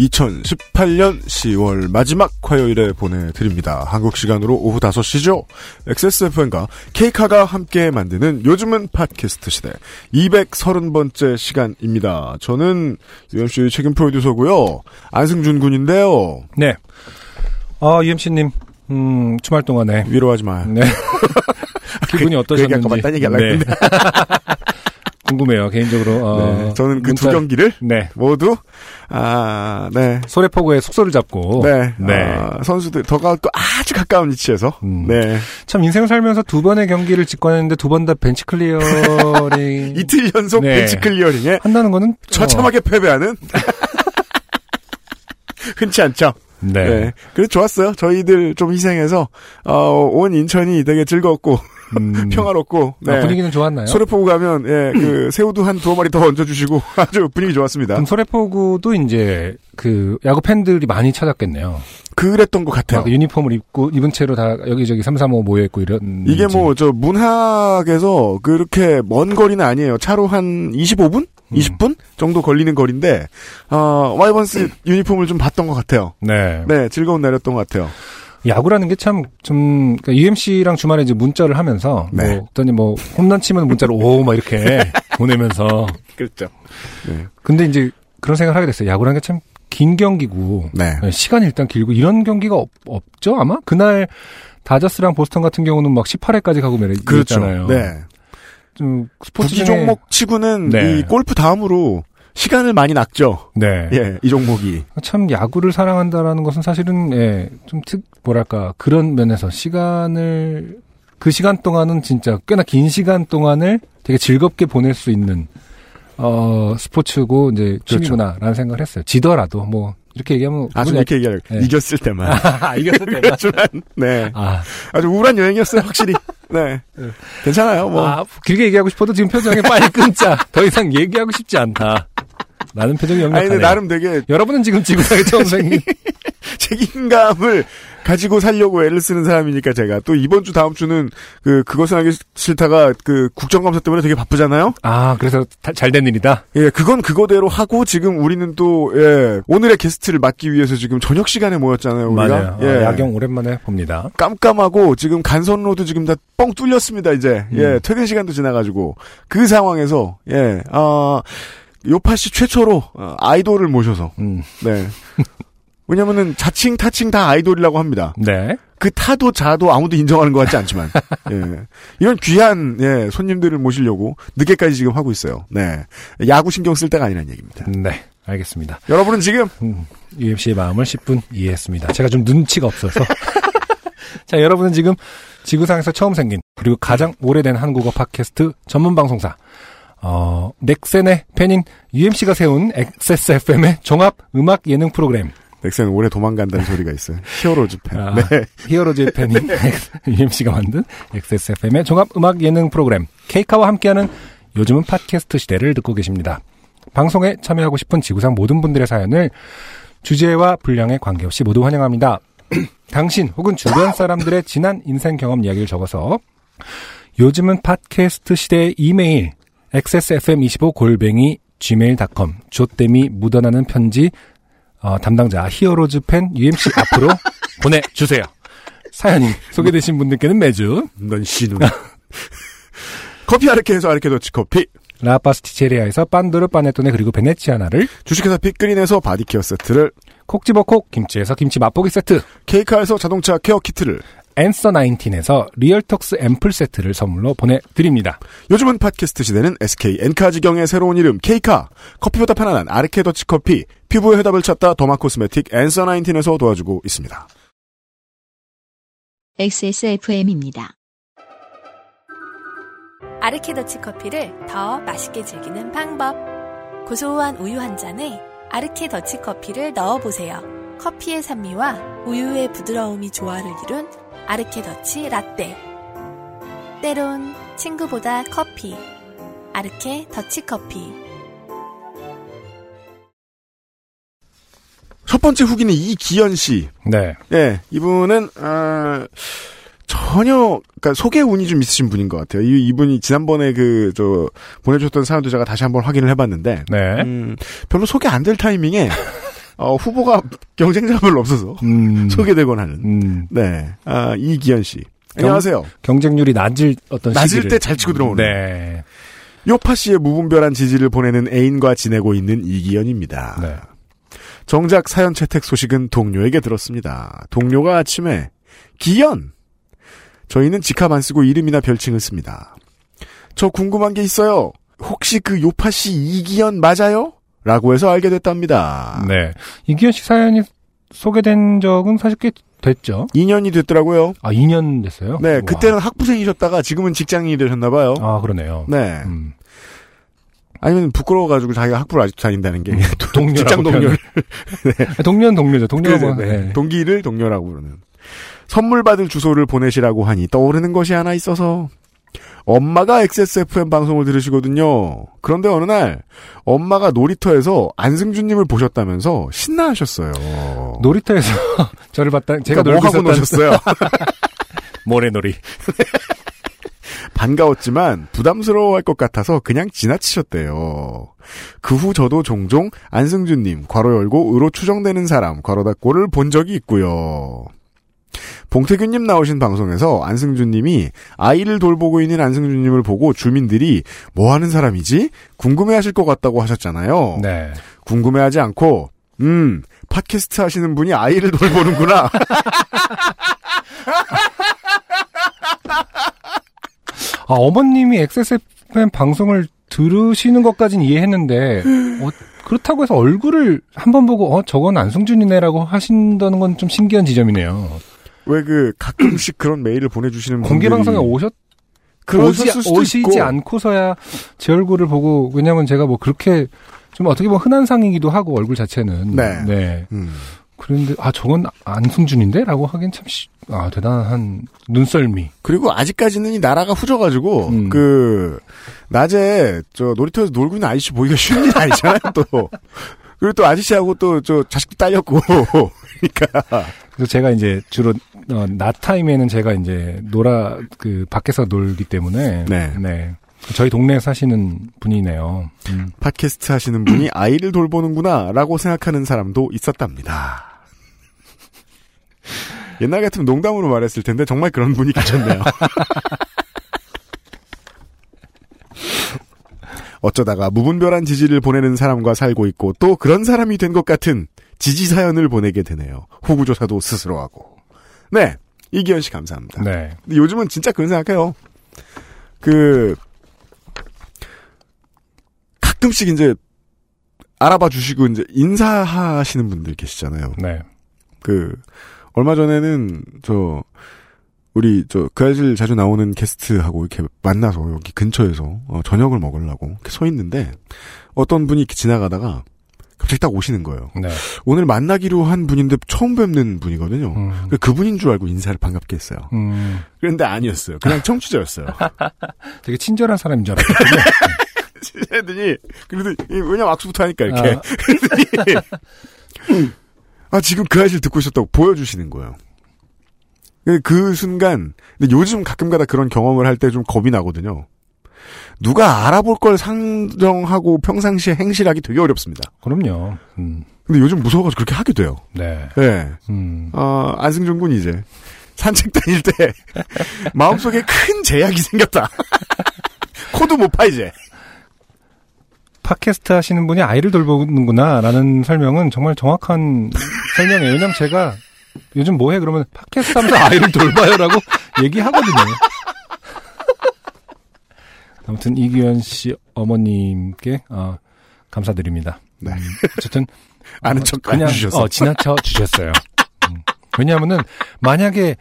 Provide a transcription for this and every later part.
2018년 10월 마지막 화요일에 보내드립니다. 한국 시간으로 오후 5시죠. XSFM과 케이카가 함께 만드는 요즘은 팟캐스트 시대 230번째 시간입니다. 저는 UMC 책임 프로듀서고요. 안승준 군인데요. 네. 어, UMC님, 음, 주말 동안에. 위로하지 마요. 네. 기분이 그 얘기 아까 어떠셨는지. 맞다는 얘기 하려고 네. 궁금해요, 개인적으로. 어, 네, 저는 그 두 경기를 네. 모두 아, 네. 소래포구의 숙소를 잡고. 네. 네. 아, 선수들 더 가, 또 아주 가까운 위치에서 음. 네. 참 인생을 살면서 두 번의 경기를 직관했는데 두 번 다 벤치 클리어링. 이틀 연속 네. 벤치 클리어링에 한다는 거는. 처참하게 패배하는 흔치 않죠. 어, 네. 네. 그래서 좋았어요. 저희들 좀 희생해서 어, 온 인천이 되게 즐겁고 음. 평화롭고 아, 네. 분위기는 좋았나요? 소래포구 가면 예, 그 새우도 한 두어 마리 더 얹어주시고 아주 분위기 좋았습니다. 그럼 소래포구도 이제 그 야구 팬들이 많이 찾았겠네요. 그랬던 것 같아요. 막 유니폼을 입고 입은 채로 다 여기저기 3, 3, 5 모여 있고 이런. 이게 뭐 저 문학에서 그렇게 먼 거리는 아니에요. 차로 한 25분? 음. 20분 정도 걸리는 거리인데 어, 와이번스 유니폼을 좀 봤던 것 같아요. 네. 네, 즐거운 날이었던 것 같아요. 야구라는 게 참좀 UMC랑 주말에 이제 문자를 하면서 네. 뭐 어떠니 뭐 홈런 치면 문자로 오 막 이렇게 보내면서 그렇죠. 네. 근데 이제 그런 생각을 하게 됐어요. 야구라는 게 참 긴 경기고 네. 네, 시간이 일단 길고 이런 경기가 없, 없죠 아마 그날 다저스랑 보스턴 같은 경우는 막 18회까지 가고 막 그렇죠. 네. 좀 스포츠 종목 치고는 네. 이 골프 다음으로 시간을 많이 낚죠. 네. 예, 이 종목이. 참 야구를 사랑한다라는 것은 사실은 예, 좀 특, 뭐랄까 그런 면에서 시간을 그 시간 동안은 진짜 꽤나 긴 시간 동안을 되게 즐겁게 보낼 수 있는 어 스포츠고 이제 취미구나라는 생각을 했어요. 지더라도 뭐 이렇게 얘기하면 아주 이렇게 얘기하려 네. 이겼을 때만. 아, 이겼을 때만. 네. 아, 아주 우울한 여행이었어요, 확실히. 네. 괜찮아요, 뭐. 아, 길게 얘기하고 싶어도 지금 표정에 빨리 끊자. 더 이상 얘기하고 싶지 않다. 라는 표정이 아니, 역력하네요. 근데 나름 되게 여러분은 지금 지구상에 처음 생긴 책임감을 가지고 살려고 애를 쓰는 사람이니까 제가 또 이번 주 다음 주는 그 그것은 하기 싫다가 그 국정감사 때문에 되게 바쁘잖아요. 아 그래서 잘 된 일이다. 예, 그건 그거대로 하고 지금 우리는 또 예, 오늘의 게스트를 맡기 위해서 지금 저녁 시간에 모였잖아요. 우리가. 맞아요. 어, 예. 야경 오랜만에 봅니다. 깜깜하고 지금 간선로도 지금 다 뻥 뚫렸습니다. 이제 예, 음. 퇴근 시간도 지나가지고 그 상황에서 예, 아 요파 씨 최초로 어, 아이돌을 모셔서 음, 네. 왜냐면은 자칭 타칭 다 아이돌이라고 합니다. 네. 그 타도 자도 아무도 인정하는 것 같지 않지만 예. 이런 귀한 예, 손님들을 모시려고 늦게까지 지금 하고 있어요. 네. 야구 신경 쓸 때가 아니라는 얘기입니다. 네. 알겠습니다. 여러분은 지금 음, UMC의 마음을 10분 이해했습니다. 제가 좀 눈치가 없어서. 자, 여러분은 지금 지구상에서 처음 생긴 그리고 가장 오래된 한국어 팟캐스트 전문 방송사 어, 넥센의 팬인 UMC가 세운 XSFM의 종합 음악 예능 프로그램 넥센 오래 도망간다는 소리가 있어요. 히어로즈 팬. 아, 네. 히어로즈의 팬인 UMC가 만든 XSFM의 종합 음악 예능 프로그램 케이카와 함께하는 요즘은 팟캐스트 시대를 듣고 계십니다. 방송에 참여하고 싶은 지구상 모든 분들의 사연을 주제와 분량에 관계없이 모두 환영합니다. 당신 혹은 주변 사람들의 지난 인생 경험 이야기를 적어서 요즘은 팟캐스트 시대의 이메일 xsfm25 골뱅이 gmail.com 좆됨이 묻어나는 편지 어, 담당자 히어로즈 팬 UMC 앞으로 보내주세요. 사연이 소개되신 분들께는 매주 넌 신우. 커피 아르케에서 아르케 더치 커피. 라파스티체리아에서 빤도르 파네토네 그리고 베네치아나를 주식회사 빅그린에서 바디케어 세트를. 콕 집어 콕 김치에서 김치 맛보기 세트 케이카에서 자동차 케어 키트를. 앤서 19에서 리얼톡스 앰플 세트를 선물로 보내드립니다. 요즘은 팟캐스트 시대는 SK 엔카 직영의 새로운 이름 K카. 커피보다 편안한 아르케 더치 커피. 피부의 해답을 찾다 derma cosmetic 앤서 19에서 도와주고 있습니다. XSFM입니다. 아르케 더치 커피를 더 맛있게 즐기는 방법. 고소한 우유 한 잔에 아르케 더치 커피를 넣어보세요. 커피의 산미와 우유의 부드러움이 조화를 이룬 아르케 더치 라떼. 때론 친구보다 커피. 아르케 더치 커피. 첫 번째 후기는 이기현 씨. 네. 예, 이분은 아, 전혀 그러니까 소개 운이 좀 있으신 분인 것 같아요. 이 이분이 지난번에 그 저 보내주셨던 사연도 제가 다시 한번 확인을 해봤는데 네. 음, 별로 소개 안 될 타이밍에 어, 후보가 경쟁자 별로 없어서 음. 소개되곤 하는. 음. 네, 아, 이기현 씨. 안녕하세요. 경쟁률이 낮을 어떤 낮을. 때 잘 치고 들어오는. 네. 요파 씨의 무분별한 지지를 보내는 애인과 지내고 있는 이기현입니다. 네. 정작 사연 채택 소식은 동료에게 들었습니다. 동료가 아침에 기현 저희는 직함 안 쓰고 이름이나 별칭을 씁니다. 저 궁금한 게 있어요. 혹시 그 요파 씨 이기현 맞아요? 라고 해서 알게 됐답니다. 네. 이기현 씨 사연이 소개된 적은 사실 꽤 됐죠. 2년이 됐더라고요. 아, 2년 됐어요? 네, 우와. 그때는 학부생이셨다가 지금은 직장인이 되셨나봐요. 아, 그러네요. 네. 음. 아니면 부끄러워가지고 자기가 학부를 아직도 다닌다는 게. 동료라고 직장 동료를. 표현을. 동료는 동료죠. 동료가 그죠, 뭐, 네. 네. 동기를 동료라고 부르는. 선물 받을 주소를 보내시라고 하니 떠오르는 것이 하나 있어서 엄마가 XSFM 방송을 들으시거든요. 그런데 어느 날 엄마가 놀이터에서 안승준님을 보셨다면서 신나하셨어요. 놀이터에서 저를 봤다. 제가 그러니까 뭐 놀고 하고 있었다는 노셨어요? 모래놀이. 반가웠지만 부담스러워할 것 같아서 그냥 지나치셨대요. 그 후 저도 종종 안승준님 괄호 열고 의로 추정되는 사람 괄호 닫고를 본 적이 있고요. 봉태균님 나오신 방송에서 안승준님이 아이를 돌보고 있는 안승준님을 보고 주민들이 뭐 하는 사람이지? 궁금해하실 것 같다고 하셨잖아요. 네. 궁금해하지 않고 음 팟캐스트 하시는 분이 아이를 돌보는구나. 아, 어머님이 XSFM 방송을 들으시는 것까진 이해했는데, 어, 그렇다고 해서 얼굴을 한번 보고, 어, 저건 안승준이네라고 하신다는 건 좀 신기한 지점이네요. 왜 그 가끔씩 그런 메일을 보내주시는 공개 방송에 오셨, 그러셨을 오시, 있고. 않고서야 제 얼굴을 보고, 왜냐면 제가 뭐 그렇게, 좀 어떻게 보면 흔한 상이기도 하고, 얼굴 자체는. 네. 네. 음. 그런데, 아, 저건 안승준인데? 라고 하긴 참, 시- 아, 대단한 눈썰미. 그리고 아직까지는 이 나라가 후져가지고 음. 그 낮에 저 놀이터에서 놀고 있는 아저씨 보기가 쉬운 일이 아니잖아요 또 그리고 또 아저씨하고 또 저 자식도 딸렸고 그러니까 그래서 제가 이제 주로 어, 낮 타임에는 제가 이제 놀아 그 밖에서 놀기 때문에 네. 저희 동네에 사시는 분이네요. 음. 팟캐스트 하시는 분이 아이를 돌보는구나라고 생각하는 사람도 있었답니다. 옛날 같으면 농담으로 말했을 텐데 정말 그런 분이 계셨네요. 어쩌다가 무분별한 지지를 보내는 사람과 살고 있고 또 그런 사람이 된 것 같은 지지 사연을 보내게 되네요. 호구조사도 스스로 하고. 네. 이기현 씨 감사합니다. 네. 요즘은 진짜 그런 생각해요. 그 가끔씩 이제 알아봐 주시고 이제 인사하시는 분들 계시잖아요. 네. 그 얼마 전에는 저 우리 저 그 아실 자주 나오는 게스트하고 이렇게 만나서 여기 근처에서 어, 저녁을 먹으려고 이렇게 서 있는데 어떤 분이 이렇게 지나가다가 갑자기 딱 오시는 거예요. 네. 오늘 만나기로 한 분인데 처음 뵙는 분이거든요. 음. 그 그분인 줄 알고 인사를 반갑게 했어요. 음, 그런데 아니었어요. 그냥 청취자였어요. 되게 친절한 사람인 줄 알았거든요. 했더니 그래도 이- 왜냐면 악수부터 하니까 이렇게 아, 아 지금 그 아이를 듣고 있었다고 보여주시는 거예요. 그- 그 순간 근데 요즘 가끔가다 그런 경험을 할 때 좀 겁이 나거든요. 누가 알아볼 걸 상정하고 평상시에 행실하기 되게 어렵습니다. 그럼요. 음, 근데 요즘 무서워가지고 그렇게 하게 돼요. 네. 네. 음, 어, 안승준 군이 이제 산책 다닐 때 마음속에 큰 제약이 생겼다. 코도 못 파 이제. 팟캐스트 하시는 분이 아이를 돌보는구나라는 설명은 정말 정확한 설명이에요. 왜냐면 제가 요즘 뭐해 그러면 팟캐스트 하면서 아이를 돌봐요라고 얘기하거든요. 아무튼 이기현 씨 어머님께 어, 감사드립니다. 네. 음, 어쨌든 아는 어, 척 그냥 안 주셔서. 어, 지나쳐 주셨어요. 음. 왜냐하면은 만약에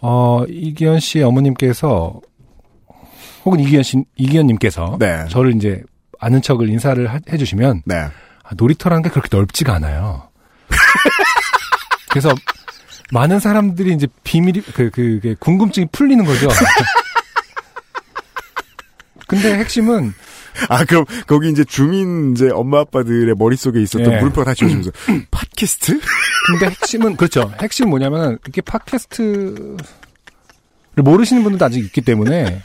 어 이기현 씨 어머님께서 혹은 이기현 씨 이기현님께서 네. 저를 이제 아는 척을 인사를 하- 해주시면 네. 아, 놀이터라는 게 그렇게 넓지가 않아요. 그래서 많은 사람들이 이제 비밀이 그, 그, 그 궁금증이 풀리는 거죠. 근데 핵심은 아, 그럼 거기 이제 주민 이제 엄마 아빠들의 머릿속에 있었던 예. 물음표가 다 지워지면서 팟캐스트? 근데 핵심은 그렇죠. 핵심 뭐냐면 이렇게 팟캐스트를 모르시는 분들도 아직 있기 때문에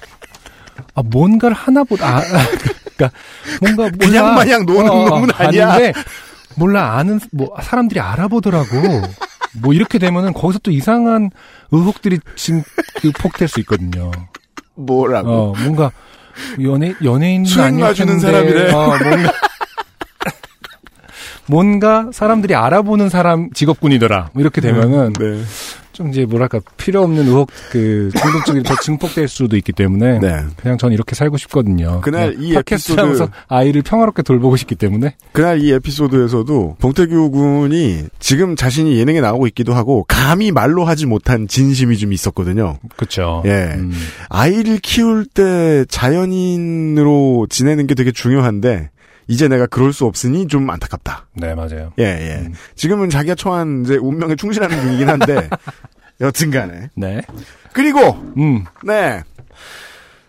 아 뭔가를 하나보다 아, 그러니까 뭔가 몰라. 그냥 마냥 노는 놈은 아니야. 아닌데 몰라 아는 뭐 사람들이 알아보더라고. 뭐 이렇게 되면은 거기서 또 이상한 의혹들이 지금 그 폭될 수 있거든요. 뭐라고? 어 뭔가 연예 연예인 수익 놔주는 사람이래. 어, 뭔가 뭔가 사람들이 알아보는 사람 직업군이더라. 뭐 이렇게 되면은 네. 좀 이제 뭐랄까 필요 없는 의혹 그 궁금증이 더 증폭될 수도 있기 때문에 네. 그냥 전 이렇게 살고 싶거든요. 그날 이 팟캐스트 에피소드- 하면서 아이를 평화롭게 돌보고 싶기 때문에 그날 이 에피소드에서도 봉태규 군이 지금 자신이 예능에 나오고 있기도 하고 감히 말로 하지 못한 진심이 좀 있었거든요. 그렇죠. 예. 아이를 키울 때 자연인으로 지내는 게 되게 중요한데 이제 내가 그럴 수 없으니 좀 안타깝다. 네 맞아요. 예, 예. 음. 지금은 자기가 처한 이제 운명에 충실하는 중이긴 한데 여튼간에 네. 그리고 음. 네.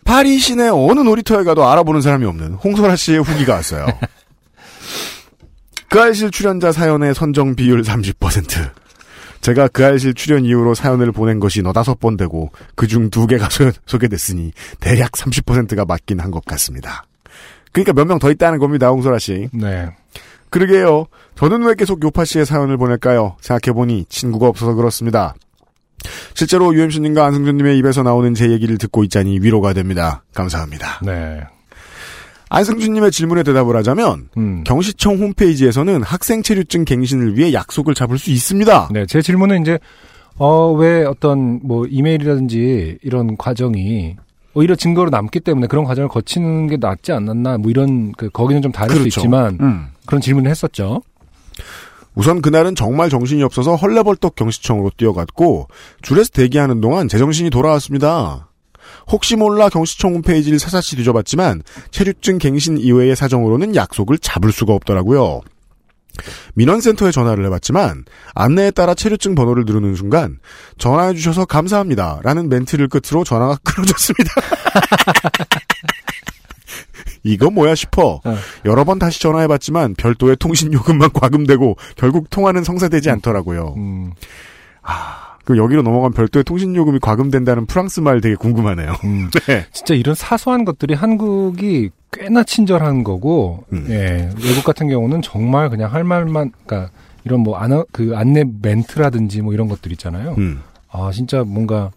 파리 시내 어느 놀이터에 가도 알아보는 사람이 없는 홍소라 씨의 후기가 왔어요. 그 알실 출연자 사연의 선정 비율 30%. 제가 그 알실 출연 이후로 사연을 보낸 것이 너다섯 번 되고 그중 두 개가 소, 소개됐으니 대략 30%가 맞긴 한 것 같습니다. 그러니까 몇 명 더 있다는 겁니다, 홍소라 씨. 네. 그러게요. 저는 왜 계속 요파 씨의 사연을 보낼까요? 생각해보니 친구가 없어서 그렇습니다. 실제로 UMC님과 안승준님의 입에서 나오는 제 얘기를 듣고 있자니 위로가 됩니다. 감사합니다. 네. 안승준님의 질문에 대답을 하자면 음. 경시청 홈페이지에서는 학생 체류증 갱신을 위해 약속을 잡을 수 있습니다. 네, 제 질문은 이제 어 왜 어떤 뭐 이메일이라든지 이런 과정이 오히려 증거로 남기 때문에 그런 과정을 거치는 게 낫지 않았나 뭐 이런 그 거기는 좀 다를 수 그렇죠. 있지만 음. 그런 질문을 했었죠. 우선 그날은 정말 정신이 없어서 헐레벌떡 경시청으로 뛰어갔고 줄에서 대기하는 동안 제정신이 돌아왔습니다. 혹시 몰라 경시청 홈페이지를 사사시 뒤져봤지만 체류증 갱신 이외의 사정으로는 약속을 잡을 수가 없더라고요. 민원센터에 전화를 해봤지만 안내에 따라 체류증 번호를 누르는 순간 전화해 주셔서 감사합니다 라는 멘트를 끝으로 전화가 끊어졌습니다. 이거 뭐야 싶어 어. 여러 번 다시 전화해봤지만 별도의 통신 요금만 과금되고 결국 통화는 성사되지 않더라고요. 음, 그 여기로 넘어간 별도의 통신 요금이 과금된다는 프랑스 말 되게 궁금하네요. 음. 네. 진짜 이런 사소한 것들이 한국이 꽤나 친절한 거고, 음. 예, 외국 같은 경우는 정말 그냥 할 말만, 그러니까 이런 뭐 안, 그 안내 멘트라든지 뭐 이런 것들 있잖아요. 음. 아, 진짜 뭔가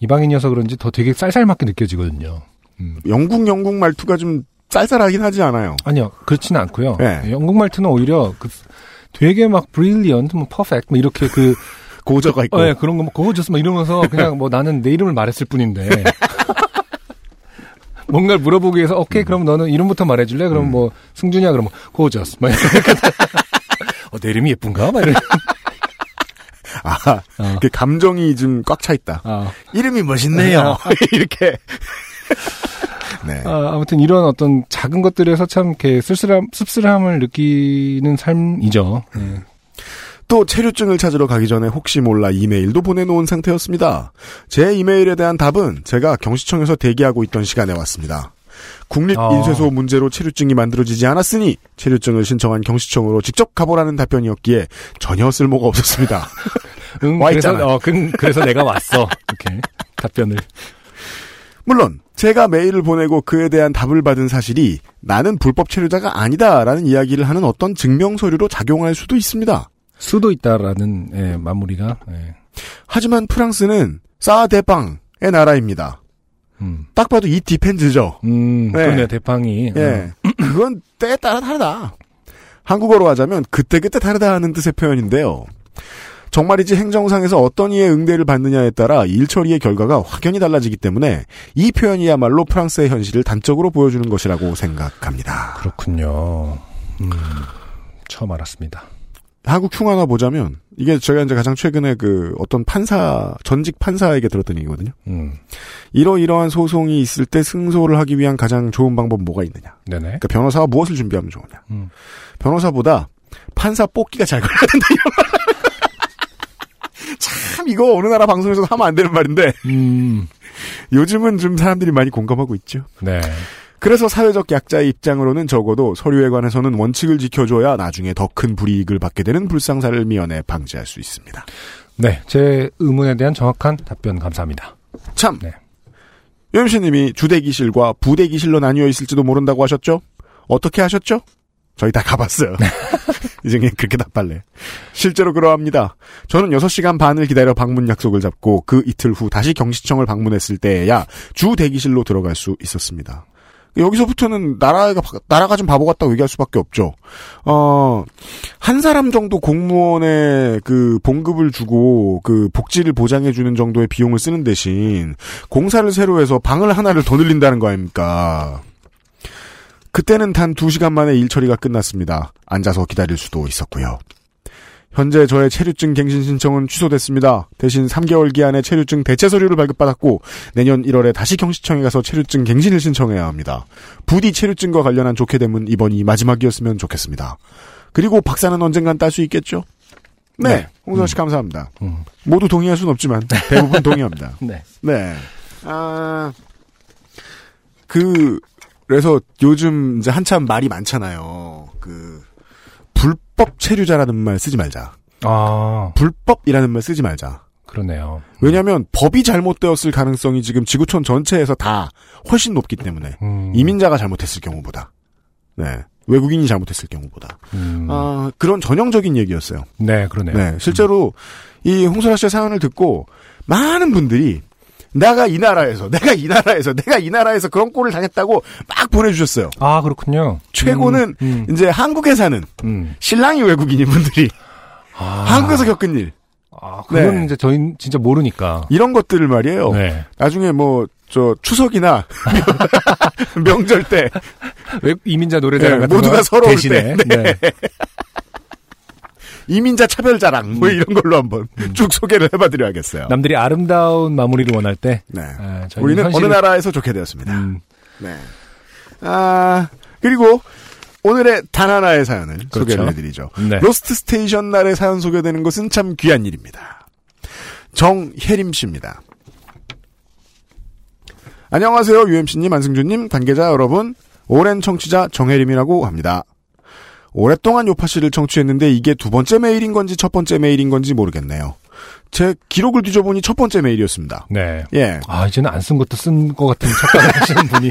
이방인이어서 그런지 더 되게 쌀쌀맞게 느껴지거든요. 음. 영국 영국 말투가 좀 쌀쌀하긴 하지 않아요. 아니요, 그렇지는 않고요. 네. 예, 영국 말투는 오히려 그 되게 막 brilliant, 뭐 perfect, 뭐 이렇게 그 고저가 있고. 어, 예, 그런 거, 뭐, gorgeous, 막 이러면서 그냥 뭐 나는 내 이름을 말했을 뿐인데. 뭔가를 물어보기 위해서, 오케이, 그럼 너는 이름부터 말해줄래? 그럼 뭐, 승준이야, 그럼 뭐, gorgeous. 막 이렇게. 어, 내 이름이 예쁜가? 막 이런. 아, 어. 그 감정이 좀 꽉 차 있다. 아, 이름이 멋있네요. 이렇게. 네. 아, 아무튼 이런 어떤 작은 것들에서 참 이렇게 쓸쓸함, 씁쓸함을 느끼는 삶이죠. 예. 또 체류증을 찾으러 가기 전에 혹시 몰라 이메일도 보내놓은 상태였습니다. 제 이메일에 대한 답은 제가 경시청에서 대기하고 있던 시간에 왔습니다. 국립인쇄소 문제로 체류증이 만들어지지 않았으니 체류증을 신청한 경시청으로 직접 가보라는 답변이었기에 전혀 쓸모가 없었습니다. 응, 와 그래서, 있잖아. 어, 그, 그래서 내가 왔어. 이렇게. 답변을. 물론 제가 메일을 보내고 그에 대한 답을 받은 사실이 나는 불법 체류자가 아니다라는 이야기를 하는 어떤 증명 서류로 작용할 수도 있습니다. 수도 있다라는, 예, 마무리가, 예. 하지만 프랑스는 사대빵의 나라입니다. 음. 딱 봐도 이 디펜즈죠. 음, 네. 그러네요, 대팡이. 예. 그건 때에 따라 다르다. 한국어로 하자면 그때그때 다르다 하는 뜻의 표현인데요. 정말이지 행정상에서 어떤 이의 응대를 받느냐에 따라 일 처리의 결과가 확연히 달라지기 때문에 이 표현이야말로 프랑스의 현실을 단적으로 보여주는 것이라고 생각합니다. 그렇군요. 음, 처음 알았습니다. 한국 흉 하나 보자면 이게 제가 이제 가장 최근에 그 어떤 판사 전직 판사에게 들었던 얘기거든요. 음. 이러이러한 소송이 있을 때 승소를 하기 위한 가장 좋은 방법 뭐가 있느냐? 네네. 그러니까 변호사가 무엇을 준비하면 좋으냐? 음. 변호사보다 판사 뽑기가 잘 걸려야 된다. 참 이거 어느 나라 방송에서도 하면 안 되는 말인데 음. 요즘은 좀 사람들이 많이 공감하고 있죠. 네. 그래서 사회적 약자의 입장으로는 적어도 서류에 관해서는 원칙을 지켜줘야 나중에 더 큰 불이익을 받게 되는 불상사를 미연에 방지할 수 있습니다. 네. 제 의문에 대한 정확한 답변 감사합니다. 참, 네. 유엠씨님이 주대기실과 부대기실로 나뉘어 있을지도 모른다고 하셨죠? 어떻게 하셨죠? 저희 다 가봤어요. 이제 그냥 그렇게 답할래. 실제로 그러합니다. 저는 6시간 반을 기다려 방문 약속을 잡고 그 이틀 후 다시 경시청을 방문했을 때에야 주 대기실로 들어갈 수 있었습니다. 여기서부터는 나라가 나라가 좀 바보 같다고 얘기할 수밖에 없죠. 어, 한 사람 정도 공무원의 그 봉급을 주고 그 복지를 보장해 주는 정도의 비용을 쓰는 대신 공사를 새로 해서 방을 하나를 더 늘린다는 거 아닙니까? 그때는 단 2시간 만에 일 처리가 끝났습니다. 앉아서 기다릴 수도 있었고요. 현재 저의 체류증 갱신 신청은 취소됐습니다. 대신 3개월 기한의 체류증 대체 서류를 발급받았고 내년 1월에 다시 경시청에 가서 체류증 갱신을 신청해야 합니다. 부디 체류증과 관련한 좋게 됨은 이번이 마지막이었으면 좋겠습니다. 그리고 박사는 언젠간 딸 수 있겠죠? 네. 네. 홍선 씨 감사합니다. 음. 모두 동의할 수는 없지만 대부분 동의합니다. 네. 네. 아, 그, 그래서 요즘 이제 한참 말이 많잖아요. 그, 불법 체류자라는 말 쓰지 말자. 아, 불법이라는 말 쓰지 말자. 그러네요. 왜냐하면 법이 잘못되었을 가능성이 지금 지구촌 전체에서 다 훨씬 높기 때문에 음. 이민자가 잘못했을 경우보다 네 외국인이 잘못했을 경우보다 음. 아 그런 전형적인 얘기였어요. 네, 그러네요. 네 실제로 이 홍소라 씨의 사연을 듣고 많은 분들이 내가 이 나라에서 내가 이 나라에서 내가 이 나라에서 그런 꼴을 당했다고 막 보내주셨어요. 아, 그렇군요. 최고는 음, 음, 이제 한국에 사는 음. 신랑이 외국인인 분들이 아, 한국에서 겪은 일 아, 그건 네. 이제 저희 진짜 모르니까. 이런 것들을 말이에요. 네. 나중에 뭐 저 추석이나 명절 때외 이민자 노래자랑 네, 모두가 거 서러울 대신에. 때. 네. 이민자 차별자랑 뭐 이런 걸로 한번 쭉 소개를 해봐드려야겠어요. 남들이 아름다운 마무리를 원할 때 네. 아, 우리는 현실을- 어느 나라에서 좋게 되었습니다. 음, 네. 아 그리고 오늘의 단 하나의 사연을 그렇죠. 소개를 해드리죠. 네. 로스트 스테이션 날에 사연 소개되는 것은 참 귀한 일입니다. 정혜림 씨입니다. 안녕하세요. UMC님, 안승준님, 관계자 여러분. 오랜 청취자 정혜림이라고 합니다. 오랫동안 요파 씨를 청취했는데 이게 두 번째 메일인 건지 첫 번째 메일인 건지 모르겠네요. 제 기록을 뒤져보니 첫 번째 메일이었습니다. 네. 예. 아, 이제는 안 쓴 것도 쓴 것 같은 착각을 하시는 분이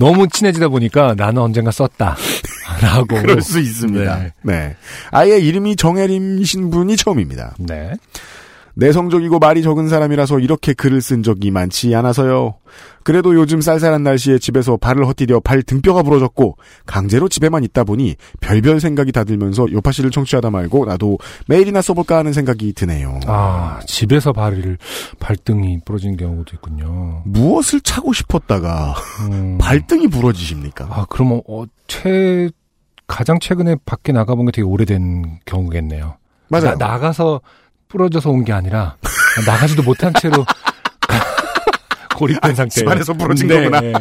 너무 친해지다 보니까 나는 언젠가 썼다. 라고. 그럴 수 있습니다. 네. 네. 아예 이름이 정혜림이신 분이 처음입니다. 네. 내성적이고 말이 적은 사람이라서 이렇게 글을 쓴 적이 많지 않아서요. 그래도 요즘 쌀쌀한 날씨에 집에서 발을 헛디뎌 발 등뼈가 부러졌고 강제로 집에만 있다 보니 별별 생각이 다 들면서 요파 씨를 청취하다 말고 나도 메일이나 써볼까 하는 생각이 드네요. 아, 집에서 발을, 발등이 부러진 경우도 있군요. 무엇을 차고 싶었다가 음. 발등이 부러지십니까? 아, 그러면, 어, 최, 가장 최근에 밖에 나가본 게 되게 오래된 경우겠네요. 맞아요. 나, 나가서 부러져서 온 게 아니라, 나가지도 못한 채로 고립된 상태. 집안에서 부러진 네, 거구나. 네.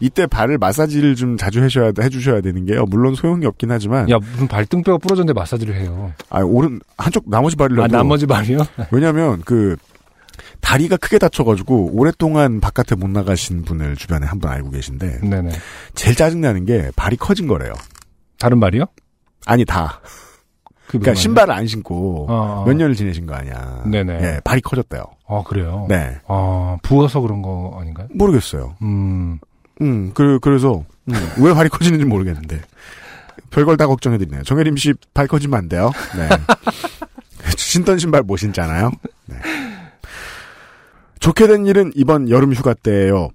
이때 발을 마사지를 좀 자주 해주셔야, 해주셔야 되는 게요. 물론 소용이 없긴 하지만 야, 무슨 발등뼈가 부러졌는데 마사지를 해요. 아, 오른 한쪽 나머지 발이라도 아, 나머지 발이요? 왜냐면 그 다리가 크게 다쳐가지고 오랫동안 바깥에 못 나가신 분을 주변에 한 분 알고 계신데 네네. 제일 짜증나는 게 발이 커진 거래요. 다른 발이요? 아니 다. 그 그러니까 신발을 안 신고 어. 몇 년을 지내신 거 아니야. 네네. 예, 발이 커졌대요. 아, 그래요? 네. 아, 부어서 그런 거 아닌가요? 모르겠어요. 음, 음, 그 그래서 음, 왜 발이 커지는지 모르겠는데 별걸 다 걱정해드리네요. 정혜림 씨 발 커지면 안 돼요. 네. 신던 신발 못 신잖아요. 네. 좋게 된 일은 이번 여름 휴가 때예요.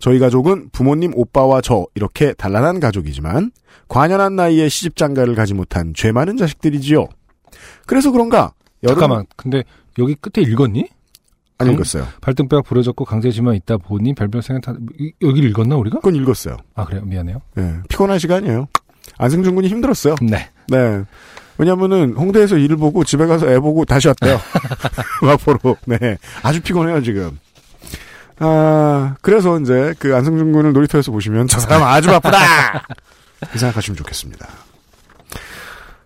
저희 가족은 부모님, 오빠와 저 이렇게 단란한 가족이지만 관연한 나이에 시집장가를 가지 못한 죄 많은 자식들이지요. 그래서 그런가 여름 잠깐만. 근데 여기 끝에 읽었니? 안 강- 읽었어요. 발등뼈가 부러졌고 강제지만 있다 보니 별별 생각 다, 이- 여기를 읽었나, 우리가? 그건 읽었어요. 아, 그래요? 미안해요. 예, 피곤한 시간이에요. 안승준 군이 힘들었어요. 네. 네. 왜냐면은 홍대에서 일을 보고 집에 가서 애 보고 다시 왔대요. 마포로. 네. 아주 피곤해요, 지금. 아, 그래서 이제 그 안승준 군을 놀이터에서 보시면 저 사람 아주 바쁘다! 그 생각하시면 좋겠습니다.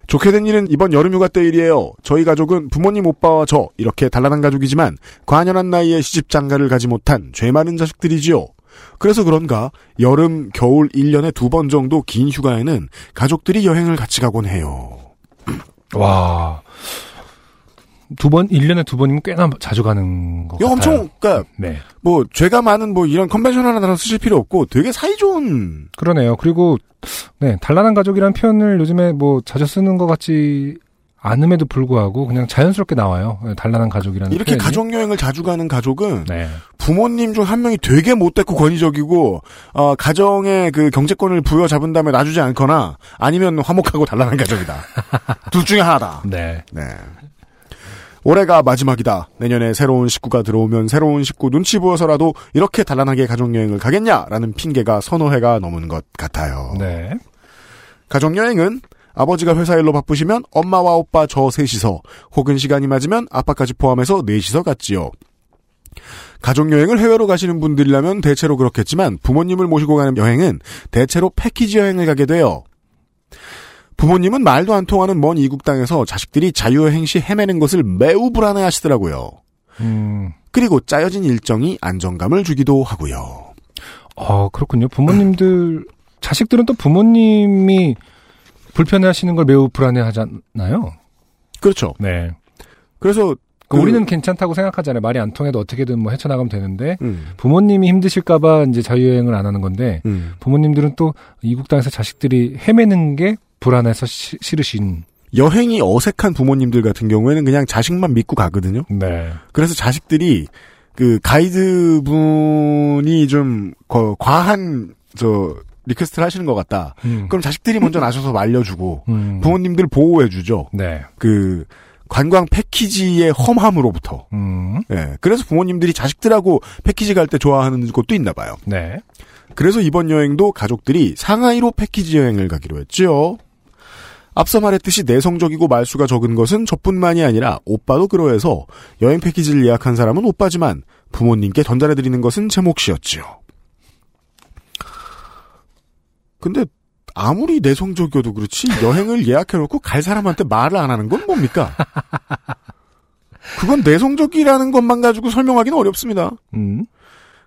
좋게 된 일은 이번 여름 휴가 때 일이에요. 저희 가족은 부모님 오빠와 저 이렇게 단란한 가족이지만 관연한 나이에 시집 장가를 가지 못한 죄 많은 자식들이지요. 그래서 그런가 여름, 겨울 1년에 두 번 정도 긴 휴가에는 가족들이 여행을 같이 가곤 해요. 와. 두 번, 1년에 두 번이면 꽤나 자주 가는 것 이거 같아요. 엄청 그러니까 네. 뭐 죄가 많은 뭐 이런 컨벤셔널한 단어 쓰실 필요 없고 되게 사이좋은 그러네요. 그리고, 네, 단란한 가족이라는 표현을 요즘에 뭐 자주 쓰는 것 같지 않음에도 불구하고 그냥 자연스럽게 나와요. 네, 단란한 가족이라는 이렇게 표현이. 가족 여행을 자주 가는 가족은 네. 부모님 중 한 명이 되게 못됐고 권위적이고 어, 가정의 그 경제권을 부여잡은 다음에 놔주지 않거나 아니면 화목하고 단란한 가족이다. 둘 중에 하나다. 네. 네. 올해가 마지막이다. 내년에 새로운 식구가 들어오면 새로운 식구 눈치 보여서라도 이렇게 단란하게 가족여행을 가겠냐라는 핑계가 서너 해가 넘은 것 같아요. 네. 가족여행은 아버지가 회사 일로 바쁘시면 엄마와 오빠 저 셋이서 혹은 시간이 맞으면 아빠까지 포함해서 넷이서 갔지요. 가족여행을 해외로 가시는 분들이라면 대체로 그렇겠지만 부모님을 모시고 가는 여행은 대체로 패키지 여행을 가게 돼요. 부모님은 말도 안 통하는 먼 이국 땅에서 자식들이 자유여행 시 헤매는 것을 매우 불안해하시더라고요. 음, 그리고 짜여진 일정이 안정감을 주기도 하고요. 어, 그렇군요. 부모님들, 자식들은 또 부모님이 불편해하시는 걸 매우 불안해하잖아요. 그렇죠. 네. 그래서 그 그- 우리는 괜찮다고 생각하잖아요. 말이 안 통해도 어떻게든 뭐 헤쳐나가면 되는데 음, 부모님이 힘드실까봐 이제 자유여행을 안 하는 건데 음. 부모님들은 또 이국 땅에서 자식들이 헤매는 게 불안해서 시- 싫으신. 여행이 어색한 부모님들 같은 경우에는 그냥 자식만 믿고 가거든요. 네. 그래서 자식들이 그 가이드 분이 좀 거- 과한 저 request를 하시는 것 같다. 음. 그럼 자식들이 먼저 나서서 말려주고 음. 부모님들 보호해주죠. 네. 그 관광 패키지의 험함으로부터. 음. 예. 그래서 부모님들이 자식들하고 패키지 갈 때 좋아하는 곳도 있나 봐요. 네. 그래서 이번 여행도 가족들이 상하이로 패키지 여행을 가기로 했죠. 앞서 말했듯이 내성적이고 말수가 적은 것은 저뿐만이 아니라 오빠도 그러해서 여행 패키지를 예약한 사람은 오빠지만 부모님께 전달해드리는 것은 제 몫이었지요. 근데 아무리 내성적이어도 그렇지 여행을 예약해놓고 갈 사람한테 말을 안 하는 건 뭡니까? 그건 내성적이라는 것만 가지고 설명하기는 어렵습니다. 음.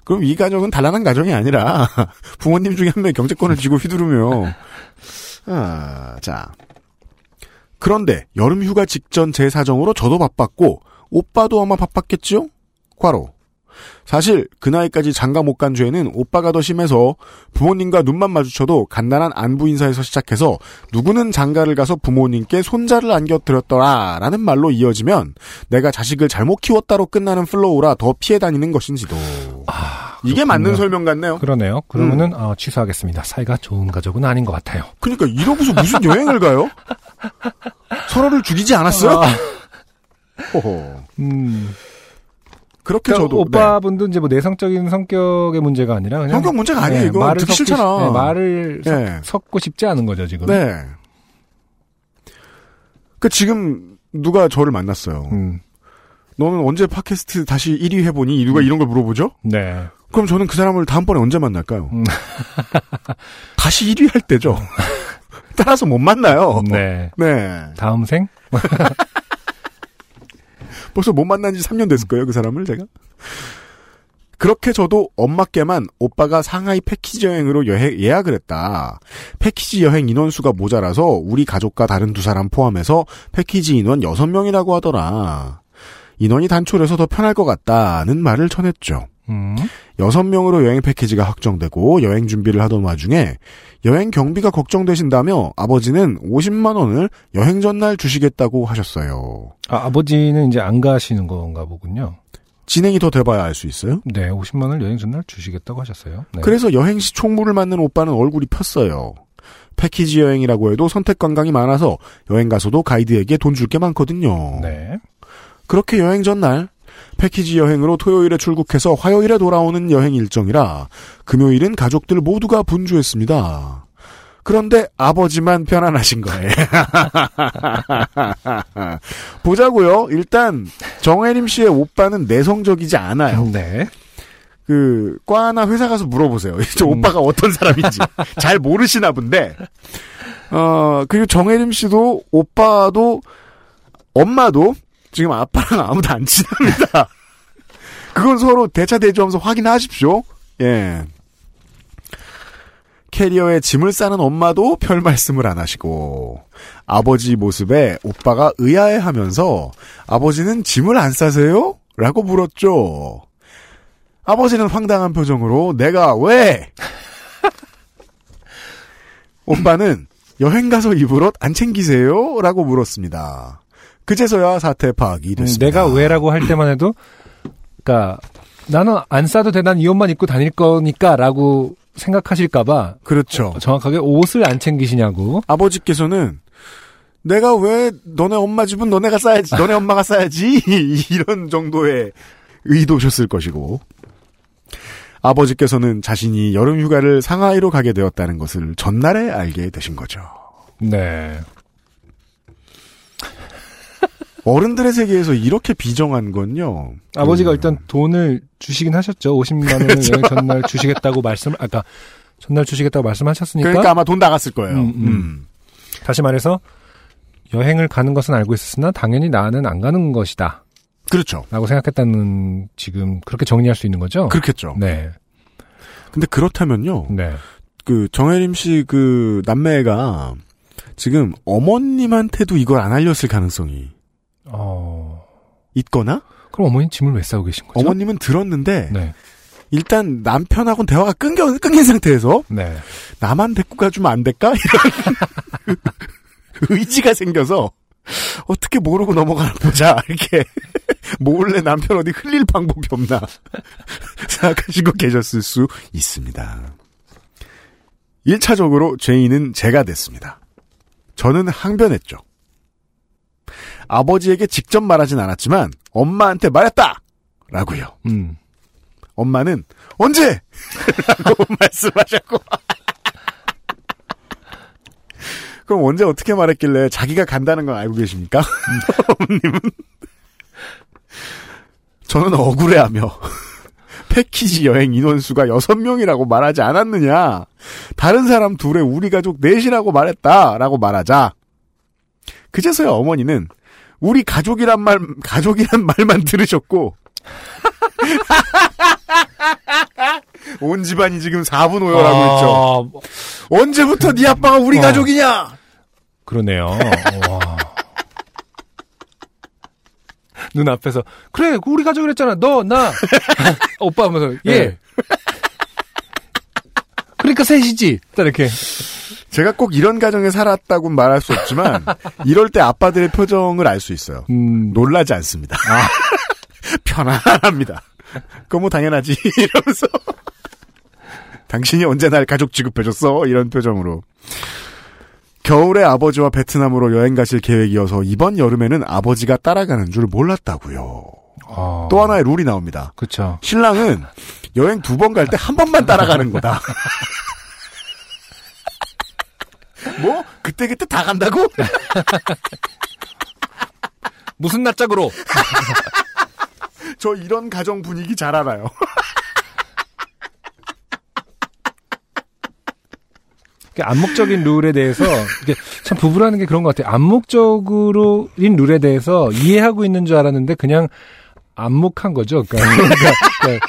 그럼 이 가정은 단란한 가정이 아니라 부모님 중에 한 명이 경제권을 쥐고 휘두르며 아, 자 그런데 여름 휴가 직전 제 사정으로 저도 바빴고 오빠도 아마 바빴겠지요? 과로 사실 그 나이까지 장가 못 간 죄는 오빠가 더 심해서 부모님과 눈만 마주쳐도 간단한 안부 인사에서 시작해서 누구는 장가를 가서 부모님께 손자를 안겨드렸더라 라는 말로 이어지면 내가 자식을 잘못 키웠다로 끝나는 flow라 더 피해 다니는 것인지도 이게 맞는 설명 같네요. 그러네요. 그러면은 어, 취소하겠습니다. 사이가 좋은 가족은 아닌 것 같아요. 그러니까 이러고서 무슨 여행을 가요? 서로를 죽이지 않았어요? 호호. 음. 그렇게 그러니까 저도 네. 오빠분도 이제 뭐 내성적인 성격의 문제가 아니라 그냥 성격 문제가 아니에요. 네, 이거 말을 듣기 섞기 싫잖아. 싫- 네, 말을 섞- 네. 섞고 싶지 않은 거죠 지금. 네. 그 지금 누가 저를 만났어요. 음. 너는 언제 팟캐스트 다시 1위 해보니? 누가 이런 걸 물어보죠? 네. 그럼 저는 그 사람을 다음번에 언제 만날까요? 음. 다시 1위 할 때죠. 따라서 못 만나요. 네. 네. 다음 생? 벌써 못 만난 지 3년 됐을 거예요, 그 사람을 제가. 그렇게 저도 엄마께만 오빠가 상하이 패키지 여행으로 여행, 예약을 했다. 패키지 여행 인원수가 모자라서 우리 가족과 다른 두 사람 포함해서 패키지 인원 6명이라고 하더라. 인원이 단촐해서 더 편할 것 같다는 말을 전했죠. 음. 여섯 명으로 여행 패키지가 확정되고 여행 준비를 하던 와중에 여행 경비가 걱정되신다며 아버지는 50만 원을 여행 전날 주시겠다고 하셨어요. 아, 아버지는 이제 안 가시는 건가 보군요. 진행이 더 돼봐야 알 수 있어요. 네, 50만 원을 여행 전날 주시겠다고 하셨어요. 네. 그래서 여행 시 총무를 맡는 오빠는 얼굴이 폈어요. 패키지 여행이라고 해도 선택 관광이 많아서 여행 가서도 가이드에게 돈 줄 게 많거든요. 네. 그렇게 여행 전날 패키지 여행으로 토요일에 출국해서 화요일에 돌아오는 여행 일정이라 금요일은 가족들 모두가 분주했습니다. 그런데 아버지만 편안하신 거예요. 보자고요. 일단 정혜림 씨의 오빠는 내성적이지 않아요. 네. 그 과나 회사 가서 물어보세요. 저 음. 오빠가 어떤 사람인지 잘 모르시나 본데. 어 그리고 정혜림 씨도 오빠도 엄마도 지금 아빠랑 아무도 안 친합니다. 그건 서로 대차대조하면서 확인하십시오. 예. 캐리어에 짐을 싸는 엄마도 별 말씀을 안 하시고 아버지 모습에 오빠가 의아해하면서 아버지는 짐을 안 싸세요? 라고 물었죠. 아버지는 황당한 표정으로 내가 왜? 오빠는 여행 가서 입을 옷 안 챙기세요? 라고 물었습니다. 그제서야 사태 파악이 음, 됐습니다. 내가 왜라고 할 때만 해도, 그니까, 나는 안 싸도 돼. 난 이 옷만 입고 다닐 거니까 라고 생각하실까봐 그렇죠. 정확하게 옷을 안 챙기시냐고. 아버지께서는 내가 왜 너네 엄마 집은 너네가 싸야지, 너네 엄마가 싸야지 이런 정도의 의도셨을 것이고 아버지께서는 자신이 여름 휴가를 상하이로 가게 되었다는 것을 전날에 알게 되신 거죠. 네. 어른들의 세계에서 이렇게 비정한 건요. 아버지가 음, 일단 돈을 주시긴 하셨죠. 50만 원을 그렇죠. 여행 전날 주시겠다고 말씀, 아까 전날 주시겠다고 말씀하셨으니까. 그러니까 아마 돈 나갔을 거예요. 음, 음. 음. 다시 말해서 여행을 가는 것은 알고 있었으나 당연히 나는 안 가는 것이다. 그렇죠. 라고 생각했다는 지금 그렇게 정리할 수 있는 거죠? 그렇겠죠. 네. 근데 그렇다면요. 네. 그 정혜림 씨 그 남매가 지금 어머님한테도 이걸 안 알렸을 가능성이 어. 있거나 그럼 어머니 짐을 왜 싸고 계신 거죠? 어머님은 들었는데 네. 일단 남편하고는 대화가 끊겨 끊긴 상태에서 네. 나만 데리고 가주면 안 될까 이런 의지가 생겨서 어떻게 모르고 넘어가나 보자 이렇게 몰래 남편 어디 흘릴 방법이 없나 생각하시고 계셨을 수 있습니다. 1차적으로 죄인은 제가 됐습니다. 저는 항변했죠. 아버지에게 직접 말하진 않았지만 엄마한테 말했다! 라고요. 음. 엄마는 언제? 라고 말씀하셨고 그럼 언제 어떻게 말했길래 자기가 간다는 건 알고 계십니까? 어머님은 저는 억울해하며 패키지 여행 인원수가 6명이라고 말하지 않았느냐 다른 사람 둘에 우리 가족 넷이라고 말했다 라고 말하자 그제서야 어머니는 우리 가족이란 말 가족이란 말만 들으셨고 온 집안이 지금 4분 오열하고 있죠. 아, 언제부터 네 아빠가 우리 어. 가족이냐? 그러네요. 와. 눈 앞에서 그래 우리 가족 그랬잖아 너 나 오빠 하면서 예 네. 그러니까 셋이지 딱 이렇게 제가 꼭 이런 가정에 살았다고 말할 수 없지만 이럴 때 아빠들의 표정을 알 수 있어요. 음, 놀라지 않습니다. 편안합니다. 그거 뭐 당연하지 이러면서 당신이 언제 날 가족 취급해줬어 이런 표정으로 겨울에 아버지와 베트남으로 여행 가실 계획이어서 이번 여름에는 아버지가 따라가는 줄 몰랐다고요. 어, 또 하나의 룰이 나옵니다. 그쵸 신랑은 여행 두 번 갈 때 한 번만 따라가는 거다. 뭐 그때 그때 다 간다고? 무슨 낯짝으로 저 이런 가정 분위기 잘 알아요. 그 암묵적인 룰에 대해서 이게 참 부부라는 게 그런 것 같아요. 암묵적으로인 룰에 대해서 이해하고 있는 줄 알았는데 그냥 암묵한 거죠. 그러니까, 그러니까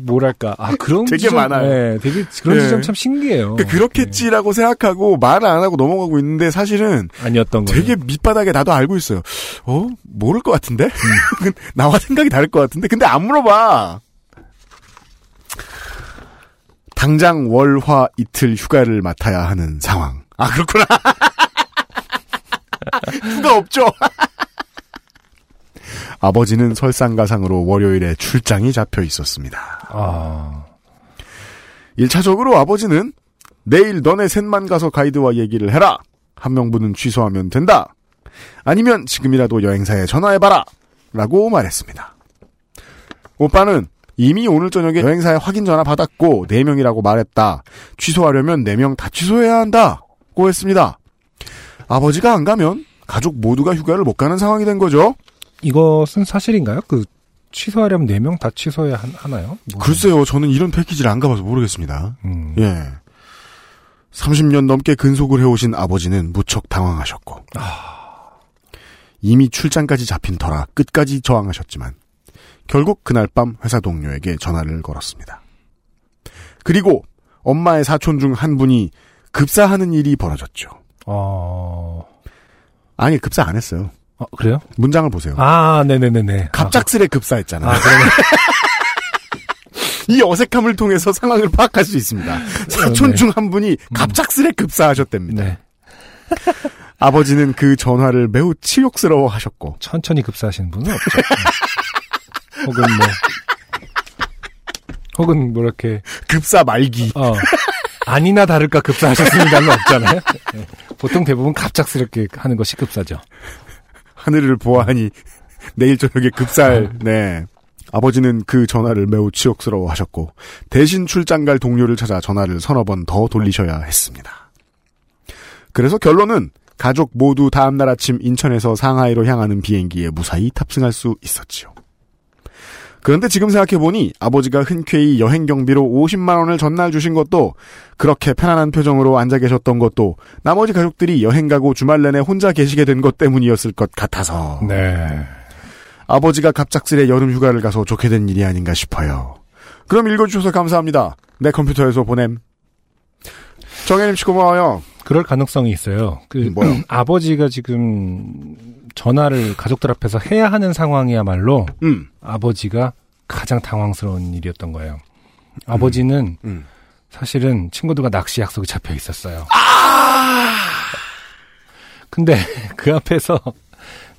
뭐랄까 아 그런 되게 지점, 많아요. 네, 되게 그런 네. 지점 참 신기해요. 그 그렇겠지라고 생각하고 말을 안 하고 넘어가고 있는데 사실은 네, 아니었던 거예요. 되게 밑바닥에 나도 알고 있어요. 어? 모를 것 같은데? 나와 생각이 다를 것 같은데? 근데 안 물어봐. 당장 월화 이틀 휴가를 맡아야 하는 상황. 아, 그렇구나. 휴가 없죠. 아버지는 설상가상으로 월요일에 출장이 잡혀 있었습니다. 아 1차적으로 아버지는 내일 너네 셋만 가서 가이드와 얘기를 해라. 한 명분은 취소하면 된다. 아니면 지금이라도 여행사에 전화해봐라. 라고 말했습니다. 오빠는 이미 오늘 저녁에 여행사에 확인 전화 받았고 4명이라고 말했다. 취소하려면 4명 다 취소해야 한다 고 했습니다. 아버지가 안 가면 가족 모두가 휴가를 못 가는 상황이 된 거죠. 이것은 사실인가요? 그 취소하려면 4명 다 취소해야 한- 하나요? 뭐, 글쎄요, 저는 이런 패키지를 안 가봐서 모르겠습니다. 음. 예. 30년 넘게 근속을 해오신 아버지는 무척 당황하셨고, 이미 출장까지 잡힌 터라 끝까지 저항하셨지만, 결국 그날 밤 회사 동료에게 전화를 걸었습니다. 그리고 엄마의 사촌 중 한 분이 급사하는 일이 벌어졌죠. 어, 아니, 급사 안 했어요. 어, 그래요? 문장을 보세요. 아, 네네네네. 갑작스레 급사했잖아요. 아, 그러면, 이 어색함을 통해서 상황을 파악할 수 있습니다. 사촌 네. 중한 분이 갑작스레 급사하셨답니다. 네. 아버지는 그 전화를 매우 치욕스러워 하셨고, 천천히 급사하시는 분은 없죠. 음. 혹은 뭐, 혹은 뭐 이렇게, 급사 말기. 어, 아니나 다를까 급사하셨습니다는 없잖아요. 네. 보통 대부분 갑작스럽게 하는 것이 급사죠. 하늘을 보아하니 내일 저녁에 급사할, 네. 아버지는 그 전화를 매우 치욕스러워 하셨고, 대신 출장 갈 동료를 찾아 전화를 서너 번 더 돌리셔야 했습니다. 그래서 결론은 가족 모두 다음날 아침 인천에서 상하이로 향하는 비행기에 무사히 탑승할 수 있었지요. 그런데 지금 생각해보니 아버지가 흔쾌히 여행 경비로 50만원을 전날 주신 것도 그렇게 편안한 표정으로 앉아 계셨던 것도 나머지 가족들이 여행 가고 주말 내내 혼자 계시게 된 것 때문이었을 것 같아서 네. 아버지가 갑작스레 여름 휴가를 가서 좋게 된 일이 아닌가 싶어요. 그럼 읽어주셔서 감사합니다. 내 컴퓨터에서 보냄. 정혜림 씨 고마워요. 그럴 가능성이 있어요. 그, 뭐요? 아버지가 지금 전화를 가족들 앞에서 해야 하는 상황이야말로 음, 아버지가 가장 당황스러운 일이었던 거예요. 아버지는 음. 사실은 친구들과 낚시 약속이 잡혀 있었어요. 아! 근데 그 앞에서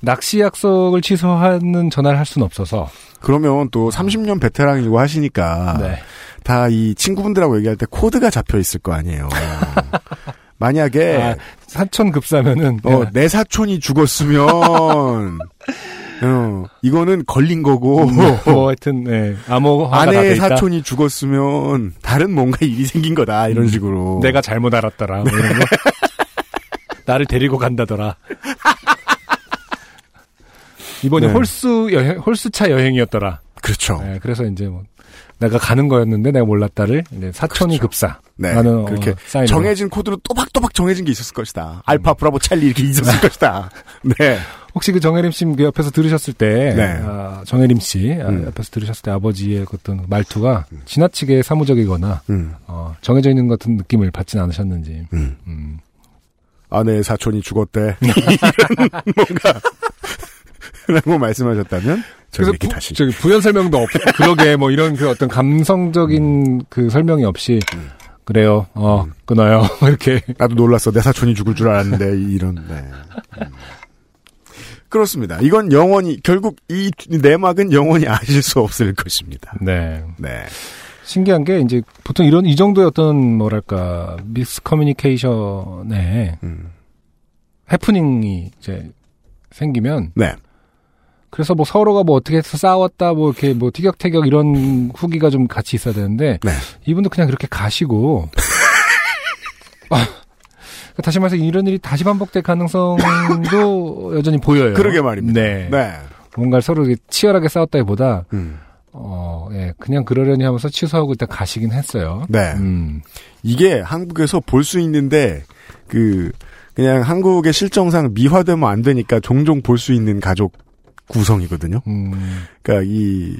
낚시 약속을 취소하는 전화를 할 수는 없어서 그러면 또 30년 베테랑이고 하시니까 네. 다이 친구분들하고 얘기할 때 코드가 잡혀 있을 거 아니에요. 만약에 아, 사촌 급사면은 어, 내 사촌이 죽었으면 어, 이거는 걸린 거고 뭐 하여튼 네, 다돼 아내의. 사촌이 죽었으면 다른 뭔가 일이 생긴 거다 이런 식으로 음. 내가 잘못 알았더라. 뭐 이런 거. 나를 데리고 간다더라. 이번에 네. 홀수 여행, 홀수차 여행이었더라. 그렇죠. 네, 그래서 이제 뭐 내가 가는 거였는데 내가 몰랐다를 이제 사촌이 그렇죠. 급사. 네, 라는 그렇게 어. 정해진 코드로 또박또박 정해진 게 있었을 것이다. 알파, 브라보, 찰리 이렇게 있었을 것이다. 네. 혹시 그 정혜림 씨 그 옆에서 들으셨을 때, 네. 아, 정혜림 씨 아, 음. 옆에서 들으셨을 때 아버지의 그 어떤 말투가 지나치게 사무적이거나 음, 어, 정해져 있는 것 같은 느낌을 받진 않으셨는지. 음. 음. 아내의 사촌이 죽었대. 이런 뭔가 라고 말씀하셨다면 그래서 부, 다시 저기 부연 설명도 없. 그러게 뭐 이런 그 어떤 감성적인 그 설명이 없이 음. 그래요. 어 끊어요. 이렇게 나도 놀랐어. 내 사촌이 죽을 줄 알았는데 이런. 네. 음. 그렇습니다. 이건 영원히 결국 이 내막은 영원히 아실 수 없을 것입니다. 네. 네. 신기한 게 이제 보통 이런 이 정도의 어떤 뭐랄까 미스 커뮤니케이션에 음. 해프닝이 이제 생기면 네. 그래서 뭐 서로가 뭐 어떻게 해서 싸웠다 뭐 이렇게 뭐 티격태격 이런 후기가 좀 같이 있어야 되는데 네. 이분도 그냥 그렇게 가시고 아, 다시 말해서 이런 일이 다시 반복될 가능성도 여전히 보여요. 그러게 말입니다. 네. 네. 뭔가 서로 치열하게 싸웠다기보다 음. 어, 예, 그냥 그러려니 하면서 취소하고 일단 가시긴 했어요. 네. 음. 이게 한국에서 볼 수 있는데 그 그냥 한국의 실정상 미화되면 안 되니까 종종 볼 수 있는 가족 구성이거든요. 음. 그러니까 이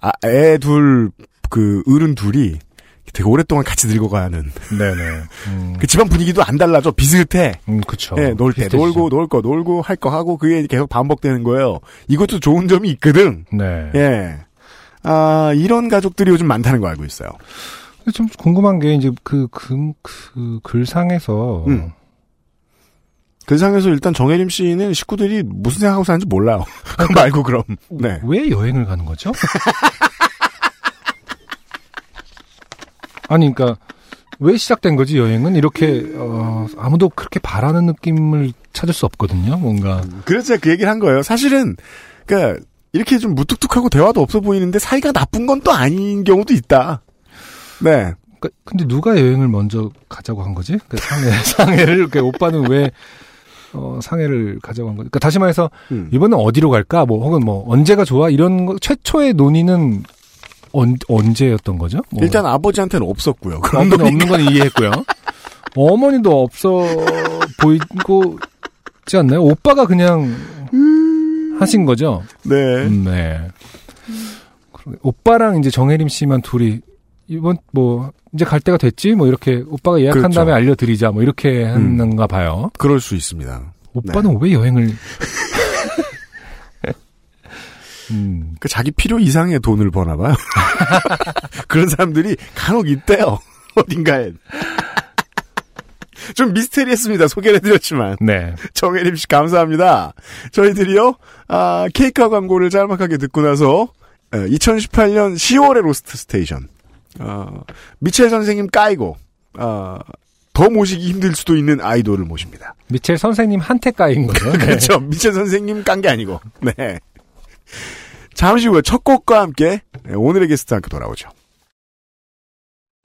아, 애둘 그 어른 둘이 되게 오랫동안 같이 늙어가는 네네. 음. 그 집안 분위기도 안 달라져 비슷해. 음, 그쵸. 예, 놀때 비슷해지죠. 놀고 놀 거 놀고 할 거 하고 그게 계속 반복되는 거예요. 이것도 좋은 점이 있거든. 네. 예. 아 이런 가족들이 요즘 많다는 거 알고 있어요. 좀 궁금한 게 이제 그, 그, 그 글상에서 음. 그 상에서 일단 정혜림 씨는 식구들이 무슨 생각하고 사는지 몰라요. 그거 말고 그럼. 네. 왜 여행을 가는 거죠? 아니, 그러니까 왜 시작된 거지 여행은 이렇게 어, 아무도 그렇게 바라는 느낌을 찾을 수 없거든요. 뭔가 그래서 제가 그 얘기를 한 거예요. 사실은 그러니까 이렇게 좀 무뚝뚝하고 대화도 없어 보이는데 사이가 나쁜 건 또 아닌 경우도 있다. 네. 그러니까 근데 누가 여행을 먼저 가자고 한 거지? 그 상해 상해를 그 오빠는 왜 어, 상해를 한 거지? 그러니까 다시 말해서 음. 이번엔 어디로 갈까? 뭐 혹은 뭐 언제가 좋아? 이런 거 최초의 논의는 언, 언제였던 거죠? 뭐 일단 아버지한테는 없었고요. 그런 놈이 없는 건 이해했고요. 어머니도 없어 보이고 있지 않나요? 오빠가 그냥 하신 거죠? 네. 음, 네. 오빠랑 이제 정혜림 씨만 둘이 이번 뭐 이제 갈 때가 됐지 뭐 이렇게 오빠가 예약한 그렇죠. 다음에 알려드리자 뭐 이렇게 음. 했는가 봐요. 그럴 수 있습니다. 오빠는 왜 여행을? 음, 그 자기 필요 이상의 돈을 버나 봐요. 그런 사람들이 간혹 있대요. 어딘가에. 좀 미스테리했습니다. 소개를 해드렸지만. 네. 정혜림 씨 감사합니다. 저희들이요, 아, 케이카 광고를 짤막하게 듣고 나서, 2018년 10월의 로스트 스테이션, 어, 미첼 선생님 까이고, 어, 더 모시기 힘들 수도 있는 아이돌을 모십니다. 미첼 선생님 한테 까인 거죠. 네. 그렇죠. 미첼 선생님 깐 게 아니고. 네. 잠시 후에 첫 곡과 함께 네, 오늘의 게스트와 함께 돌아오죠.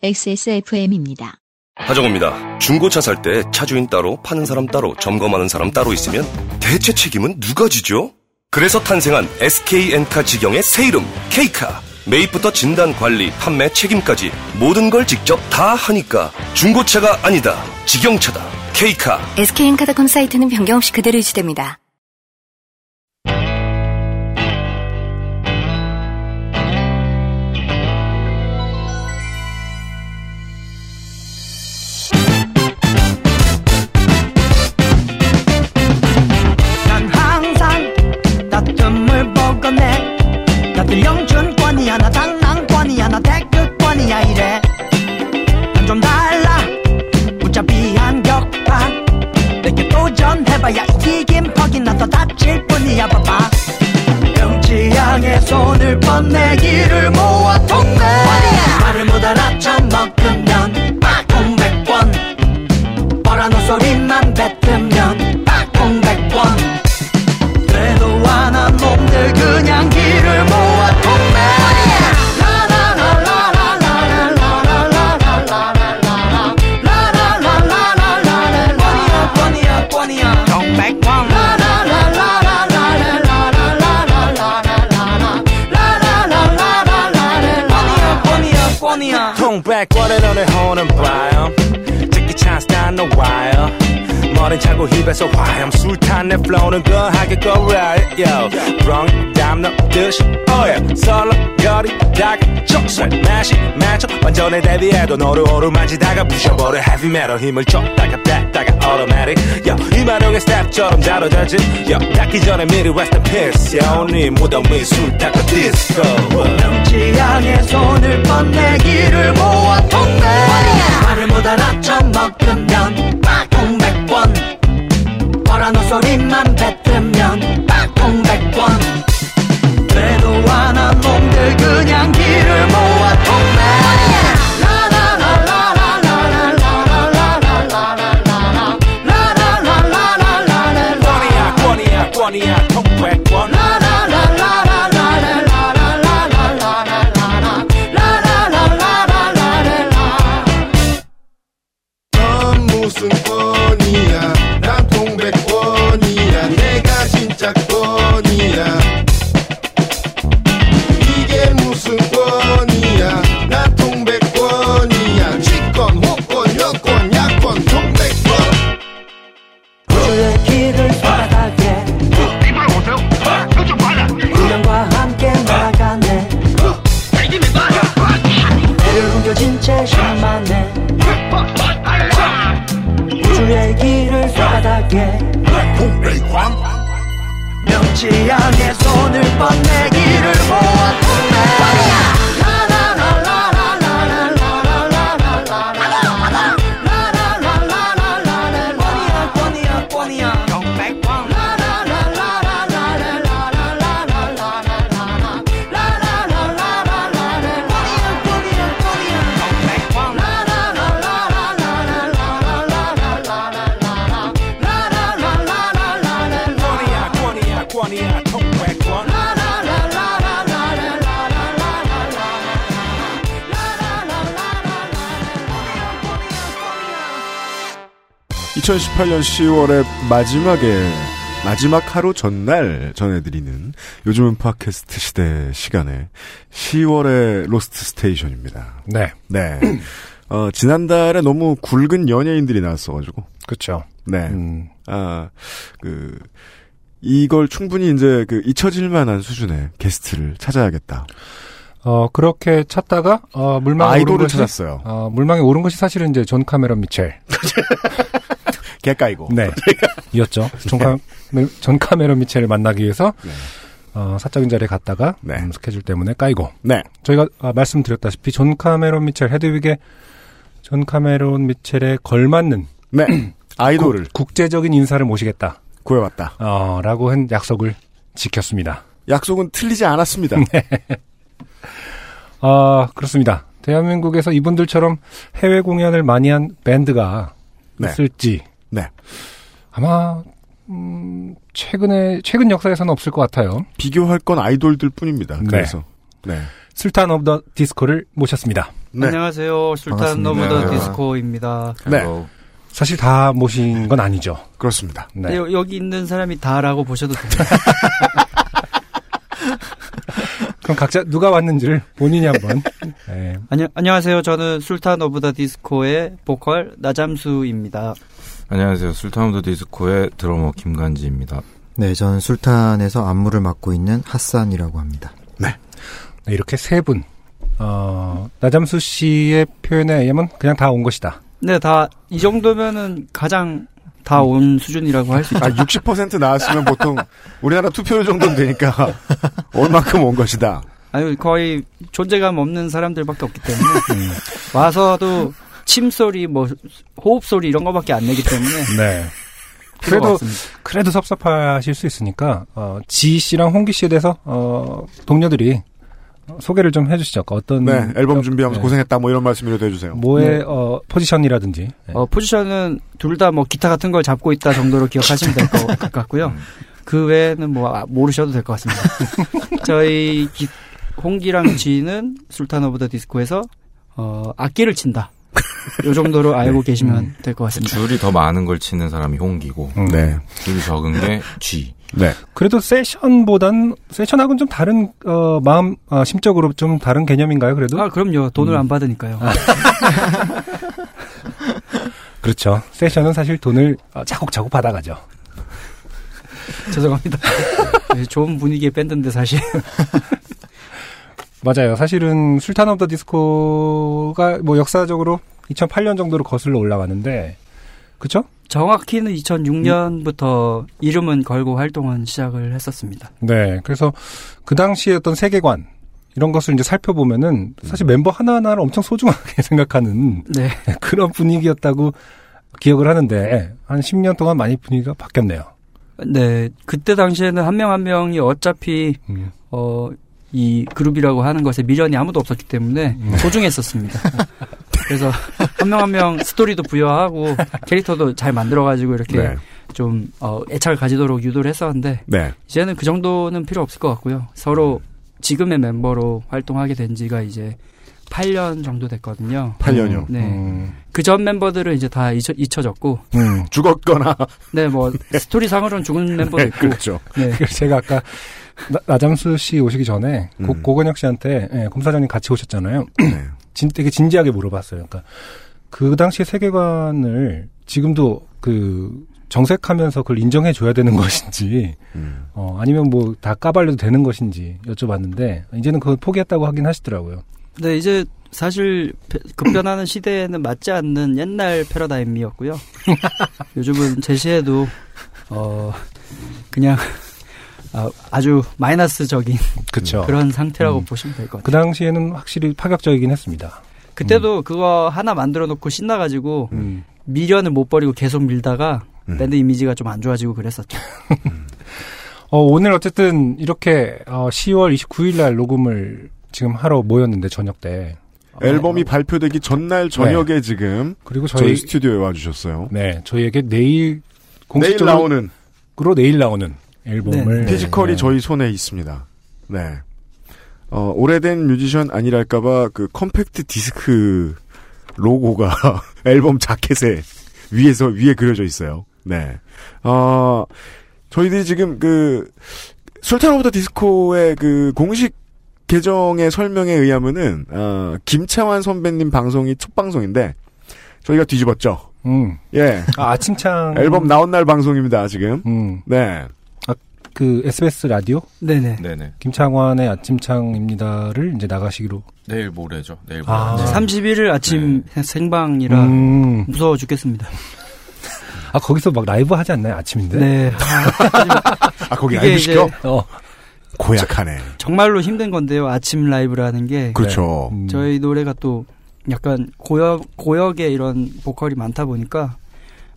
XSFM입니다. 하정우입니다. 중고차 살 때 차주인 따로, 파는 사람 따로, 점검하는 사람 따로 있으면 대체 책임은 누가 지죠? 그래서 탄생한 SK엔카 직영의 새 이름, K카. 매입부터 진단, 관리, 판매, 책임까지 모든 걸 직접 다 하니까 중고차가 아니다. 직영차다. K카. SK엔카닷컴 사이트는 변경 없이 그대로 유지됩니다. 난 항상 다툼을 보고 내 다들 영 해봐야 이긴 퍽이 나 더 다칠 뿐이야 봐봐. 명치양의 손을 뻗내 기를 모아 통내 말을 못 알아쳐 먹 통백권에 너네 호는 봐요 찍기 찬스 난너 와요 머리 차고 힙에서 화염 술탄 내 플로우는 거하게 go right yo. Wrong damn 너 듯이 oh yeah. 설렁거리다가 쪽술 맛이 맞춰. 완전히 대비해도 너를 오르만지다가 부셔버려. Heavy metal 힘을 줬다가 뺐다가 automatic yo. 이만용의 스텝처럼 자로자지 yo. 닿기 전에 미리 rest in peace yo. 네 무덤 위술 닦아 disco. 명치양의 손을 뻗내기를 모아 통내 말을 못 알아쳐 먹으면 뻔한 헛소리만 뱉으면 공백권 되도 않은 놈들 그냥 길을 모아 통내 권이야 권이야 권이야 통백권 2018년 10월의 마지막에 마지막 하루 전날 전해드리는 요즘은 팟캐스트 시대 시간에 10월의 로스트 스테이션입니다. 네. 네. 어, 지난달에 너무 굵은 연예인들이 나왔어가지고. 그렇죠. 네. 음, 아, 그, 이걸 충분히 이제 그 잊혀질 만한 수준의 게스트를 찾아야겠다. 어, 그렇게 찾다가, 어, 물망에 오른 아이돌을 것이, 찾았어요. 어, 물망에 오른 것이 사실은 이제 존 카메론 미첼. 개까이고. 네. 이었죠. 존, 카, 존 카메론 미첼을 만나기 위해서, 네. 어, 사적인 자리에 갔다가, 네. 음, 스케줄 때문에 까이고. 네. 저희가 아, 말씀드렸다시피 존 카메론 미첼 헤드윅의 존 카메론 미첼에 걸맞는 네. 아이돌을 국, 국제적인 인사를 모시겠다. 구해왔다. 어, 라고 한 약속을 지켰습니다. 약속은 틀리지 않았습니다. 아, 그렇습니다. 대한민국에서 이분들처럼 해외 공연을 많이 한 밴드가 네. 있을지 네. 아마 음, 최근에 최근 역사에서는 없을 것 같아요. 비교할 건 아이돌들 뿐입니다. 네. 그래서. 네. 술탄 오브 더 디스코를 모셨습니다. 네. 안녕하세요. 술탄. 오브 더 네. 디스코입니다. 네. 사실 다 모신 건 아니죠. 그렇습니다. 네. 네, 여- 여기 있는 사람이 다라고 보셔도 됩니다. 그럼 각자 누가 왔는지를 본인이 한번. 네. 안녕, 안녕하세요. 저는 술탄 오브 더 디스코의 보컬 나잠수입니다. 안녕하세요. 술탄 오브 디스코의 드러머 김간지입니다. 네, 저는 술탄에서 안무를 맡고 있는 핫산이라고 합니다. 네, 이렇게 세 분. 어, 나잠수 씨의 표현에 의하면 그냥 다 온 것이다. 네, 다 이 정도면은 가장 다온 수준이라고 할 수 있죠. 아, 60% 나왔으면 보통 우리나라 투표율 정도는 되니까 얼만큼 온 것이다. 아유, 거의 존재감 없는 사람들밖에 없기 때문에 와서도 침 소리, 뭐 호흡 소리 이런 거밖에 안 내기 때문에 네. 그래도 그래도 섭섭하실 수 있으니까 어, 지희 씨랑 홍기 씨에 대해서 어, 동료들이 어, 소개를 좀 해주시죠. 어떤 네, 앨범 준비하면서 네. 고생했다 뭐 이런 말씀이라도 해주세요. 뭐의 네. 어, 포지션이라든지 네. 어, 포지션은 둘 다 뭐 기타 같은 걸 잡고 있다 정도로 기억하시면 될 것 같고요. 그 외에는 뭐 아, 모르셔도 될 것 같습니다. 저희 기- 홍기랑 지는 술탄 오브 더 디스코에서 어, 악기를 친다. 요 정도로 알고 계시면 될것 같습니다. 줄이 더 많은 걸 치는 사람이 홍기고 음. 네. 줄이 적은 게 G. 네. 그래도 세션보단 세션하고는 좀 다른 어, 마음 어, 심적으로 좀 다른 개념인가요? 그래도 아, 그럼요. 돈을 안 받으니까요. 그렇죠. 세션은 사실 돈을 어, 차곡차곡 받아가죠. 죄송합니다. 네, 좋은 분위기의 밴드인데 사실. 맞아요. 사실은 술탄 오브 더 디스코가 뭐 역사적으로 2008년 정도로 거슬러 올라가는데 그쵸? 정확히는 2006년부터 이름은 걸고 활동은 시작을 했었습니다. 네. 그래서 그 당시의 어떤 세계관 이런 것을 이제 살펴보면은 사실 멤버 하나하나를 엄청 소중하게 생각하는 네. 그런 분위기였다고 기억을 하는데 한 10년 동안 많이 분위기가 바뀌었네요. 네, 그때 당시에는 한 명한 명이 어차피 음. 어, 이 그룹이라고 하는 것에 미련이 아무도 없었기 때문에 음. 소중했었습니다. 그래서 한명 한 명 스토리도 부여하고 캐릭터도 잘 만들어가지고 이렇게 네. 좀 어, 애착을 가지도록 유도를 했었는데 네. 이제는 그 정도는 필요 없을 것 같고요. 서로 지금의 멤버로 활동하게 된 지가 이제 8년 정도 됐거든요. 8년이요. 네. 음. 그전 멤버들은 이제 다 잊혀, 잊혀졌고, 음. 죽었거나. 네, 뭐, 스토리상으로는 죽은 멤버도 네, 있고, 그렇죠. 네. 제가 아까 나, 나잠수 씨 오시기 전에 고, 음. 고건혁 씨한테 예, 검사장님 같이 오셨잖아요. 네. 진, 되게 진지하게 물어봤어요. 그러니까 그 당시의 세계관을 지금도 그 정색하면서 그걸 인정해 줘야 되는 것인지 음. 어 아니면 뭐 다 까발려도 되는 것인지 여쭤봤는데 이제는 그걸 포기했다고 하긴 하시더라고요. 네, 이제 사실 배- 급변하는 시대에는 맞지 않는 옛날 패러다임이었고요. 요즘은 제시해도 어 그냥 아, 아주 마이너스적인 그렇죠. 그런 상태라고 음. 보시면 될 것 같아요. 그 당시에는 확실히 파격적이긴 했습니다. 그때도 그거 하나 만들어 놓고 신나가지고 음. 미련을 못 버리고 계속 밀다가 음. 밴드 이미지가 좀 안 좋아지고 그랬었죠. 어, 오늘 어쨌든 이렇게 어, 10월 29일 날 녹음을 지금 하러 모였는데 저녁 때 앨범이 발표되기 전날 저녁에 지금 그리고 저희, 저희 스튜디오에 와주셨어요. 네 저희에게 내일 내일 공식적으로 나오는 으로 내일 나오는 앨범을 physical이 네. 저희 손에 있습니다. 네. 어, 오래된 뮤지션 아니랄까봐 그 컴팩트 디스크 로고가 앨범 자켓에 위에서 위에 그려져 있어요. 네. 어 저희들이 지금 그 술탄 오브 더 디스코의 그 공식 계정의 설명에 의하면은 어 김채환 선배님 방송이 첫 방송인데 저희가 뒤집었죠. 음. 예. 아, 아침창. 앨범 나온 날 방송입니다, 지금. 음. 네. 아, 그 SBS 라디오? 네네. 네네. 김창완의 아침창입니다를 이제 나가시기로. 내일 모레죠. 내일 모레. 아. 31일 아침 생방이라 음. 무서워 죽겠습니다. 아, 거기서 막 라이브 하지 않나요? 아침인데? 네. 아, 거기 라이브 시켜? 어. 고약하네. 정말로 힘든 건데요. 아침 라이브라는 게 그렇죠. 음. 저희 노래가 또 약간 고역 고역의 이런 보컬이 많다 보니까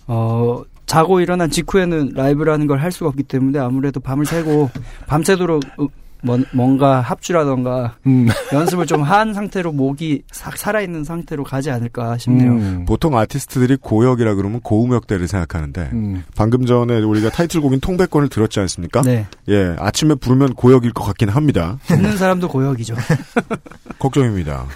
어 자고 일어난 직후에는 라이브라는 걸 할 수가 없기 때문에 아무래도 밤을 새고 밤새도록 으- 뭔- 뭔가 합주라던가 음. 연습을 좀 한 상태로 목이 싹 살아있는 상태로 가지 않을까 싶네요. 음. 보통 아티스트들이 고역이라 그러면 고음역대를 생각하는데 음. 방금 전에 우리가 타이틀곡인 통배권을 들었지 않습니까? 네. 예, 아침에 부르면 고역일 것 같긴 합니다. 듣는 사람도 고역이죠. 걱정입니다.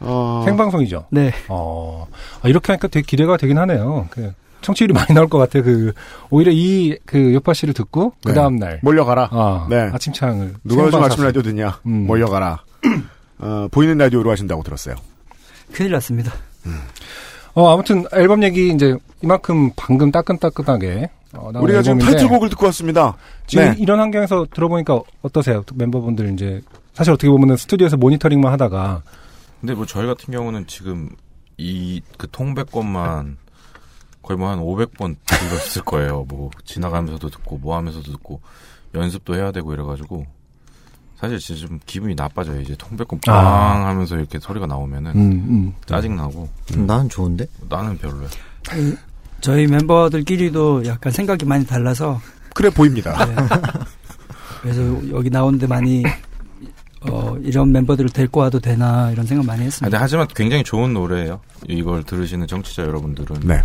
어, 생방송이죠? 네. 어. 아, 이렇게 하니까 되게 기대가 되긴 하네요. 그, 청취율이 많이 나올 것 같아요. 그, 오히려 이, 그, 요파 씨를 듣고, 그 네. 다음 날. 몰려가라. 아, 네. 아침창을. 누가 요즘 아침. 라디오 듣냐? 음. 몰려가라. 어, 보이는 라디오로 하신다고 들었어요. 큰일 났습니다. 어, 아무튼 앨범 얘기 이제 이만큼 방금 따끈따끈하게. 어, 나온 우리가 지금 앨범인데 타이틀곡을 듣고 왔습니다. 지금 네. 이런 환경에서 들어보니까 어떠세요? 멤버분들 이제 사실 어떻게 보면은 스튜디오에서 모니터링만 하다가 근데 뭐 저희 같은 경우는 지금 이 그 통백권만 거의 뭐 한 500번 들었을 거예요. 뭐 지나가면서도 듣고 뭐 하면서도 듣고 연습도 해야 되고 이래가지고 사실 진짜 좀 기분이 나빠져요. 이제 통백권 빵 아. 하면서 이렇게 소리가 나오면은 음, 음. 짜증 나고 난 좋은데? 나는 별로야. 저희 멤버들끼리도 약간 생각이 많이 달라서 그래 보입니다. 네. 그래서 여기 나오는데 많이 어, 이런 멤버들을 데리고 와도 되나 이런 생각 많이 아, 했습니다. 하지만 굉장히 좋은 노래예요. 이걸 들으시는 청취자 여러분들은 네.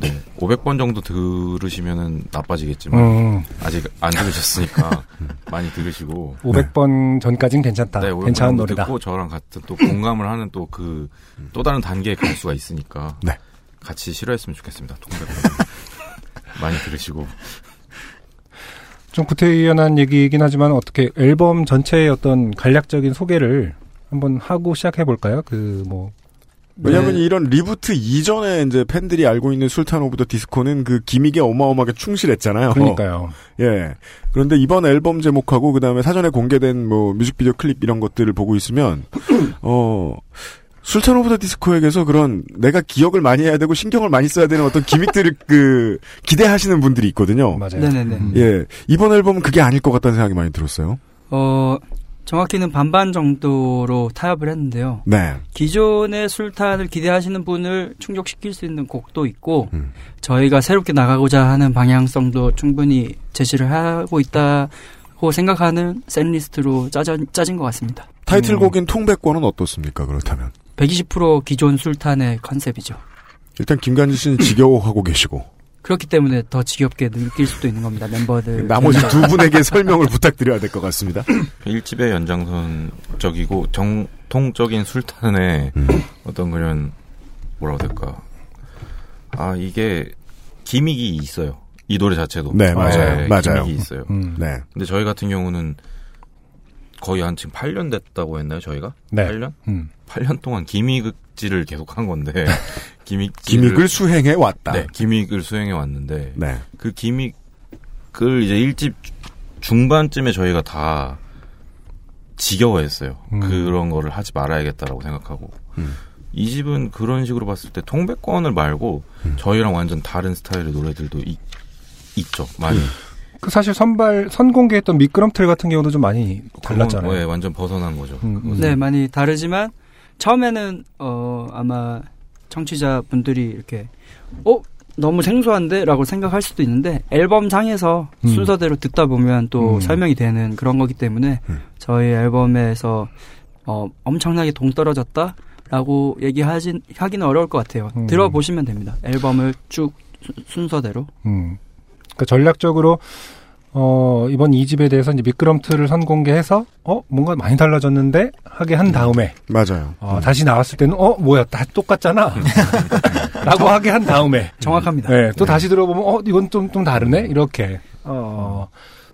네. 500번 정도 들으시면은 나빠지겠지만 음. 아직 안 들으셨으니까 많이 들으시고 500번 전까진 괜찮다. 네, 500번 괜찮은 노래다. 듣고 저랑 같은 또 공감을 하는 또그 또 다른 단계에 갈 수가 있으니까 네. 같이 싫어했으면 좋겠습니다. 많이 들으시고 좀 구태의연한 얘기이긴 하지만 어떻게 앨범 전체의 어떤 간략적인 소개를 한번 하고 시작해 볼까요? 그 뭐 왜냐하면 이런 reboot 이전에 이제 팬들이 알고 있는 술탄 오브 더 디스코는 그 gimmick에 어마어마하게 충실했잖아요. 그러니까요. 예. 그런데 이번 앨범 제목하고 그 다음에 사전에 공개된 뭐 뮤직비디오 클립 이런 것들을 보고 있으면 어 술탄 오브 더 디스코에게서 그런 내가 기억을 많이 해야 되고 신경을 많이 써야 되는 어떤 gimmick들을 그 기대하시는 분들이 있거든요. 맞아요. 네네네. 음. 예. 이번 앨범은 그게 아닐 것 같다는 생각이 많이 들었어요. 어, 정확히는 반반 정도로 타협을 했는데요. 네. 기존의 술탄을 기대하시는 분을 충족시킬 수 있는 곡도 있고 음. 저희가 새롭게 나가고자 하는 방향성도 충분히 제시를 하고 있다고 생각하는 setlist로 짜진, 짜진 것 같습니다. 타이틀곡인 통백권은 어떻습니까? 그렇다면 120% 기존 술탄의 컨셉이죠. 일단 김간지 씨는 지겨워하고 계시고 그렇기 때문에 더 지겹게 느낄 수도 있는 겁니다. 멤버들 나머지 개인적으로. 두 분에게 설명을 부탁드려야 될 것 같습니다. 일집의 연장선적이고 정통적인 술탄의 음. 어떤 그런 뭐라고 해야 될까 아 이게 기믹이 있어요. 이 노래 자체도 네, 맞아요. 맞아요. 기믹이 있어요. 음. 네. 근데 저희 같은 경우는 거의 한 지금 8년 됐다고 했나요, 저희가? 네. 8년? 음. 8년 동안 기믹질을 계속 한 건데, 기믹 기믹을 수행해 왔다. 네, 기믹을 수행해 왔는데, 네. 그 기믹을 이제 일집 중반쯤에 저희가 다 지겨워했어요. 음. 그런 거를 하지 말아야겠다라고 생각하고. 음. 이 집은 그런 식으로 봤을 때 통백권을 말고 음. 저희랑 완전 다른 스타일의 노래들도 있, 있죠. 많이. 그 사실 선발 선공개했던 미끄럼틀 같은 경우도 좀 많이 달랐잖아요. 그건, 네, 완전 벗어난 거죠. 음, 음. 네, 많이 다르지만 처음에는 어 아마 청취자 분들이 이렇게 어 너무 생소한데라고 생각할 수도 있는데 앨범 상에서 음. 순서대로 듣다 보면 또 음. 설명이 되는 그런 거기 때문에 음. 저희 앨범에서 어 엄청나게 동떨어졌다 라고 얘기하진 하기는 어려울 것 같아요. 음. 들어보시면 됩니다. 앨범을 쭉 수- 순서대로. 음. 그러니까 전략적으로 어, 이번 2집에 대해서 이제 미끄럼틀을 선공개해서, 어, 뭔가 많이 달라졌는데, 하게 한 다음에, 맞아요. 어, 다시 나왔을 때는, 어, 뭐야, 다 똑같잖아. 라고 하게 한 다음에, 정확합니다. 네, 또 다시 들어보면, 어, 이건 좀, 좀 다르네? 이렇게, 어,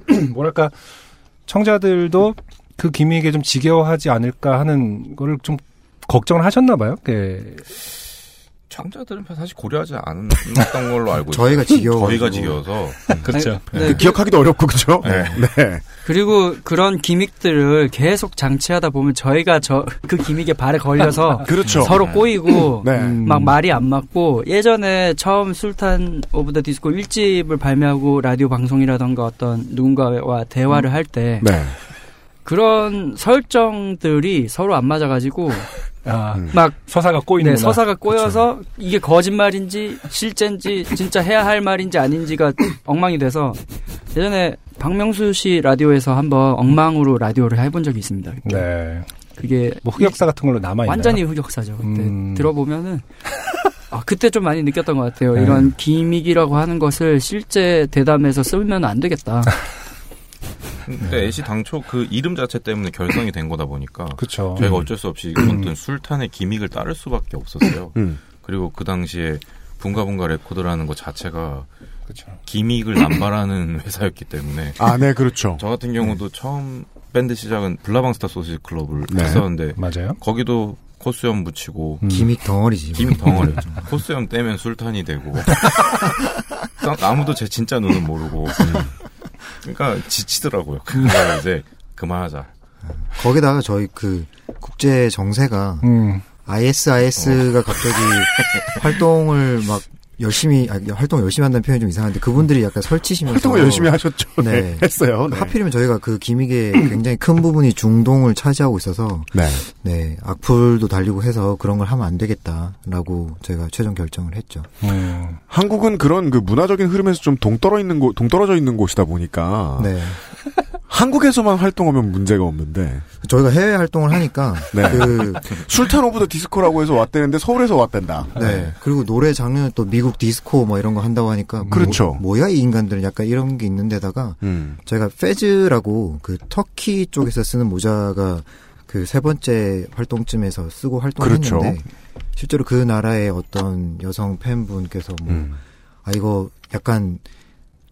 뭐랄까, 청자들도 그 기믹에 좀 지겨워하지 않을까 하는 거를 좀 걱정을 하셨나봐요. 그, 청자들은 사실 고려하지 않았던 걸로 알고 있어요. 저희가 지겨워가지고. 저희가 지겨워서. 그렇죠. 네. 그 기억하기도 어렵고 그죠? 네. 네. 그리고 그런 gimmick들을 계속 장치하다 보면 저희가 저 그 gimmick에 발에 걸려서 그렇죠. 서로 꼬이고 네. 막 말이 안 맞고 예전에 처음 술탄 오브 더 디스코 1집을 발매하고 라디오 방송이라던가 어떤 누군가와 대화를 할때 네. 그런 설정들이 서로 안 맞아가지고 아, 음. 막 서사가 꼬이는 네, 서사가 꼬여서 이게 거짓말인지 실제인지 진짜 해야 할 말인지 아닌지가 엉망이 돼서 예전에 박명수 씨 라디오에서 한번 엉망으로 라디오를 해본 적이 있습니다. 그때. 네. 그게 뭐 흑역사 같은 걸로 남아 있나요? 완전히 흑역사죠. 그때 음. 들어보면은 아, 그때 좀 많이 느꼈던 것 같아요. 네. 이런 기믹이라고 하는 것을 실제 대담에서 쓰면 안 되겠다. 근데 애시 당초 그 이름 자체 때문에 결성이 된 거다 보니까 그쵸. 저희가 어쩔 수 없이 어떤 술탄의 기믹을 따를 수밖에 없었어요. 음. 그리고 그 당시에 붕가붕가 레코드라는 것 자체가 그쵸. gimmick을 남발하는 회사였기 때문에 아, 네, 그렇죠. 저 같은 경우도 처음 밴드 시작은 불나방스타 쏘세지 클럽을 네. 했었는데 맞아요. 거기도 콧수염 붙이고 음. gimmick 덩어리지. gimmick 덩어리였죠. 콧수염 떼면 술탄이 되고 아무도 제 진짜 눈은 모르고 그러니까 지치더라고요. 그래서 이제 그만하자. 거기다가 저희 그 국제 정세가 음. ISIS가 갑자기 활동을 막 열심히 아, 활동 열심히 한다는 표현이 좀 이상한데 그분들이 약간 설치시면서 활동을 열심히 하셨죠. 네. 네. 했어요. 네. 하필이면 저희가 그 기믹의 굉장히 큰 부분이 중동을 차지하고 있어서 네. 네 악플도 달리고 해서 그런 걸 하면 안 되겠다라고 저희가 최종 결정을 했죠. 음. 한국은 그런 그 문화적인 흐름에서 좀 동떨어 있는 곳, 동떨어져 있는 곳이다 보니까 네. 한국에서만 활동하면 문제가 없는데 저희가 해외 활동을 하니까 네. 그 술탄 오브 더 디스코라고 해서 왔다는데 서울에서 왔단다. 네. 그리고 노래 장르는 또 미국 디스코 뭐 이런 거 한다고 하니까 뭐- 그렇죠. 뭐 야 이 인간들은 약간 이런 게 있는데다가 음. 저희가 페즈라고 그 터키 쪽에서 쓰는 모자가 그 세 번째 활동쯤에서 쓰고 활동했는데 그렇죠. 실제로 그 나라의 어떤 여성 팬분께서 뭐 음. 아 이거 약간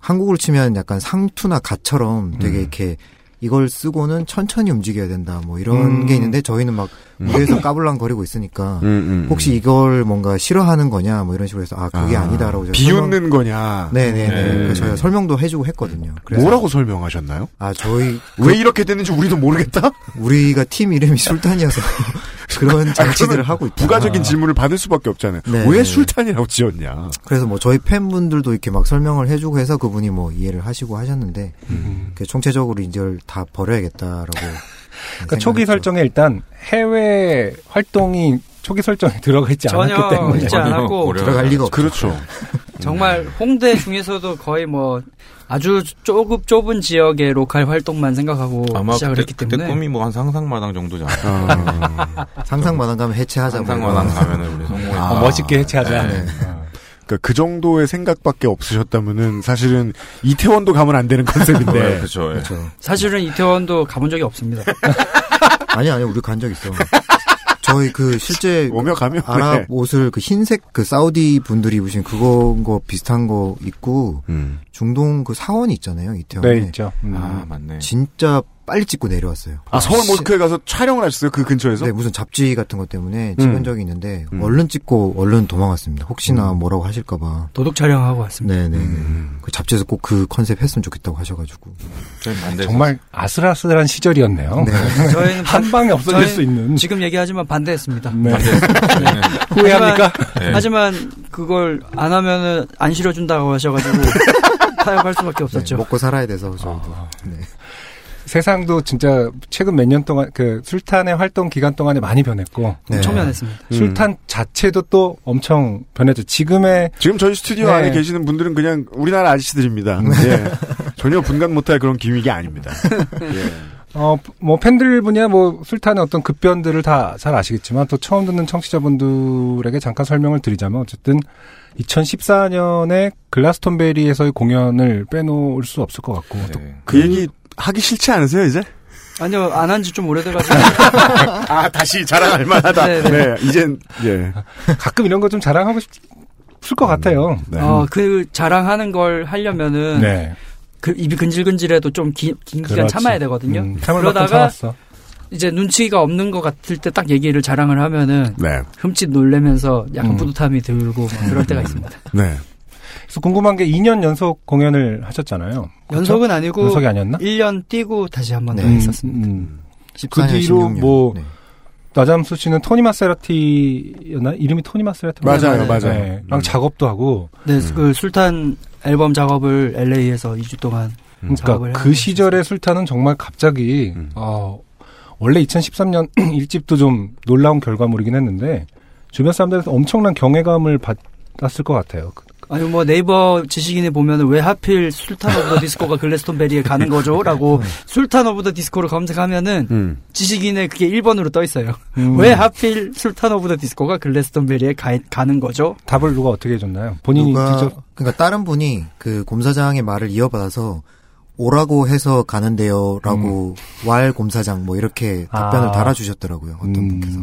한국으로 치면 약간 상투나 갓처럼 되게 음. 이렇게 이걸 쓰고는 천천히 움직여야 된다 뭐 이런 음. 게 있는데 저희는 막 무대에서 까불랑거리고 있으니까 음, 음, 혹시 이걸 뭔가 싫어하는 거냐 뭐 이런 식으로 해서 아 그게 아, 아, 니다라고 설명- 비웃는 거냐? 네네네 네. 그래서 저희가 설명도 해주고 했거든요. 그래서 뭐라고 설명하셨나요? 아 저희 왜 이렇게 됐는지 우리도 모르겠다. 우리가 팀 이름이 술탄이어서 그런 장치들을 하고 있다. 부가적인 질문을 받을 수밖에 없잖아요. 네. 왜 술탄이라고 지었냐? 그래서 뭐 저희 팬분들도 이렇게 막 설명을 해주고 해서 그분이 뭐 이해를 하시고 하셨는데 음. 그 총체적으로 이걸 다 버려야겠다라고. 네, 그러니까 초기. 설정에 일단 해외 활동이 초기 설정에 들어가 있지 전혀 않았기 때문에 있지 않았고 들어갈 리가 없죠. 그렇죠. 정말 홍대 중에서도 거의 뭐 아주 조금 좁은 지역의 로컬 활동만 생각하고 아마 시작을 그때, 했기 때문에 꿈이 뭐 한 상상마당 정도지 않아요. 아, 상상마당 가면 해체하자. 뭐 상상마당 이런. 가면은 우리 성공했다. 어, 멋있게 해체하자. 네. 어. 그러니까 그 정도의 생각밖에 없으셨다면은 사실은 이태원도 가면 안 되는 컨셉인데. 네, 그렇죠. 예. 그렇죠. 사실은 이태원도 가본 적이 없습니다. 아니 아니 우리 간 적 있어. 저희 그 실제 오며 가며. 아랍 네. 옷을 그 흰색 그 사우디 분들이 입으신 그거 거 비슷한 거 입고 음. 중동 그 사원이 있잖아요 이태원에 네, 있죠. 음. 아, 맞네. 진짜 빨리 찍고 내려왔어요. 아, 서울 모스크에 가서 촬영을 하셨어요? 그 근처에서? 네, 무슨 잡지 같은 것 때문에 찍은 음. 적이 있는데 음. 얼른 찍고 얼른 도망갔습니다. 혹시나 뭐라고 하실까봐. 도둑 촬영하고 왔습니다. 네네. 음. 그 잡지에서 꼭 그 컨셉 했으면 좋겠다고 하셔가지고. 정말 아슬아슬한 시절이었네요. 네. 저희는 한 방에 없어질 저희 수 있는. 지금 얘기하지만 반대했습니다. 네. 저희는 후회합니까? 네. 하지만 그걸 안 하면은 안 실어준다고 하셔가지고 타협할 수밖에 없었죠. 네, 먹고 살아야 돼서 저희도. 아. 네. 세상도 진짜 최근 몇 년 동안 그 술탄의 활동 기간 동안에 많이 변했고 네. 초면했습니다. 음. 술탄 자체도 또 엄청 변했죠. 지금의 지금 저희 스튜디오 네. 안에 계시는 분들은 그냥 우리나라 아저씨들입니다. 예. 전혀 분간 못할 그런 기믹이 아닙니다. 예. 어, 뭐, 팬들분이야 뭐, 술탄의 어떤 급변들을 다 잘 아시겠지만, 또 처음 듣는 청취자분들에게 잠깐 설명을 드리자면, 어쨌든, 2014년에 글라스톤베리에서의 공연을 빼놓을 수 없을 것 같고, 또그 얘기 하기 싫지 않으세요, 이제? 아니요, 안 한 지 좀 오래돼가지고. 아, 다시 자랑할 만하다. 네, 네, 네. 이젠, 예. 가끔 이런 거 좀 자랑하고 싶 을 것 같아요. 네. 어, 그 자랑하는 걸 하려면은 네. 그 입이 근질근질해도 좀긴 기간 그렇지. 참아야 되거든요. 음, 그러다가. 이제 눈치가 없는 것 같을 때 딱 얘기를 자랑을 하면은 네. 흠칫 놀래면서 약간 음. 뿌듯함이 들고 막 그럴 때가 있습니다. 네. 그래서 궁금한 게 2년 연속 공연을 하셨잖아요. 연속은 아니고 연속이 아니었나? 1년 뛰고 다시 한번더 네. 있었습니다. 음. 그 14년, 뒤로 16년. 뭐 네. 나잠수 씨는 토니 마세라티였나? 이름이 토니 마세라티 맞아요, 맞아요. 네. 랑 음. 작업도 하고 네, 그 술탄 앨범 작업을 LA에서 2주 동안 작업을 그러니까 그 시절의 술탄은 정말 갑자기 음. 어, 원래 2013년 1집도 좀 놀라운 결과물이긴 했는데 주변 사람들한테 엄청난 경외감을 받았을 것 같아요. 그- 아니 뭐 네이버 지식인에 보면은 왜 하필 술탄 오브 더 디스코가 글래스톤베리에 가는 거죠?라고 술탄 오브 더 디스코를 검색하면은 음. 지식인에 그게 1번으로 떠 있어요. 음. 왜 하필 술탄 오브 더 디스코가 글래스톤베리에 가, 가는 거죠? 답을 누가 어떻게 해줬나요? 본인이 누가 직접 그러니까 다른 분이 그 곰사장의 말을 이어받아서 오라고 해서 가는데요라고 왈 곰사장 뭐 이렇게 답변을 아. 달아주셨더라고요 어떤 음, 분께서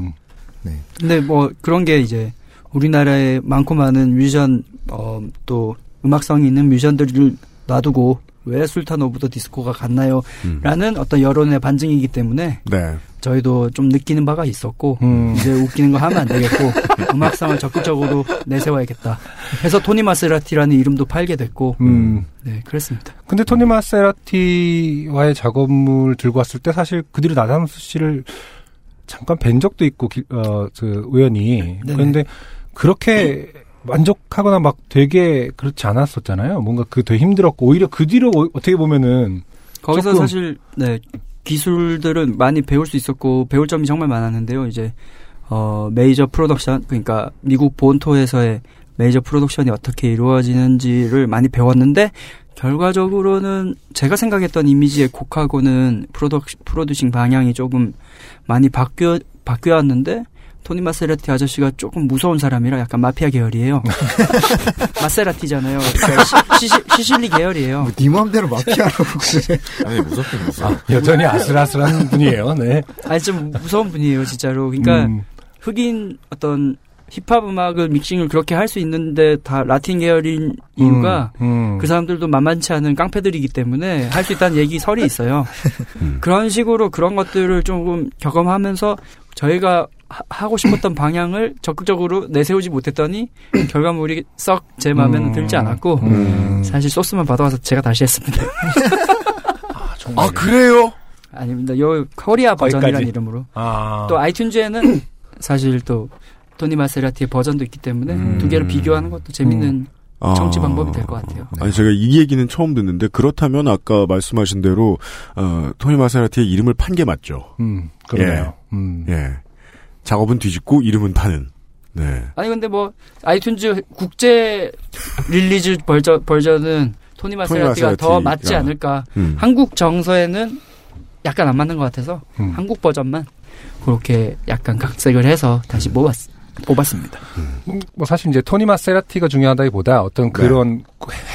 네 근데 뭐 그런 게 이제 우리나라에 많고 많은 뮤지션 어, 또 음악성이 있는 뮤지션들을 놔두고 왜 술탄 오브 더 디스코가 갔나요? 음. 라는 어떤 여론의 반증이기 때문에 네. 저희도 좀 느끼는 바가 있었고 음. 이제 웃기는 거 하면 안 되겠고 음악성을 적극적으로 내세워야겠다. 해서 토니 마세라티라는 이름도 팔게 됐고 음. 네 그랬습니다. 근데 토니 마세라티와의 작업물 들고 왔을 때 사실 그 뒤로 나담수 씨를 잠깐 뵌 적도 있고 기- 어, 그 우연히 네네. 그런데 그렇게 만족하거나 막 되게 그렇지 않았었잖아요. 뭔가 그 되게 힘들었고 오히려 그 뒤로 어- 어떻게 보면은 거기서 사실 네 기술들은 많이 배울 수 있었고 배울 점이 정말 많았는데요. 이제 어 메이저 프로덕션 그러니까 미국 본토에서의 메이저 프로덕션이 어떻게 이루어지는지를 많이 배웠는데 결과적으로는 제가 생각했던 이미지의 곡하고는 프로덕 producing 방향이 조금 많이 바뀌어 바뀌었는데 토니 마세라티 아저씨가 조금 무서운 사람이라 약간 마피아 계열이에요. 마세라티잖아요. 그러니까 시, 시, 실리 계열이에요. 뭐 네 마음대로 마피아라고 그래 아니 무섭긴 무서워. 여전히 아슬아슬한 분이에요. 네. 아니 좀 무서운 분이에요 진짜로. 그러니까 음, 흑인 어떤 힙합 음악을 믹싱을 그렇게 할 수 있는데 다 라틴 계열인 이유가 음, 그 사람들도 만만치 않은 깡패들이기 때문에 할 수 있다는 얘기 설이 있어요. 그런 식으로 그런 것들을 조금 경험하면서 저희가 하, 고 싶었던 방향을 적극적으로 내세우지 못했더니 결과물이 썩 제 마음에는 음, 들지 않았고 음. 사실 소스만 받아와서 제가 다시 했습니다. 아, 그래요? 아닙니다. 요 코리아 버전이라는? 이름으로 아, 또 아이튠즈에는 사실 또 토니 마세라티의 버전도 있기 때문에 음. 두 개를 비교하는 것도 재밌는 아. 청취 방법이 될 것 같아요. 아니 제가 이 얘기는 처음 듣는데 그렇다면 아까 말씀하신 대로 어, 토니 마세라티의 이름을 판 게 맞죠. 음, 그러네요. 음. 예. 작업은 뒤집고 이름은 파는. 네. 아니 근데 뭐 아이튠즈 국제 release 버전, 버전은 토니 마세라티가. 더 맞지 않을까. 음. 한국 정서에는 약간 안 맞는 것 같아서 음. 한국 버전만 그렇게 약간 각색을 해서 다시 뽑았, 뽑았습니다. 음, 뭐 사실 이제 토니 마세라티가 중요하다기보다 어떤 그런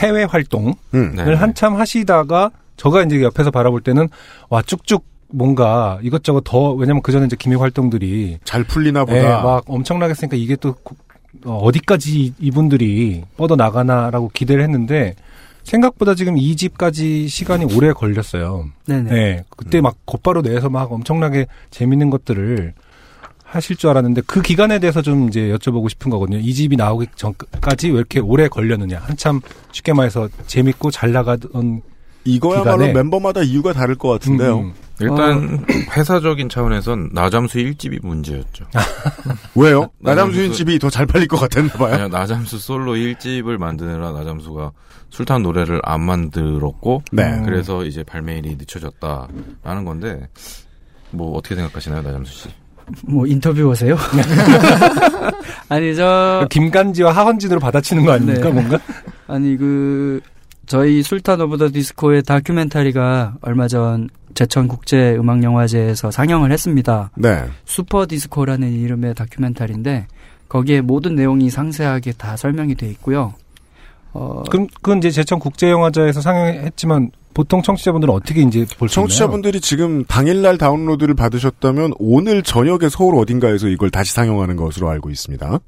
해외 활동을 음. 네. 한참 하시다가 저가 이제 옆에서 바라볼 때는 와 쭉쭉 뭔가 이것저것 더 왜냐면 그 전에 이제 기획 활동들이 잘 풀리나 보다. 예, 막 엄청나게 했으니까 이게 또 구- 어, 어디까지 이분들이 뻗어 나가나라고 기대를 했는데 생각보다 지금 이 집까지 시간이 오래 걸렸어요. 네네. 네, 그때 막 곧바로 내서 막 엄청나게 재밌는 것들을 하실 줄 알았는데 그 기간에 대해서 좀 이제 여쭤보고 싶은 거거든요. 이 집이 나오기 전까지 왜 이렇게 오래 걸렸느냐. 한참 쉽게 말해서 재밌고 잘 나가던 이거야말로 기간에- 멤버마다 이유가 다를 것 같은데요. 음, 일단 회사적인 차원에선 나잠수 1집이 문제였죠. 왜요? 나잠수 나잠수- 집이 더 잘 팔릴 것 같았나 봐요. 아니요, 나잠수 솔로 1집을 만드느라 나잠수가 술탄 노래를 안 만들었고, 네. 그래서 이제 발매일이 늦춰졌다라는 건데, 뭐 어떻게 생각하시나요, 나잠수 씨? 뭐 인터뷰 오세요? 아니 저 김간지와 하헌진으로 받아치는 거 아닙니까 네. 뭔가? 아니 그 저희 술탄 오브 더 디스코의 다큐멘터리가 얼마 전 제천 국제 음악 영화제에서 상영을 했습니다. 네. 슈퍼 디스코라는 이름의 다큐멘터리인데 거기에 모든 내용이 상세하게 다 설명이 돼 있고요. 어, 그럼 그건 이제 제천 국제 영화제에서 상영했지만 보통 청취자분들은 어떻게 이제 볼 수 있나요? 청취자분들이 지금 당일날 다운로드를 받으셨다면 오늘 저녁에 서울 어딘가에서 이걸 다시 상영하는 것으로 알고 있습니다.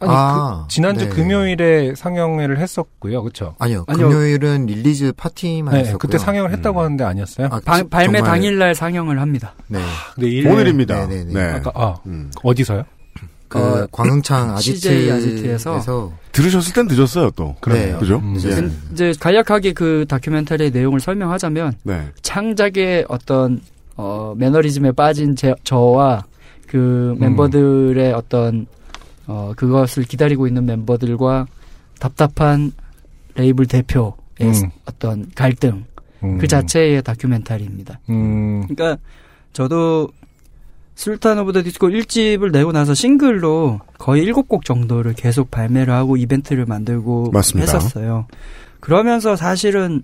아니 아, 그 지난주 네. 금요일에 상영회를 했었고요, 그렇죠? 아니요, 아니요. 금요일은 release 파티만 네, 했었고요. 그때 상영을 했다고 하는데 아니었어요? 아, 바- 지- 발매 정말- 당일날 상영을 합니다. 네. 내일 오늘입니다. 네, 네, 네. 네. 아까 아 음. 어디서요? 그 어, 광흥창 CJ 아지트에서 아지트에서 들으셨을 땐 늦었어요, 또. 네. 그죠? 음. 예. 근- 이제 간략하게 그 다큐멘터리의 내용을 설명하자면 네. 창작의 어떤 어, 매너리즘에 빠진 제, 저와 그 음. 멤버들의 어떤 어, 그것을 기다리고 있는 멤버들과 답답한 레이블 대표의 음. 어떤 갈등 음. 그 자체의 다큐멘터리입니다. 음. 그러니까 저도 술탄 오브 더 디스코 1집을 내고 나서 싱글로 거의 7곡 정도를 계속 발매를 하고 이벤트를 만들고 맞습니다. 했었어요. 그러면서 사실은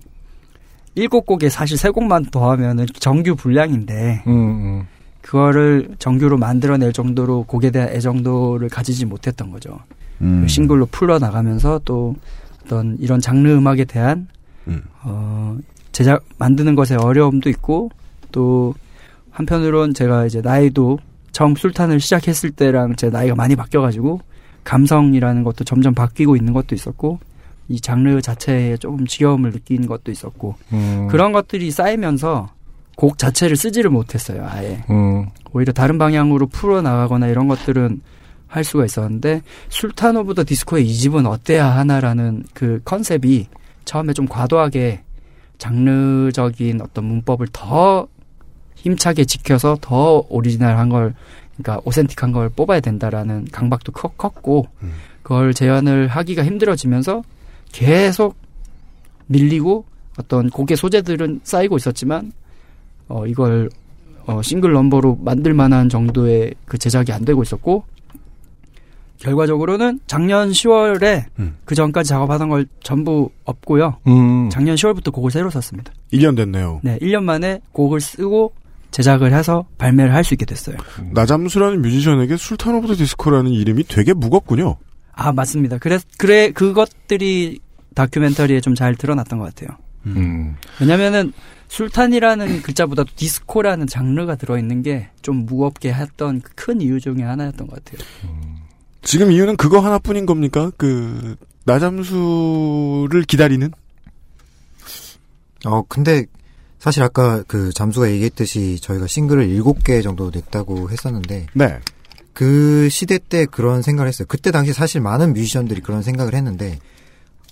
7곡에 사실 3곡만 더하면은 정규 분량인데 음, 음. 그거를 정규로 만들어낼 정도로 곡에 대한 애정도를 가지지 못했던 거죠. 음. 그 싱글로 풀어 나가면서 또 어떤 이런 장르 음악에 대한 음. 어 제작 만드는 것에 어려움도 있고 또 한편으론 제가 이제 나이도 처음 술탄을 시작했을 때랑 제 나이가 많이 바뀌어가지고 감성이라는 것도 점점 바뀌고 있는 것도 있었고 이 장르 자체에 조금 지겨움을 느끼는 것도 있었고 음. 그런 것들이 쌓이면서 곡 자체를 쓰지를 못했어요 아예 음. 오히려 다른 방향으로 풀어 나가거나 이런 것들은 할 수가 있었는데 술탄 오브 더 디스코의 2집은 어때야 하나라는 그 컨셉이 처음에 좀 과도하게 장르적인 어떤 문법을 더 힘차게 지켜서 더 오리지널한 걸 그러니까 authentic한 걸 뽑아야 된다라는 강박도 컸, 컸고 그걸 재현을 하기가 힘들어지면서 계속 밀리고 어떤 곡의 소재들은 쌓이고 있었지만 어 이걸 어 싱글 넘버로 만들 만한 정도의 그 제작이 안 되고 있었고 결과적으로는 작년 10월에 음. 그 전까지 작업하던 걸 전부 엎고요. 음. 작년 10월부터 곡을 새로 썼습니다. 1년 됐네요. 네, 1년 만에 곡을 쓰고 제작을 해서 발매를 할 수 있게 됐어요. 나잠수라는 뮤지션에게 술탄 오브 더 디스코라는 이름이 되게 무겁군요. 아, 맞습니다. 그래, 그래, 그것들이 다큐멘터리에 좀 잘 드러났던 것 같아요. 음. 왜냐면은 술탄이라는 글자보다도 디스코라는 장르가 들어있는 게 좀 무겁게 했던 그큰 이유 중에 하나였던 것 같아요. 지금 이유는 그거 하나뿐인 겁니까? 그 나잠수를 기다리는? 어, 근데 사실 아까 그 잠수가 얘기했듯이 저희가 싱글을 7개 정도 냈다고 했었는데 네. 그 시대 때 그런 생각을 했어요. 그때 당시 사실 많은 뮤지션들이 그런 생각을 했는데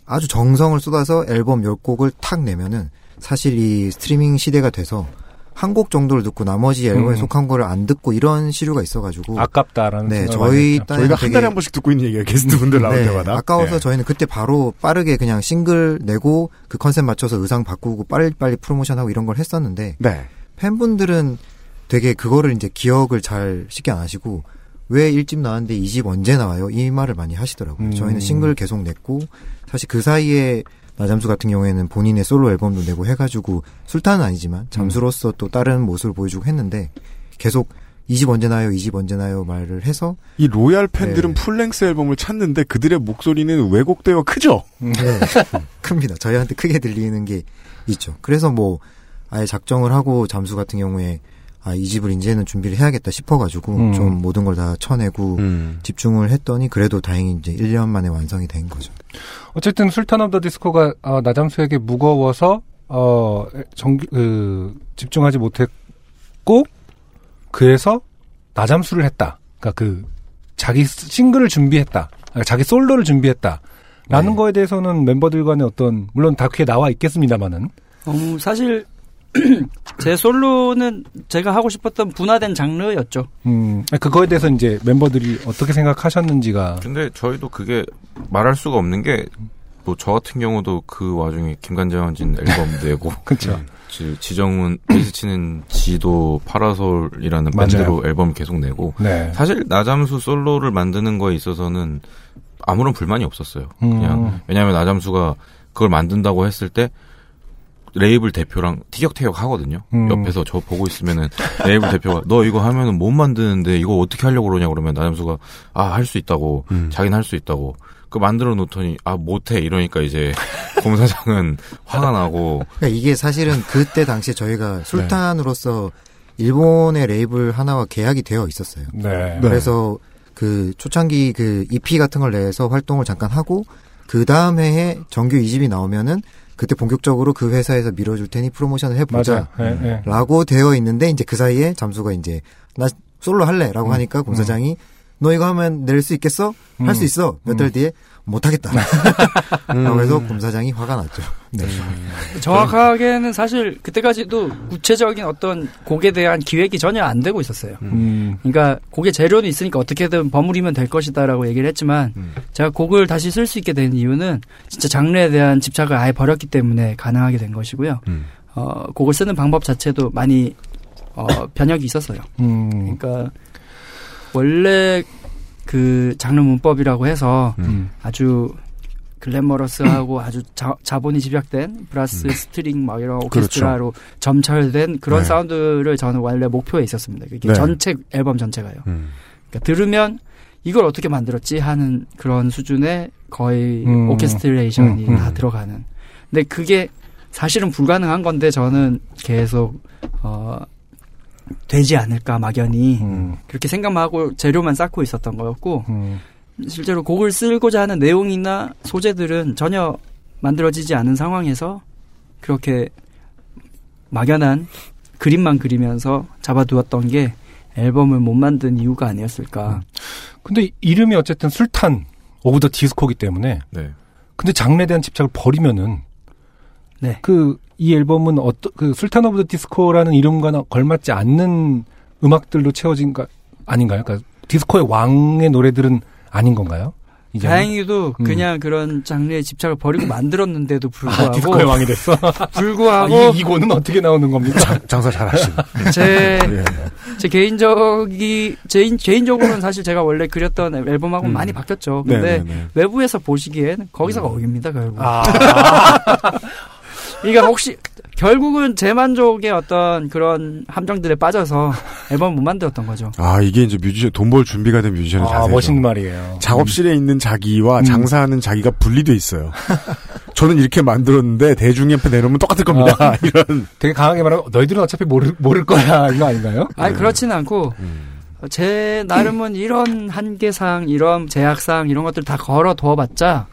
아주 정성을 쏟아서 앨범 10곡을 탁 내면은 사실 이 스트리밍 시대가 돼서 한 곡 정도를 듣고 나머지 앨범에 음. 속한 거를 안 듣고 이런 시류가 있어가지고 아깝다라는 네, 저희 저희가 한 달에 한 번씩 듣고 있는 얘기예요. 게스트분들 나올 네, 때마다. 아까워서 예. 저희는 그때 바로 빠르게 그냥 싱글 내고 그 컨셉 맞춰서 의상 바꾸고 빨리빨리 프로모션하고 이런 걸 했었는데 네. 팬분들은 되게 그거를 이제 기억을 잘 쉽게 안 하시고 왜 1집 나왔는데 2집 언제 나와요? 이 말을 많이 하시더라고요. 음. 저희는 싱글 계속 냈고 사실 그 사이에 나잠수 같은 경우에는 본인의 솔로 앨범도 내고 해가지고 술탄은 아니지만 잠수로서 또 다른 모습을 보여주고 했는데 계속 2집 언제 나요? 2집 언제 나요? 말을 해서 이 loyal 팬들은 네. full-length 앨범을 찾는데 그들의 목소리는 왜곡되어 크죠? 네, 큽니다. 저희한테 크게 들리는 게 있죠. 그래서 뭐 아예 작정을 하고 잠수 같은 경우에 아, 2집을 이제는 준비를 해야겠다 싶어가지고 음. 좀 모든 걸 다 쳐내고 음. 집중을 했더니 그래도 다행히 이제 1년 만에 완성이 된 거죠. 어쨌든 술탄 오브 더 디스코가 어, 나잠수에게 무거워서 어, 정규 그, 집중하지 못했고 그래서 나잠수를 했다. 그러니까 그 자기 스- 싱글을 준비했다. 그러니까 자기 솔로를 준비했다. 라는 네. 거에 대해서는 멤버들 간의 어떤 물론 다큐에 나와 있겠습니다만은 어, 사실 제 솔로는 제가 하고 싶었던 분화된 장르였죠. 음, 그거에 대해서 이제 멤버들이 어떻게 생각하셨는지가 근데 저희도 그게 말할 수가 없는 게, 뭐, 저 같은 경우도 그 와중에 김간재원진 앨범 내고, 그렇죠. 지- 지정은 베이스 치는 지도 파라솔이라는 맞아요. 밴드로 앨범 계속 내고, 네. 사실 나잠수 솔로를 만드는 거에 있어서는 아무런 불만이 없었어요. 그냥 음. 왜냐하면 나잠수가 그걸 만든다고 했을 때 레이블 대표랑 티격태격 하거든요. 음. 옆에서 저 보고 있으면은 레이블 대표가 너 이거 하면은 못 만드는데 이거 어떻게 하려고 그러냐 그러면 나점수가 아 할 수 있다고 음. 자기는 할 수 있다고 그 만들어 놓더니 아 못해 이러니까 이제 검사장은 화가 나고 그러니까 이게 사실은 그때 당시에 저희가 술탄으로서 일본의 레이블 하나와 계약이 되어 있었어요. 네. 그래서 그 초창기 그 EP 같은 걸 내서 활동을 잠깐 하고 그 다음 해에 정규 2집이 나오면은 그때 본격적으로 그 회사에서 밀어줄 테니 프로모션을 해보자. 맞아. 예, 예. 라고 되어 있는데 이제 그 사이에 잠수가 이제 나 솔로 할래 라고 하니까 공사장이 너 이거 하면 낼 수 있겠어? 할수 음. 있어. 몇 달 뒤에 못하겠다. 그래서 공사장이 화가 났죠. 네. 정확하게는 사실 그때까지도 구체적인 어떤 곡에 대한 기획이 전혀 안 되고 있었어요. 음. 그러니까 곡의 재료는 있으니까 어떻게든 버무리면 될 것이다라고 얘기를 했지만 제가 곡을 다시 쓸 수 있게 된 이유는 진짜 장르에 대한 집착을 아예 버렸기 때문에 가능하게 된 것이고요. 어, 곡을 쓰는 방법 자체도 많이 어, 변혁이 있었어요. 음. 그러니까 원래 그 장르 문법이라고 해서 음. 아주 glamorous하고 아주 자, 자본이 집약된 브라스 스트링 막 이런 오케스트라로 점철된 그런 네. 사운드를 저는 원래 목표에 있었습니다. 이게 네. 전체 앨범 전체가요. 음. 그러니까 들으면 이걸 어떻게 만들었지 하는 그런 수준의 거의 음. 오케스트레이션이 음, 음. 다 들어가는. 근데 그게 사실은 불가능한 건데 저는 계속 어 되지 않을까 막연히 음. 그렇게 생각만 하고 재료만 쌓고 있었던 거였고 음. 실제로 곡을 쓰고자 하는 내용이나 소재들은 전혀 만들어지지 않은 상황에서 그렇게 막연한 그림만 그리면서 잡아두었던 게 앨범을 못 만든 이유가 아니었을까. 근데 이- 이름이 어쨌든 술탄 오브 더 디스코기 때문에 네. 근데 장르에 대한 집착을 버리면은 네. 그 이 앨범은 어떤 그 술탄 오브 더 디스코라는 이름과 걸맞지 않는 음악들로 채워진 거 아닌가요? 그러니까 디스코의 왕의 노래들은 아닌 건가요? 이제는? 다행히도 음. 그냥 그런 장르에 집착을 버리고 만들었는데도 불구하고 아, 디스코의 왕이 됐어. 불구하고 아, 이, 이고는 어떻게 나오는 겁니까? 장사 잘하시네. 제, 예. 제 개인적이, 제, 개인적으로는 사실 제가 원래 그렸던 앨범하고는 음. 많이 바뀌었죠. 근데 네네네. 외부에서 보시기엔 거기서 거기입니다, 결국. 아, 그러니까 혹시, 결국은 제 만족의 어떤 그런 함정들에 빠져서 앨범을 못 만들었던 거죠. 아 이게 이제 뮤지션 돈 벌 준비가 된 뮤지션의 아 자세죠. 멋있는 말이에요. 작업실에 있는 자기와 음. 장사하는 자기가 분리돼 있어요. 저는 이렇게 만들었는데 대중이 앞에 내놓으면 똑같을 겁니다. 아. 이런. 되게 강하게 말하면 너희들은 어차피 모를, 모를 거야 이거 아닌가요? 아니, 그렇지는 않고, 제 나름은 이런 한계상, 이런 제약상, 이런 것들 다 걸어 둬봤자,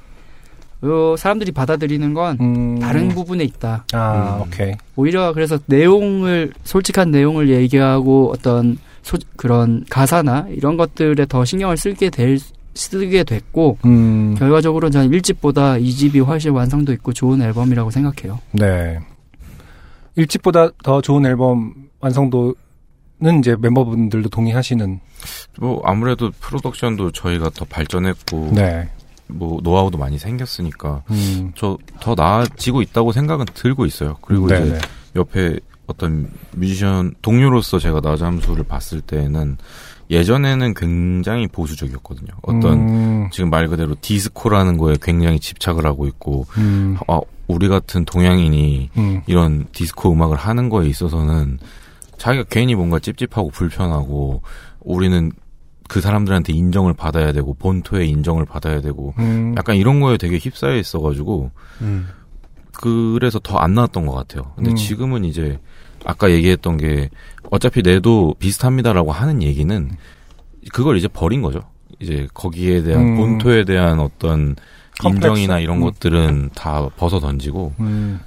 요 사람들이 받아들이는 건 음. 다른 부분에 있다. 아 음. 오케이. 오히려 그래서 내용을 솔직한 내용을 얘기하고 어떤 소, 그런 가사나 이런 것들에 더 신경을 쓰게 될 쓰게 됐고 음. 결과적으로 저는 1집보다 2집이 훨씬 완성도 있고 좋은 앨범이라고 생각해요. 네. 일집보다 더 좋은 앨범 완성도 는 이제 멤버분들도 동의하시는. 뭐 아무래도 프로덕션도 저희가 더 발전했고 네. 뭐 노하우도 많이 생겼으니까 음. 저더 나아지고 있다고 생각은 들고 있어요. 그리고 네네. 이제 옆에 어떤 뮤지션 동료로서 제가 나잠수를 봤을 때는 예전에는 굉장히 보수적이었거든요. 어떤 음. 지금 말 그대로 디스코라는 거에 굉장히 집착을 하고 있고 음. 아, 우리 같은 동양인이 음. 이런 디스코 음악을 하는 거에 있어서는 자기가 괜히 뭔가 찝찝하고 불편하고 우리는 그 사람들한테 인정을 받아야 되고 본토의 인정을 받아야 되고 음. 약간 이런 거에 되게 휩싸여 있어가지고 음. 그래서 더 안 나왔던 것 같아요. 근데 음. 지금은 이제 아까 얘기했던 게 어차피 내도 비슷합니다라고 하는 얘기는 그걸 이제 버린 거죠. 이제 거기에 대한 음. 본토에 대한 어떤 컴플렉스. 인정이나 이런 음. 것들은 다 벗어 던지고 음.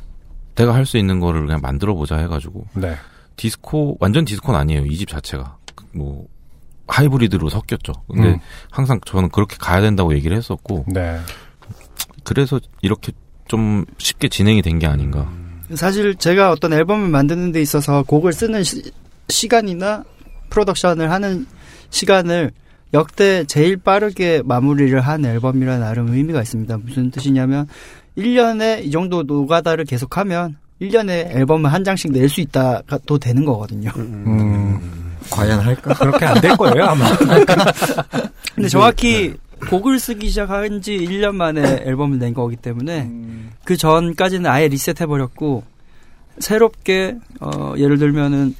내가 할 수 있는 거를 그냥 만들어 보자 해가지고 네. 디스코 완전 디스코는 아니에요 이 집 자체가 뭐 하이브리드로 섞였죠. 근데 음. 항상 저는 그렇게 가야 된다고 얘기를 했었고 네. 그래서 이렇게 좀 쉽게 진행이 된 게 아닌가. 사실 제가 어떤 앨범을 만드는 데 있어서 곡을 쓰는 시, 간이나 프로덕션을 하는 시간을 역대 제일 빠르게 마무리를 한 앨범이라 나름 의미가 있습니다. 무슨 뜻이냐면 1년에 이 정도 노가다를 계속하면 1년에 앨범을 한 장씩 낼 수 있다도 되는 거거든요. 음. 과연 할까? 그렇게 안 될 거예요 아마. 근데 정확히 곡을 쓰기 시작한 지 1년 만에 앨범을 낸 거기 때문에 그 전까지는 아예 리셋해버렸고 새롭게 어, 예를 들면은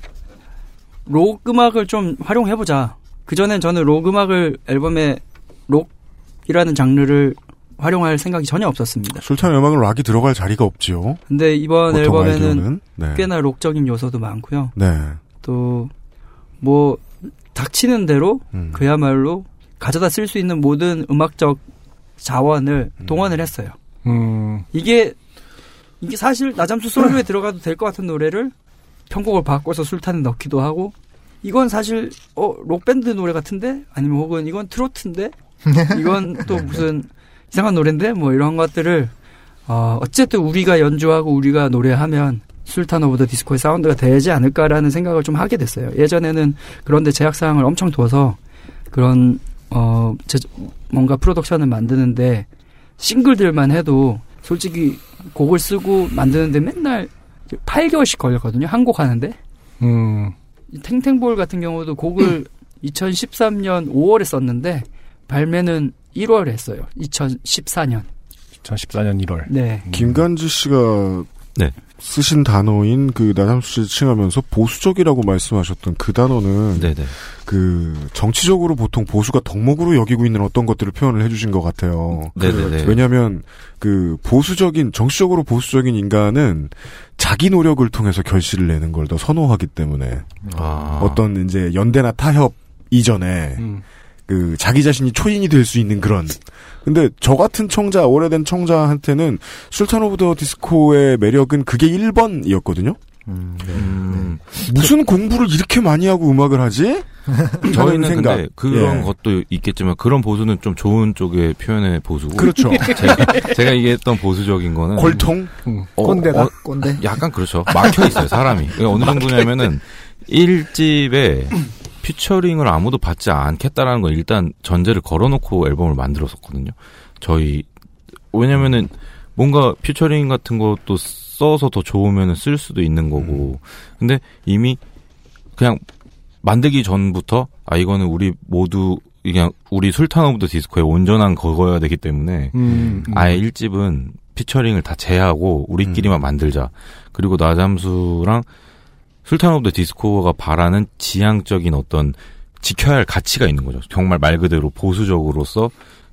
록 음악을 좀 활용해 보자. 그 전엔 저는 록 음악을 앨범에 록이라는 장르를 활용할 생각이 전혀 없었습니다. 술탄의 음악은 락이 들어갈 자리가 없지요. 근데 이번 앨범에는. 네. 꽤나 록적인 요소도 많고요. 네. 또 뭐 닥치는 대로 음. 그야말로 가져다 쓸 수 있는 모든 음악적 자원을 동원을 했어요. 음, 이게 이게 사실 나잠수 솔로에 들어가도 될 것 같은 노래를 편곡을 바꿔서 술탄에 넣기도 하고 이건 사실 어 록밴드 노래 같은데? 아니면 혹은 이건 트로트인데? 이건 또 무슨 이상한 노래인데? 뭐 이런 것들을 어 어쨌든 우리가 연주하고 우리가 노래하면 술탄 오브 더 디스코의 사운드가 되지 않을까라는 생각을 좀 하게 됐어요. 예전에는 그런데 제약 사항을 엄청 둬서 그런 어 제, 뭔가 프로덕션을 만드는데 싱글들만 해도 솔직히 곡을 쓰고 만드는데 맨날 8개월씩 걸렸거든요. 한 곡 하는데. 음, 이 탱탱볼 같은 경우도 곡을 2013년 5월에 썼는데 발매는 1월에 했어요. 2014년. 2014년 1월. 네. 김간지 씨가 네. 쓰신 단어인 그 나잠수 씨 칭하면서 보수적이라고 말씀하셨던 그 단어는 네네. 그 정치적으로 보통 보수가 덕목으로 여기고 있는 어떤 것들을 표현을 해주신 것 같아요. 네네네. 왜냐하면 그 보수적인 정치적으로 보수적인 인간은 자기 노력을 통해서 결실을 내는 걸 더 선호하기 때문에 아. 어떤 이제 연대나 타협 이전에 음. 그 자기 자신이 초인이 될 수 있는 그런. 근데 저 같은 청자 오래된 청자한테는 술탄 오브 더 디스코의 매력은 그게 1번이었거든요. 음, 무슨 공부를 이렇게 많이 하고 음악을 하지? 저희는 생각. 근데 그런 예. 것도 있겠지만 그런 보수는 좀 좋은 쪽의 표현의 보수고. 그렇죠. 제가, 제가 얘기했던 보수적인 거는 꼴통? 음, 어, 꼰대다. 어, 꼰대. 약간 그렇죠. 막혀 있어요 사람이. 어느 정도냐면은 1집에 피처링을 아무도 받지 않겠다라는 건 일단 전제를 걸어놓고 앨범을 만들었었거든요. 저희 왜냐면은 뭔가 피처링 같은 것도 써서 더 좋으면 쓸 수도 있는 거고. 근데 이미 그냥 만들기 전부터 아 이거는 우리 모두 그냥 우리 술탄 오브 더 디스코의 온전한 거여야 되기 때문에 음, 음. 아예 1집은 피처링을 다 제하고 우리끼리만 만들자. 그리고 나잠수랑 술탄 오브 더 디스코가 바라는 지향적인 어떤 지켜야 할 가치가 있는 거죠. 정말 말 그대로 보수적으로서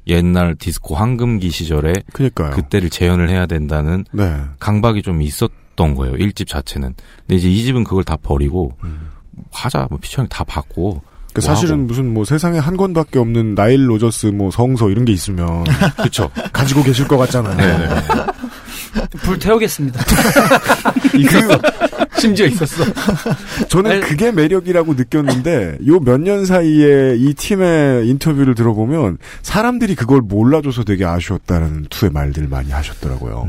옛날 디스코 황금기 시절에 그니까요. 그때를 재현을 해야 된다는 네. 강박이 좀 있었던 거예요. 1집 자체는. 근데 이제 2집은 그걸 다 버리고 하자. 뭐 피처링 다 받고 그뭐 사실은 하고. 무슨 뭐 세상에 한 권밖에 없는 나일 로저스 뭐 성서 이런 게 있으면 그렇죠. 가지고 계실 것 같잖아요. 네네. 불 태우겠습니다. 그 심지어 있었어. 저는 아니- 그게 매력이라고 느꼈는데 요 몇 년 사이에 이 팀의 인터뷰를 들어보면 사람들이 그걸 몰라줘서 되게 아쉬웠다는 투의 말들 많이 하셨더라고요.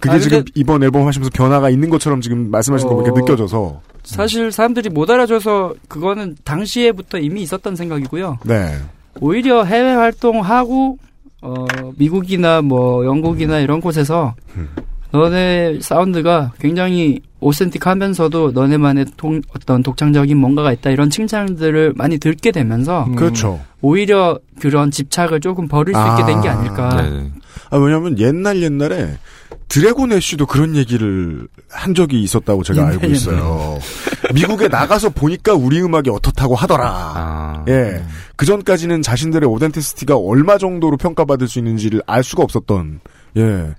그게 아, 지금 근데- 이번 앨범 하시면서 변화가 있는 것처럼 지금 말씀하신 거 보니까 어, 느껴져서 사실 사람들이 못 알아줘서 그거는 당시에부터 이미 있었던 생각이고요. 네. 오히려 해외 활동하고 어 미국이나 뭐 영국이나 이런 곳에서 너네 사운드가 굉장히 오센틱하면서도 너네만의 통- 어떤 독창적인 뭔가가 있다 이런 칭찬들을 많이 듣게 되면서 음. 그렇죠. 오히려 그런 집착을 조금 버릴 수 있게 된게 아, 아닐까. 네. 아, 왜냐면 옛날 옛날에 드래곤 애쉬도 그런 얘기를 한 적이 있었다고 제가 옛날 알고 있어요. 미국에 나가서 보니까 우리 음악이 어떻다고 하더라. 아. 예. 그 전까지는 자신들의 authenticity가 얼마 정도로 평가받을 수 있는지를 알 수가 없었던, 예.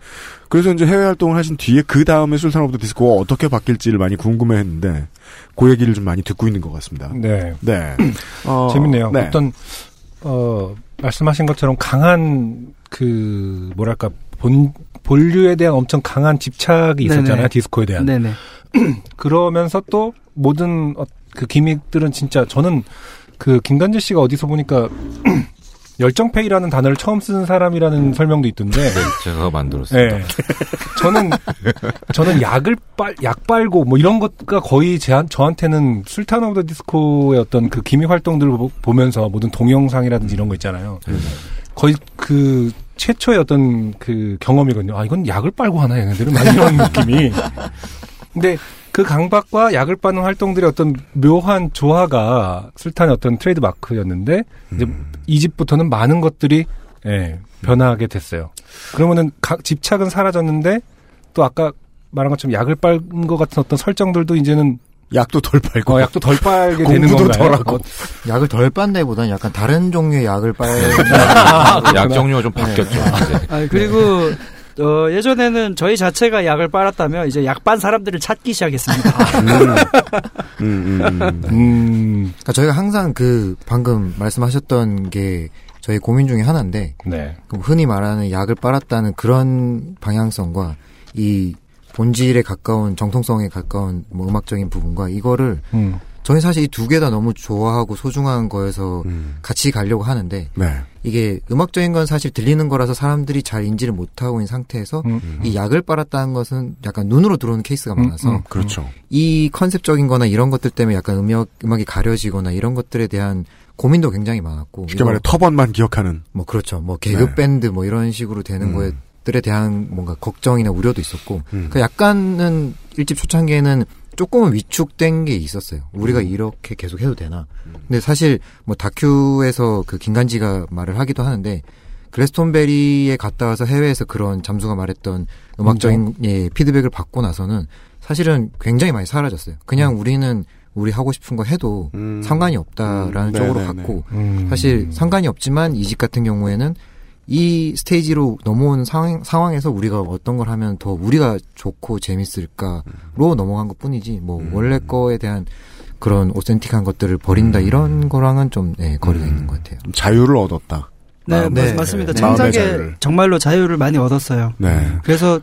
그래서 이제 해외 활동을 하신 뒤에 그 다음에 술탄 오브 더 디스코가 어떻게 바뀔지를 많이 궁금해 했는데, 그 얘기를 좀 많이 듣고 있는 것 같습니다. 네. 네. 어, 재밌네요. 네. 어떤 어 말씀하신 것처럼 강한 그 뭐랄까 본 본류에 대한 엄청 강한 집착이 있었잖아요. 네네. 디스코에 대한. 네네. 그러면서 또 모든 어, 그 gimmick들은 진짜 저는 그 김간지 씨가 어디서 보니까 열정페이라는 단어를 처음 쓰는 사람이라는 설명도 있던데. 네, 제가 만들었습니다. 네. 저는 저는 약을 빨, 약 빨고 뭐 이런 것가 거의 제, 저한테는 술탄 오브 더 디스코의 어떤 그 gimmick 활동들을 보- 보면서 모든 동영상이라든지 이런 거 있잖아요. 거의 그 최초의 어떤 그 경험이거든요. 아 이건 약을 빨고 하나 얘네들은 막 이런 느낌이. 근데 그 강박과 약을 빠는 활동들의 어떤 묘한 조화가 술탄의 어떤 트레이드 마크였는데 이제 이 집부터는 많은 것들이 예, 변하게 됐어요. 그러면은 각 집착은 사라졌는데 또 아까 말한 것처럼 약을 빨은 것 같은 어떤 설정들도 이제는 약도 덜 빨고 어, 약도 덜 빨게 되는 공부도 건가요? 덜하고. 어, 약을 덜 빤다기보다는 약간 다른 종류의 약을 빨. 약 종류가 좀 바뀌었죠. 이제. 아, 그리고 어, 예전에는 저희 자체가 약을 빨았다면 이제 약반 사람들을 찾기 시작했습니다. 음, 음, 음. 음, 그러니까 저희가 항상 그 방금 말씀하셨던 게 저희 고민 중에 하나인데 네. 그 흔히 말하는 약을 빨았다는 그런 방향성과 이 본질에 가까운 정통성에 가까운 뭐 음악적인 부분과 이거를 음, 저희 사실 이 두 개 다 너무 좋아하고 소중한 거에서 음. 같이 가려고 하는데 네. 이게 음악적인 건 사실 들리는 거라서 사람들이 잘 인지를 못하고 있는 상태에서 음, 이 약을 빨았다는 것은 약간 눈으로 들어오는 케이스가 음, 많아서 음. 그렇죠. 이 컨셉적인 거나 이런 것들 때문에 약간 음악, 음악이 가려지거나 이런 것들에 대한 고민도 굉장히 많고. 쉽게 말해 터번만 기억하는. 뭐 그렇죠. 뭐 개그 네. 밴드 뭐 이런 식으로 되는 음. 것들에 대한 뭔가 걱정이나 우려도 있었고. 음. 그 약간은 일집 초창기에는 조금은 위축된 게 있었어요. 우리가 음. 이렇게 계속 해도 되나. 근데 사실 뭐 다큐에서 그 김간지가 말을 하기도 하는데 글래스톤베리에 갔다 와서 해외에서 그런 잠수가 말했던 음악적인 예, 피드백을 받고 나서는 사실은 굉장히 많이 사라졌어요. 그냥 우리는 우리 하고 싶은 거 해도 음. 상관이 없다라는 음, 쪽으로 네네네. 갔고 음. 사실 상관이 없지만 이집 같은 경우에는 이 스테이지로 넘어온 상황, 상황에서 우리가 어떤 걸 하면 더 우리가 좋고 재밌을까로 넘어간 것 뿐이지 뭐 음. 원래 거에 대한 그런 오센틱한 것들을 버린다 음. 이런 거랑은 좀 예, 거리가 음. 있는 것 같아요. 자유를 얻었다. 네, 네, 맞습니다. 네. 창작에 자유를. 정말로 자유를 많이 얻었어요. 네. 그래서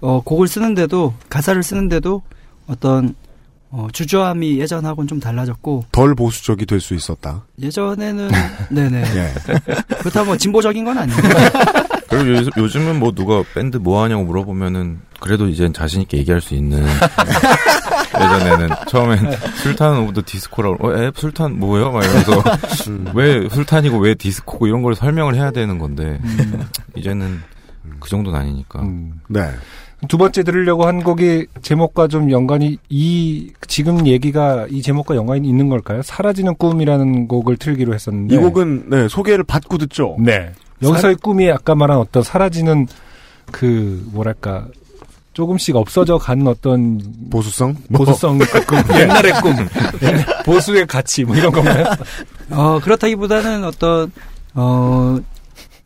어, 곡을 쓰는데도 가사를 쓰는데도 어떤 어, 주저함이 예전하고는 좀 달라졌고 덜 보수적이 될 수 있었다. 예전에는 네네 예. 그렇다고 뭐 진보적인 건 아니에요. 그리고 요, 요즘은 뭐 누가 밴드 뭐 하냐고 물어보면은 그래도 이젠 자신 있게 얘기할 수 있는 예전에는 처음엔 술탄 오브 더 디스코라고 어, 에 술탄 뭐예요? 막 이러면서 음. 왜 술탄이고 왜 디스코고 이런 걸 설명을 해야 되는 건데 이제는 그 정도는 아니니까 음. 네. 두 번째 들으려고 한 곡이 제목과 좀 연관이 이 지금 얘기가 이 제목과 연관이 있는 걸까요? 사라지는 꿈이라는 곡을 틀기로 했었는데 이 곡은 네, 소개를 받고 듣죠. 네 여기서의 꿈이 아까 말한 어떤 사라지는 그 뭐랄까 조금씩 없어져 가는 어떤 보수성? 보수성 꿈 옛날의 꿈 옛날 보수의 가치 뭐 이런 건가요? 어, 그렇다기보다는 어떤, 어,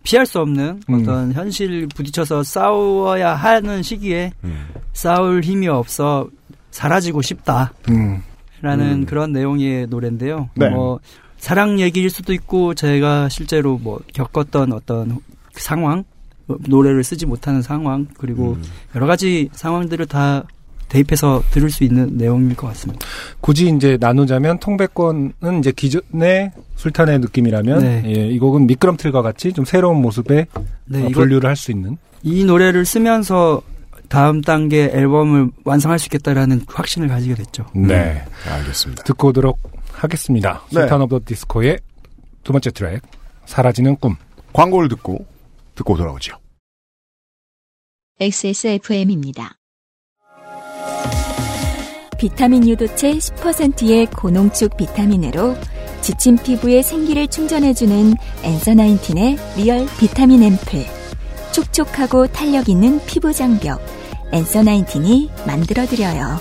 피할 수 없는 음. 어떤 현실 부딪혀서 싸워야 하는 시기에 음. 싸울 힘이 없어 사라지고 싶다. 음. 라는 음. 그런 내용의 노래인데요. 네. 뭐, 사랑 얘기일 수도 있고, 제가 실제로 뭐, 겪었던 어떤 상황, 어, 노래를 쓰지 못하는 상황, 그리고 음. 여러 가지 상황들을 다 대입해서 들을 수 있는 내용일 것 같습니다. 굳이 이제 나누자면 통배권은 이제 기존의 술탄의 느낌이라면 네. 예, 이 곡은 미끄럼틀과 같이 좀 새로운 모습의 네, 어, 분류를 할 수 있는 이 노래를 쓰면서 다음 단계 앨범을 완성할 수 있겠다라는 확신을 가지게 됐죠. 네 알겠습니다. 듣고 오도록 하겠습니다. 네. 술탄 오브 더 디스코의 두 번째 트랙 사라지는 꿈 광고를 듣고 듣고 돌아오죠. XSFM입니다. 비타민 유도체 10%의 고농축 비타민으로 지친 피부에 생기를 충전해주는 Answer Nineteen의 real 비타민 앰플. 촉촉하고 탄력 있는 피부 장벽. Answer Nineteen이 만들어드려요.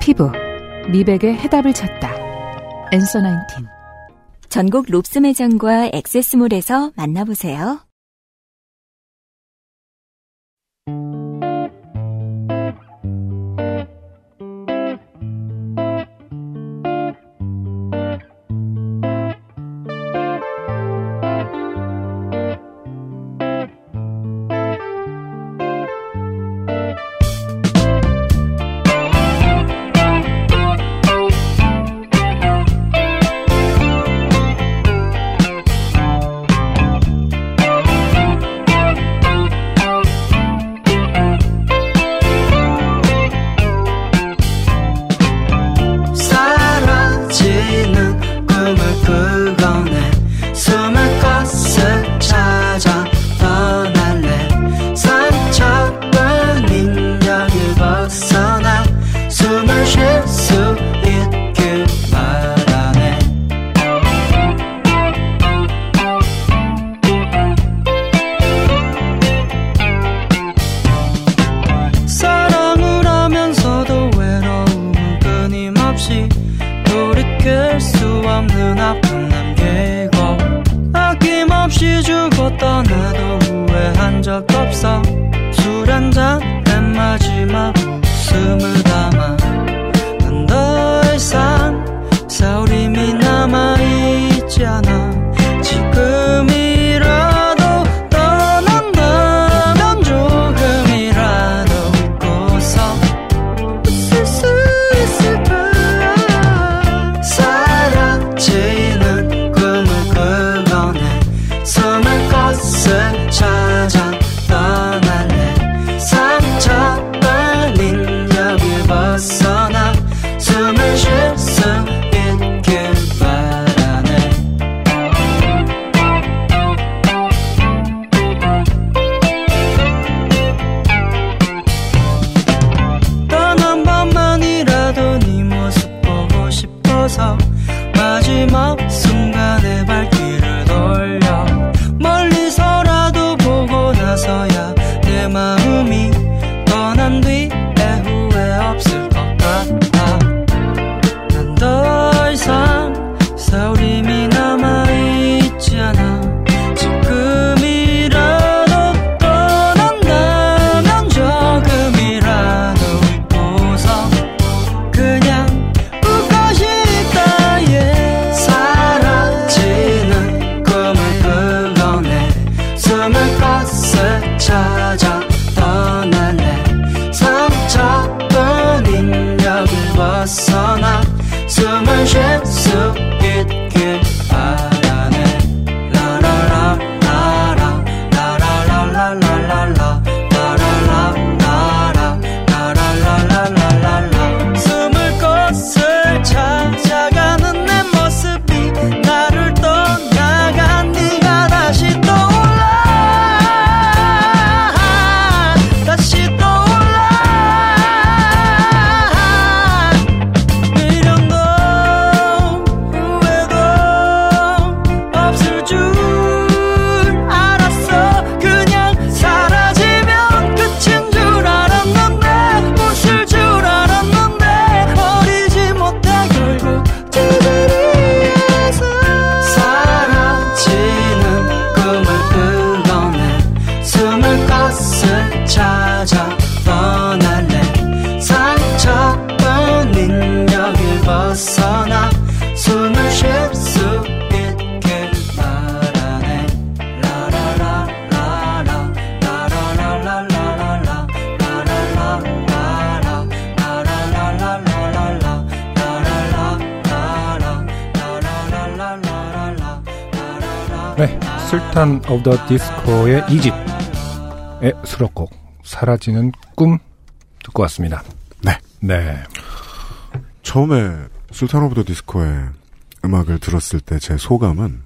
피부, 미백의 해답을 찾다. 엔서 나인틴. 전국 롭스 매장과 액세스몰에서 만나보세요. 더 디스코의 2집의 수록곡 사라지는 꿈 듣고 왔습니다. 네. 네. 처음에 술탄 오브 더 디스코의 음악을 들었을 때 제 소감은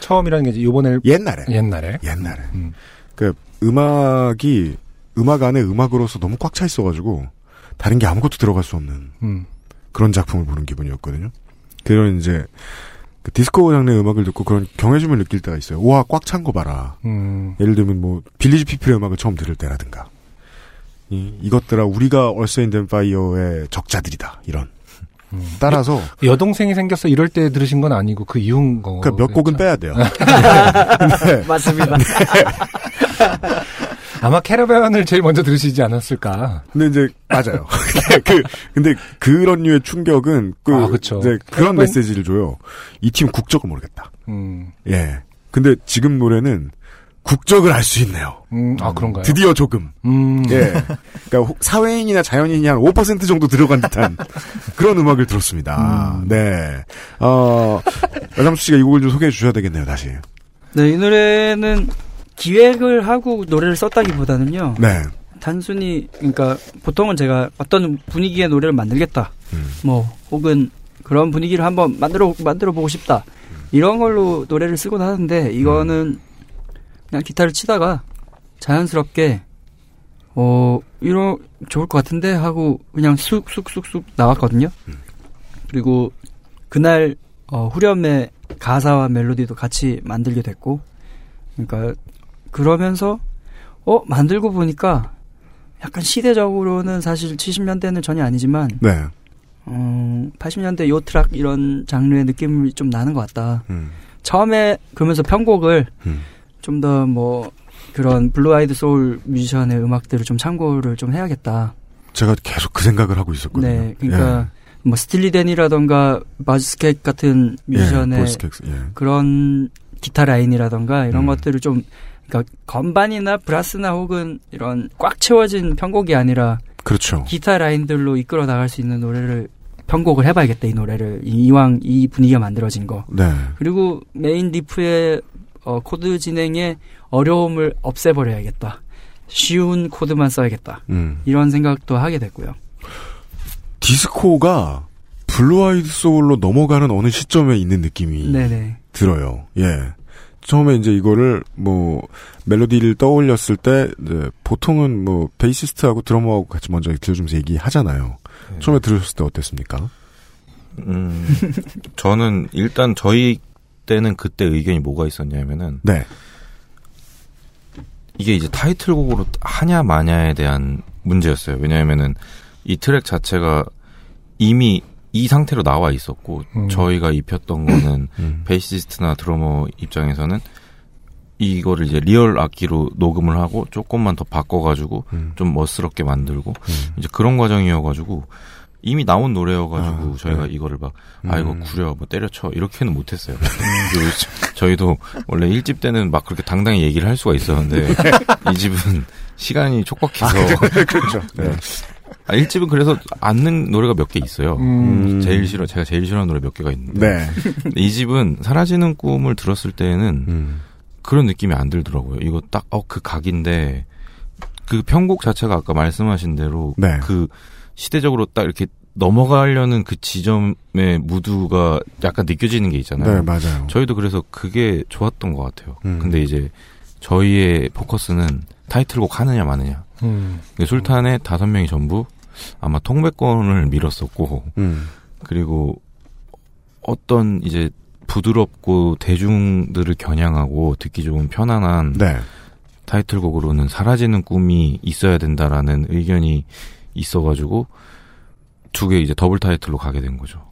처음이라는 게 이제 요번에 옛날에 옛날에 옛날에 그 음악이 음악 안에 음악으로서 너무 꽉 차 있어가지고 다른 게 아무것도 들어갈 수 없는 음. 그런 작품을 보는 기분이었거든요. 그런 이제 그 디스코 장르의 음악을 듣고 그런 경외심을 느낄 때가 있어요. 우와 꽉 찬 거 봐라. 음. 예를 들면 뭐 Village People의 음악을 처음 들을 때라든가 이, 이것들아 우리가 얼스 인 덴 파이어의 적자들이다 이런 따라서 여동생이 생겼어 이럴 때 들으신 건 아니고 그 이후인 거. 그러니까 몇 곡은 빼야 돼요. 네. 맞습니다. 아마 Caravan을 제일 먼저 들으시지 않았을까. 근데 이제 맞아요. 그 근데 그런 류의 충격은 그 아, 그쵸. 이제 그런 캐러밴- 메시지를 줘요. 이 팀 국적을 모르겠다. 음. 예. 근데 지금 노래는 국적을 알 수 있네요. 음, 아 그런가요? 드디어 조금. 음. 예. 그러니까 혹- 사회인이나 자연인이 한 5% 정도 들어간 듯한 그런 음악을 들었습니다. 네. 어, 여담수 씨가 이 곡을 좀 소개해 주셔야 되겠네요, 다시. 네, 이 노래는 기획을 하고 노래를 썼다기보다는요. 네. 단순히 그러니까 보통은 제가 어떤 분위기의 노래를 만들겠다. 뭐 혹은 그런 분위기를 한번 만들어 만들어 보고 싶다. 이런 걸로 노래를 쓰곤 하는데 이거는 그냥 기타를 치다가 자연스럽게 어 이런 좋을 것 같은데 하고 그냥 쑥쑥쑥쑥 나왔거든요. 그리고 그날 어, 후렴의 가사와 멜로디도 같이 만들게 됐고, 그러니까 그러면서 어 만들고 보니까 약간 시대적으로는 사실 70년대는 전혀 아니지만 네. 어, 80년대 yacht rock 이런 장르의 느낌이 좀 나는 것 같다. 음. 처음에 그러면서 편곡을 음. 좀더 뭐 그런 blue-eyed soul 뮤지션의 음악들을 좀 참고를 좀 해야겠다. 제가 계속 그 생각을 하고 있었거든요. 네, 그러니까 뭐 Steely Dan이라던가 Boz Scaggs 같은 뮤지션의 Boz Scaggs, 예. 그런 기타 라인이라던가 이런 음. 것들을 좀 그러니까 건반이나 브라스나 혹은 이런 꽉 채워진 편곡이 아니라 그렇죠. 기타 라인들로 이끌어 나갈 수 있는 노래를 편곡을 해봐야겠다 이 노래를 이- 이왕 이 분위기가 만들어진 거 네. 그리고 main riff의 어, 코드 진행의 어려움을 없애버려야겠다 쉬운 코드만 써야겠다 음. 이런 생각도 하게 됐고요 디스코가 blue-eyed soul로 넘어가는 어느 시점에 있는 느낌이 네네 들어요. 예. 처음에 이제 이거를 뭐 멜로디를 떠올렸을 때 이제 보통은 뭐 베이시스트하고 드러머하고 같이 먼저 들려주면서 얘기하잖아요. 처음에 들으셨을 때 어땠습니까? 음, 저는 일단 저희 때는 그때 의견이 뭐가 있었냐면은 네. 이게 이제 타이틀곡으로 하냐 마냐에 대한 문제였어요. 왜냐하면은 이 트랙 자체가 이미 이 상태로 나와 있었고 음. 저희가 입혔던 거는 음. 베이시스트나 드러머 입장에서는 이거를 이제 real 악기로 녹음을 하고 조금만 더 바꿔가지고 음. 좀 멋스럽게 만들고 이제 그런 과정이어가지고 이미 나온 노래여가지고 아, 저희가 네. 이거를 막 아 이거 음. 구려 뭐 때려쳐 이렇게는 못했어요. 저- 저희도 원래 1집 때는 막 그렇게 당당히 얘기를 할 수가 있었는데 이 집은 시간이 촉박해서 그렇죠. 네. 아, 1집은 그래서 않는 노래가 몇 개 있어요. 음. 제일 싫어 제가 제일 싫어하는 노래 몇 개가 있는데 네. 이 집은 사라지는 꿈을 들었을 때는 음. 그런 느낌이 안 들더라고요. 이거 딱 어 그 각인데 그 편곡 자체가 아까 말씀하신 대로 네. 그 시대적으로 딱 이렇게 넘어가려는 그 지점의 무드가 약간 느껴지는 게 있잖아요. 네, 맞아요. 저희도 그래서 그게 좋았던 것 같아요. 음. 근데 이제 저희의 포커스는 타이틀곡 하느냐 마느냐. 음. 근데 술탄의 다섯 명이 전부 아마 통백권을 밀었었고 음. 그리고 어떤 이제 부드럽고 대중들을 겨냥하고 듣기 좋은 편안한 네. 타이틀곡으로는 사라지는 꿈이 있어야 된다라는 의견이 있어가지고 두 개 이제 더블 타이틀로 가게 된 거죠.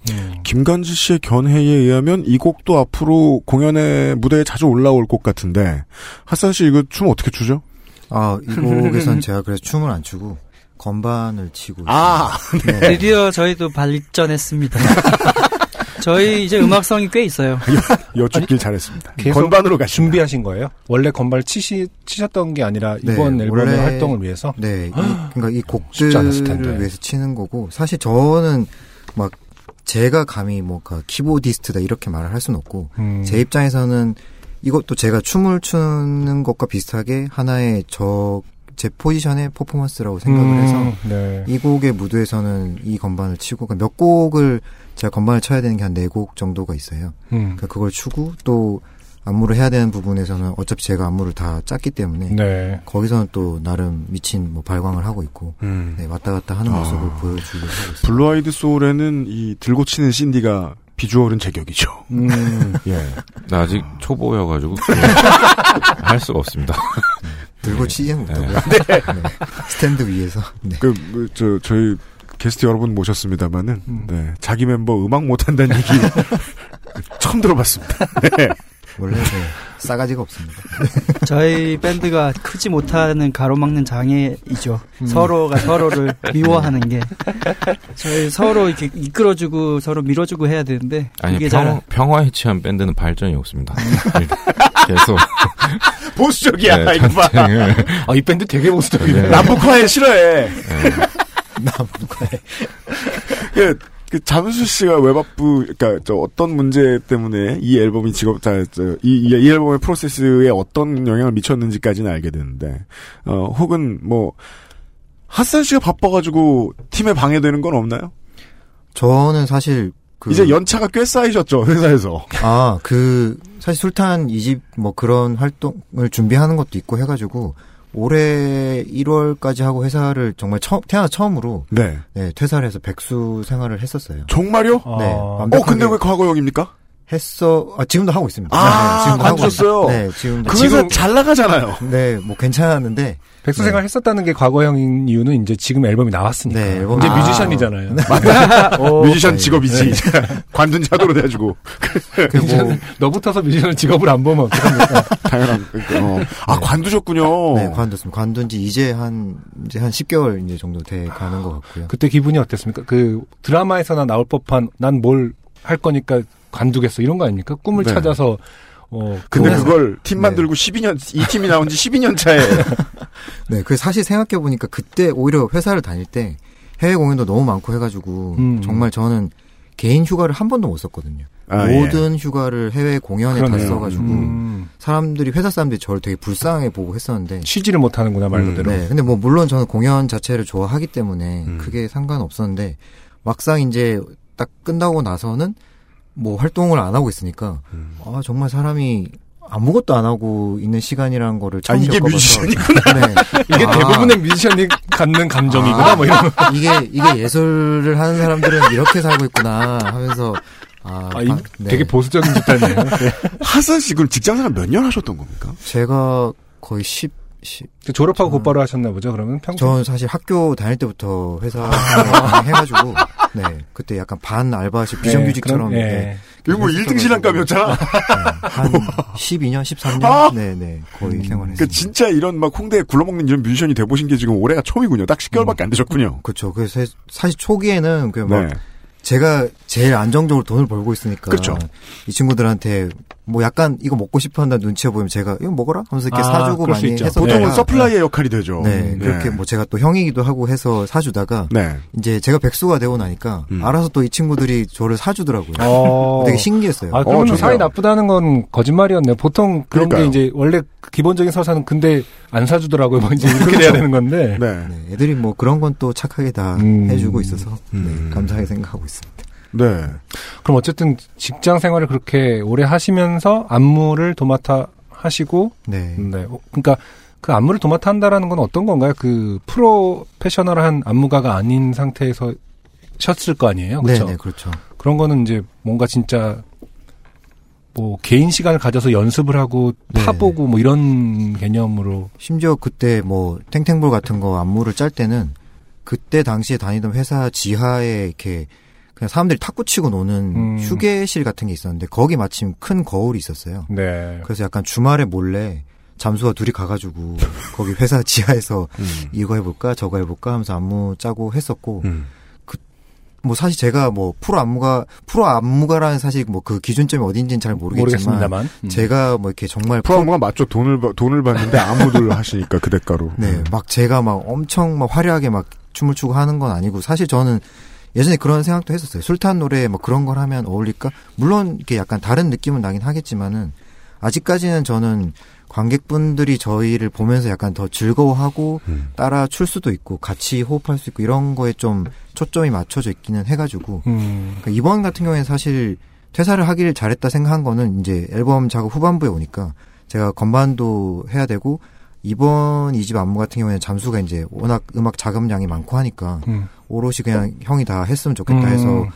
김간지 씨의 견해에 의하면 이 곡도 앞으로 공연의 무대에 자주 올라올 곡 같은데 하산 씨 이거 춤 어떻게 추죠? 아, 이 곡에선 제가 그래서 춤을 안 추고 건반을 치고 아, 있습니다. 네. 드디어 저희도 발전했습니다. 저희 이제 음악성이 꽤 있어요. 여쭙길 잘했습니다. 건반으로 가시 준비하신 거예요? 원래 건반을 치시, 치셨던 게 아니라 네, 이번 앨범의 원래- 활동을 위해서? 네, 이, 그러니까 이. 곡들을 위해서 치는 거고 사실 저는 막 제가 감히 뭐그 키보디스트다 이렇게 말을 할 수는 없고 음. 제 입장에서는 이것도 제가 춤을 추는 것과 비슷하게 하나의 저 제 포지션의 퍼포먼스라고 생각을 음, 해서 네. 이 곡의 무드에서는 이 건반을 치고 그러니까 몇 곡을 제가 건반을 쳐야 되는 게 한 네 곡 정도가 있어요. 음. 그러니까 그걸 추고 또 안무를 해야 되는 부분에서는 어차피 제가 안무를 다 짰기 때문에 네. 거기서는 또 나름 미친 뭐 발광을 하고 있고 음. 네, 왔다 갔다 하는 아. 모습을 보여주려고 하고 있어요. blue-eyed soul에는 이 들고 치는 신디가 비주얼은 제격이죠. 음, 예. 나 아직 초보여가지고 할 수가 없습니다. 들고 치지는 못하고요. 네. 네. 스탠드 위에서. 네. 그, 그, 저, 저희 게스트 여러분 모셨습니다만은, 네. 자기 멤버 음악 못한다는 얘기 처음 들어봤습니다. 네. 원래 네, 싸가지가 없습니다. 저희 밴드가 크지 못하는 가로막는 장애이죠. 음. 서로가 서로를 미워하는 게 저희 서로 이렇게 이끌어주고 서로 밀어주고 해야 되는데 아니 이게 평, 잘 평화에 취한 밴드는 발전이 없습니다. 계속 보수적이야, 네, 이거 봐. 전쟁을 아, 이 밴드 되게 보수적이네. 네. 남북화해 싫어해. 남북화해. 그, 그 잠수 씨가 외박부, 그니까, 저 어떤 문제 때문에 이 앨범이 직업, 자, 저, 이, 이, 이 앨범의 프로세스에 어떤 영향을 미쳤는지까지는 알게 되는데, 어, 혹은 뭐, 핫산 씨가 바빠가지고 팀에 방해되는 건 없나요? 저는 사실 그 이제 연차가 꽤 쌓이셨죠, 회사에서. 아, 그, 사실 술탄 이집 뭐 그런 활동을 준비하는 것도 있고 해가지고, 올해 1월까지 하고 회사를 정말 처음, 태어나 처음으로, 네. 네, 퇴사를 해서 백수 생활을 했었어요. 정말요? 네. 어, 완벽하게- 근데 왜 과거형입니까? 했어. 아, 지금도 하고 있습니다. 아, 네, 지금도 하고 관두셨어요? 있습니다. 네, 지금도. 그 회사 잘 나가잖아요. 네, 뭐 괜찮았는데. 백수 네. 생활 했었다는 게 과거형인 이유는 이제 지금 앨범이 나왔으니까. 네, 앨범- 이제 아. 뮤지션이잖아요. 오, 뮤지션 네. 직업이지. 관둔 자도로 돼가지고. 그 뭐, 너부터서 뮤지션 직업을 안 보면 어떡합니까? 당연한. 그러니까, 어. 아, 관두셨군요. 네, 관뒀습니다. 관둔 지 이제 한, 이제 한 10개월 이제 정도 돼 가는 것 같고요. 그때 기분이 어땠습니까? 그 드라마에서나 나올 법한 난 뭘 할 거니까 관두겠어 이런 거 아닙니까? 꿈을 네. 찾아서 어 근데 그거- 그걸 팀 네. 만들고 12년, 이 팀이 나온 지 12년 차에. 네, 그 사실 생각해 보니까 그때 오히려 회사를 다닐 때 해외 공연도 너무 많고 해가지고 음. 정말 저는 개인 휴가를 한 번도 못 썼거든요. 아, 예. 모든 휴가를 해외 공연에 다 그러네요. 써가지고 음. 사람들이 회사 사람들이 저를 되게 불쌍해 보고 했었는데 쉬지를 못하는구나 말 음, 그대로. 네, 근데 뭐 물론 저는 공연 자체를 좋아하기 때문에 음. 크게 상관없었는데 막상 이제 딱 끝나고 나서는 뭐 활동을 안 하고 있으니까 음. 아 정말 사람이 아무것도 안 하고 있는 시간이라는 거를 처음 아, 이게 겪어봐서 뮤지션이구나. 네. 이게 아. 대부분의 뮤지션이 갖는 감정이구나 뭐 이런. 거. 이게 이게 예술을 하는 사람들은 이렇게 살고 있구나 하면서 아, 아, 이, 아, 네. 되게 보수적인 집단이에요. 네. 하선 씨, 그럼 직장 생활 몇 년 하셨던 겁니까? 제가 거의 10, 10 졸업하고 곧바로 하셨나 보죠. 그러면 평소. 저는 사실 학교 다닐 때부터 회사 생활 해가지고 네 그때 약간 반 알바식 비정규직처럼 네, 그럼, 네, 예. 이거 뭐 1등 신랑감이었잖아. 네, 한 12년, 13년 아! 네네 거의 생활했습니다. 그 진짜 이런 막 홍대에 굴러먹는 이런 뮤지션이 돼보신 게 지금 올해가 처음이군요. 딱 10개월밖에 안 되셨군요. 그렇죠. 그래서 사실 초기에는 그막 네. 제가 제일 안정적으로 돈을 벌고 있으니까 그쵸. 이 친구들한테 뭐 약간 이거 먹고 싶어 한다 눈치 보이면 제가 이거 먹어라 하면서 이렇게 아, 사주고 많이. 했었다가 보통은 서플라이의 역할이 되죠. 네, 그렇게 뭐 제가 또 형이기도 하고 해서 사주다가 네. 이제 제가 백수가 되고 나니까 음. 알아서 또 이 친구들이 저를 사주더라고요. 어. 되게 신기했어요. 아, 그러면 좋네요. 사이 나쁘다는 건 거짓말이었네. 보통 그런 그러니까요. 게 이제 원래 기본적인 서사는 근데 안 사주더라고요. 뭐 이제 이렇게 돼야 되는 건데. 네. 네, 애들이 뭐 그런 건 또 착하게 다 음. 해주고 있어서 음. 네, 감사하게 생각하고 있습니다. 네. 그럼 어쨌든 직장 생활을 그렇게 오래 하시면서 안무를 도맡아 하시고, 네. 네. 어, 그러니까 그 안무를 도맡아 한다라는 건 어떤 건가요? 그 프로페셔널한 안무가가 아닌 상태에서 셨을 거 아니에요? 네, 그렇죠? 네, 그렇죠. 그런 거는 이제 뭔가 진짜 뭐 개인 시간을 가져서 연습을 하고 네. 파보고 뭐 이런 개념으로 심지어 그때 뭐 탱탱볼 같은 거 안무를 짤 때는 그때 당시에 다니던 회사 지하에 이렇게 그냥 사람들이 탁구 치고 노는 음. 휴게실 같은 게 있었는데 거기 마침 큰 거울이 있었어요. 네. 그래서 약간 주말에 몰래 잠수와 둘이 가가지고 거기 회사 지하에서 음. 이거 해볼까 저거 해볼까 하면서 안무 짜고 했었고 음. 뭐 사실 제가 뭐 프로 안무가 프로 안무가라는 사실 뭐 그 기준점이 어딘지는 잘 모르겠지만 모르겠습니다만. 음. 제가 뭐 이렇게 정말 프로그램가 맞죠. 돈을, 받- 돈을 받는데 아무들 하시니까 그 대가로. 네, 막 제가 막 엄청 막 화려하게 막 춤을 추고 하는 건 아니고 사실 저는 예전에 그런 생각도 했었어요. 술탄 노래 뭐 그런 걸 하면 어울릴까? 물론 이게 약간 다른 느낌은 나긴 하겠지만은 아직까지는 저는 관객분들이 저희를 보면서 약간 더 즐거워하고 음. 따라 출 수도 있고 같이 호흡할 수 있고 이런 거에 좀 초점이 맞춰져 있기는 해가지고 음. 그러니까 이번 같은 경우에는 사실 퇴사를 하기를 잘했다 생각한 거는 이제 앨범 작업 후반부에 오니까 제가 건반도 해야 되고 이번 이 집 안무 같은 경우에는 잠수가 이제 워낙 음악 자금량이 많고 하니까 음. 오롯이 그냥 형이 다 했으면 좋겠다 음. 해서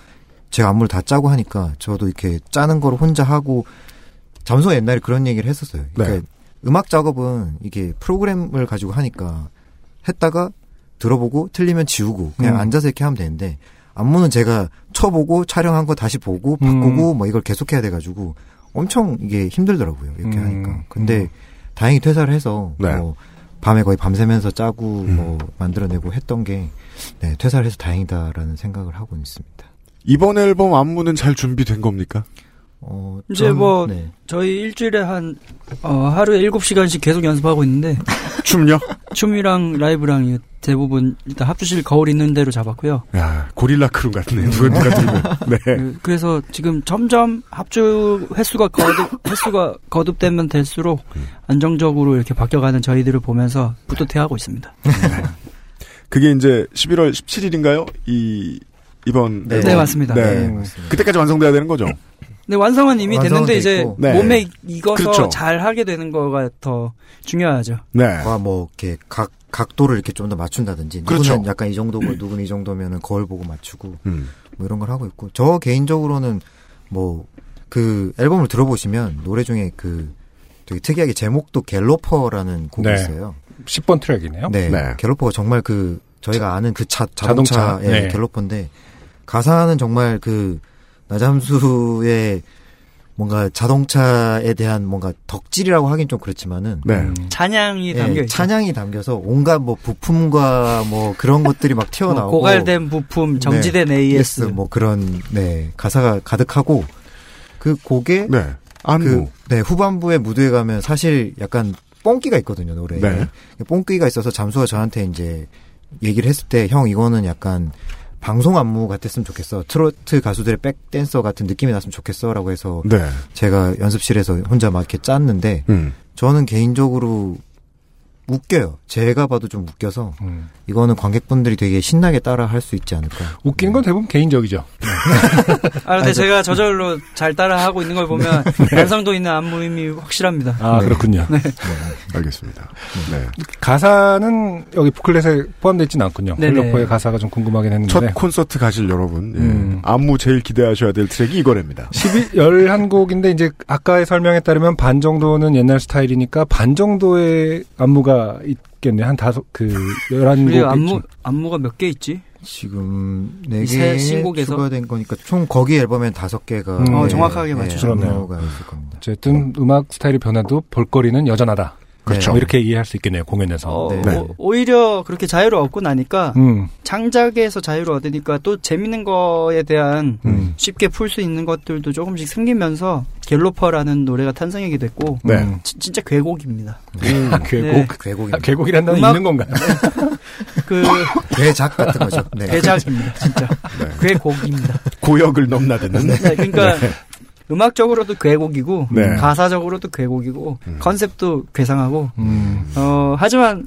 제가 안무를 다 짜고 하니까 저도 이렇게 짜는 거를 혼자 하고 잠수가 옛날에 그런 얘기를 했었어요. 그러니까 음악 작업은 이게 프로그램을 가지고 하니까 했다가 들어보고 틀리면 지우고 그냥 음. 앉아서 이렇게 하면 되는데 안무는 제가 쳐보고 촬영한 거 다시 보고 음. 바꾸고 뭐 이걸 계속해야 돼가지고 엄청 이게 힘들더라고요 이렇게 음. 하니까 근데 다행히 퇴사를 해서 네. 뭐 밤에 거의 밤새면서 짜고 음. 뭐 만들어내고 했던 게 네, 퇴사를 해서 다행이다라는 생각을 하고 있습니다. 이번 앨범 안무는 잘 준비된 겁니까? 어, 이제 전- 뭐 네. 저희 일주일에 한 어, 하루에 7시간씩 계속 연습하고 있는데 춤요? 춤이랑 라이브랑 대부분 일단 합주실 거울 있는 대로 잡았고요. 야, 고릴라 크루 같네. 누가 누가 들으면. 네. 그- 그래서 지금 점점 합주 횟수가 거듭 횟수가 거듭되면 될수록 안정적으로 이렇게 바뀌어 가는 저희들을 보면서 뿌듯해하고 있습니다. 그게 이제 11월 17일인가요? 이 이번 네. 앨범. 네, 맞습니다. 네. 네, 맞습니다. 그때까지 완성돼야 되는 거죠. 근데 완성은 이미 완성은 됐는데 돼 이제. 네. 몸에 익어서 그렇죠. 잘 하게 되는 거가 더 중요하죠. 네. 와, 뭐, 이렇게 각, 각도를 이렇게 좀 더 맞춘다든지. 그렇죠. 누구는 약간 이 정도고, 누구는 이 정도면은 거울 보고 맞추고, 음. 뭐 이런 걸 하고 있고. 저 개인적으로는 뭐, 그 앨범을 들어보시면 노래 중에 그 되게 특이하게 제목도 갤로퍼라는 곡이 네. 있어요. 10번 트랙이네요. 네. 네. 갤로퍼가 정말 그 저희가 아는 그 자, 자동차. 자동차의 네. 갤로퍼인데 가사는 정말 그 나잠수의 뭔가 자동차에 대한 뭔가 덕질이라고 하긴 좀 그렇지만은 네. 찬양이 예, 담겨 있죠. 찬양이 담겨서 온갖 뭐 부품과 뭐 그런 것들이 막 튀어나오고 뭐 고갈된 부품, 정지된 네, AS. 뭐 그런 네 가사가 가득하고 그 곡에 네. 안무. 그, 네 후반부에 무드에 가면 사실 약간 뽕기가 있거든요 노래에 네. 뽕기가 있어서 잠수가 저한테 이제 얘기를 했을 때 형 이거는 약간 방송 안무 같았으면 좋겠어 트로트 가수들의 백 댄서 같은 느낌이 났으면 좋겠어라고 해서 네. 제가 연습실에서 혼자 막 이렇게 짰는데 음. 저는 개인적으로 웃겨요. 제가 봐도 좀 웃겨서 음. 이거는 관객분들이 되게 신나게 따라 할 수 있지 않을까. 웃기는 건 대부분 개인적이죠. 아, 근데 아니, 제가 저절로 잘 따라 하고 있는 걸 보면 완성도 있는 안무임이 확실합니다. 아, 그렇군요. 네. 알겠습니다. 네. 가사는 여기 부클렛에 포함되어 있지는 않군요. 네네. 헬로퍼의 가사가 좀 궁금하긴 했는데. 첫 콘서트 가실 여러분, 예. 음. 안무 제일 기대하셔야 될 트랙이 이거랍니다. 11, 11곡인데 이제 아까의 설명에 따르면 반 정도는 옛날 스타일이니까 반 정도의 안무가 있겠네. 한 다섯, 그, 11곡. 우리 안무 안무가 몇 개 있지? 지금 이새 4개 신곡에서? 추가된 거니까 총 거기 앨범엔 5개가 음. 어, 정확하게 네, 맞추셨네요. 있을 겁니다. 어쨌든 음악 스타일이 변해도 볼거리는 여전하다. 그렇죠. 뭐 이렇게 이해할 수 있겠네요, 공연에서. 어, 네. 오- 오히려 그렇게 자유를 얻고 나니까 음, 창작에서 자유를 얻으니까 또 재밌는 거에 대한 음. 쉽게 풀 수 있는 것들도 조금씩 생기면서 갤로퍼라는 노래가 탄생하게 됐고 네. 음. 지- 진짜 괴곡입니다. 아, 괴곡. 네. 괴곡이 아, 괴곡이란 단어 음악- 있는 건가요? 그 괴작 같은 거죠. 네. 괴작입니다, 진짜. 괴곡입니다. 고역을 넘나드는. 네, 그러니까 음악적으로도 괴곡이고 네. 가사적으로도 괴곡이고 컨셉도 괴상하고 음, 어 하지만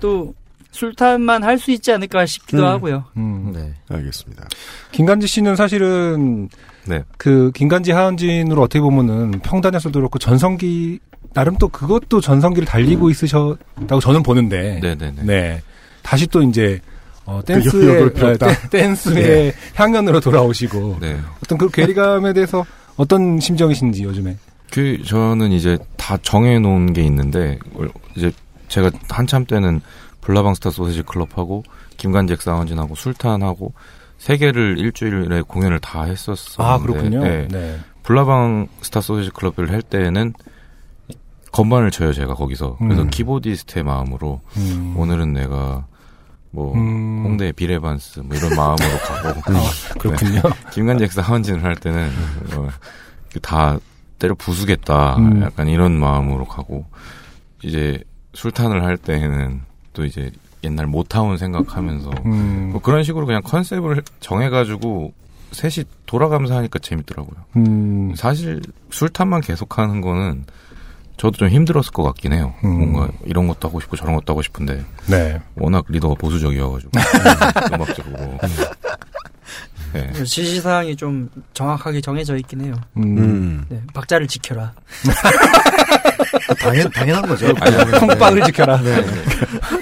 또 술탄만 할 수 있지 않을까 싶기도 음. 하고요. 음. 네. 알겠습니다. 김간지 씨는 사실은 네. 그 김간지 하은진으로 어떻게 보면은 평단에서도 그렇고 전성기 나름 또 그것도 전성기를 달리고 있으셨다고 저는 보는데 네네네. 네. 다시 또 이제 어, 그 댄스의 여력을 폈다. 어, 댄- 댄스의 향연으로 돌아오시고 네. 어떤 그 괴리감에 대해서 어떤 심정이신지 요즘에 그 저는 이제 다 정해 놓은 게 있는데 이제 제가 한참 때는 블라방스타 소세지 클럽하고 김간잭 사운진하고 술탄하고 세 개를 일주일에 공연을 다 했었어요. 아 그렇군요. 네. 네. 블라방 스타 소세지 클럽을 할 때는 건반을 쳐요 제가 거기서 그래서 음. 키보디스트의 마음으로 음. 오늘은 내가 뭐 음. 홍대 비레반스 뭐 이런 마음으로 가고 그렇군요. 네. 김간잭 사운진을 할 때는 어, 다 때려 부수겠다 음. 약간 이런 마음으로 가고 이제 술탄을 할 때는 또 이제 옛날 모타운 생각하면서 음. 뭐 그런 식으로 그냥 컨셉을 정해가지고 셋이 돌아가면서 하니까 재밌더라고요. 음. 사실 술탄만 계속하는 거는 저도 좀 힘들었을 것 같긴 해요. 음. 뭔가 이런 것도 하고 싶고 저런 것도 하고 싶은데 네. 워낙 리더가 보수적이어가지고 음악적으로. 네. 지시사항이 좀 정확하게 정해져 있긴 해요. 음. 음. 네, 박자를 지켜라. 당연 당연한 거죠. 콩빵을 지켜라.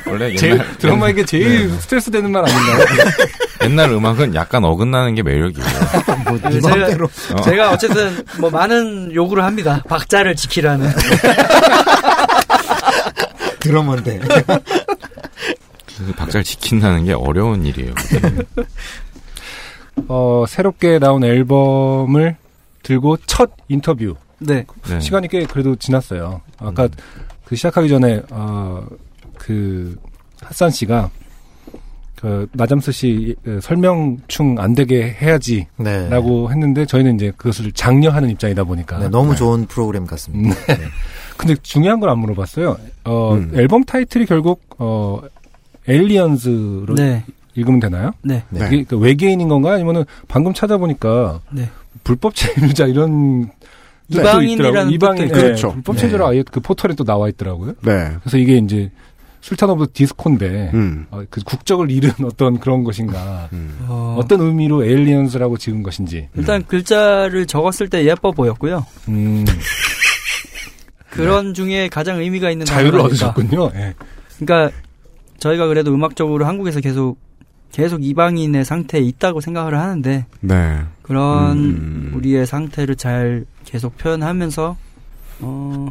원래 제일 드라마에게 제일 스트레스 되는 말 아닌가요? 옛날 음악은 약간 어긋나는 게 매력이에요. 뭐, 네, 제가, 마음대로. 어. 제가 어쨌든 뭐 많은 요구를 합니다. 박자를 지키라는. 들으면 돼. 그 박자를 지킨다는 게 어려운 일이에요. 어, 새롭게 나온 앨범을 들고 첫 인터뷰. 네. 네. 시간이 꽤 그래도 지났어요. 아까 그 시작하기 전에 어, 그 핫산 씨가 그 나잠스 씨그 설명충 안 되게 해야지라고 네. 했는데 저희는 이제 그것을 장려하는 입장이다 보니까. 네, 너무 좋은 프로그램 같습니다. 네. 근데 중요한 걸 안 물어봤어요. 어, 음. 앨범 타이틀이 결국 어 엘리언즈로 네. 읽으면 되나요? 네. 네. 이게 그 외계인인 건가 아니면은 방금 찾아보니까 네. 불법 체류자 이런 이방인이라는 있더라고요. 이방인 네, 그렇죠. 불법 네. 체류자 아예 그 포털에 또 나와 있더라고요. 네. 그래서 이게 이제 술탄 오브 디스코인데 음. 어, 그 국적을 잃은 어떤 그런 것인가 음. 어, 어떤 의미로 Aliens라고 지은 것인지 일단 글자를 적었을 때 예뻐 보였고요. 음, 그런 중에 가장 의미가 있는 자유를. 얻으셨군요. 예. 그러니까 저희가 그래도 음악적으로 한국에서 계속 계속 이방인의 상태에 있다고 생각을 하는데 네. 그 그런 음. 우리의 상태를 잘 계속 표현하면서 어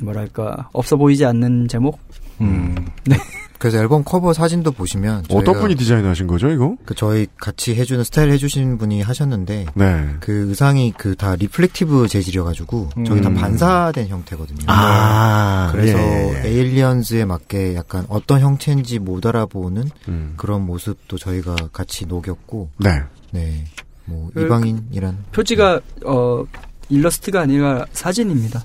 뭐랄까 없어 보이지 않는 제목. 음. 네. 그래서 앨범 커버 사진도 보시면 어떤 분이 디자인하신 거죠, 이거? 그 저희 같이 해주는 스타일 해주신 분이 하셨는데 네. 그 의상이 그 다 reflective 재질이어가지고 저기 다 음. 반사된 형태거든요. 아, 그래서 예, 예. Aliens에 맞게 약간 어떤 형체인지 못 알아보는 음. 그런 모습도 저희가 같이 녹였고 네. 네. 뭐 그- 이방인이란 표지가 어 일러스트가 아니라 사진입니다.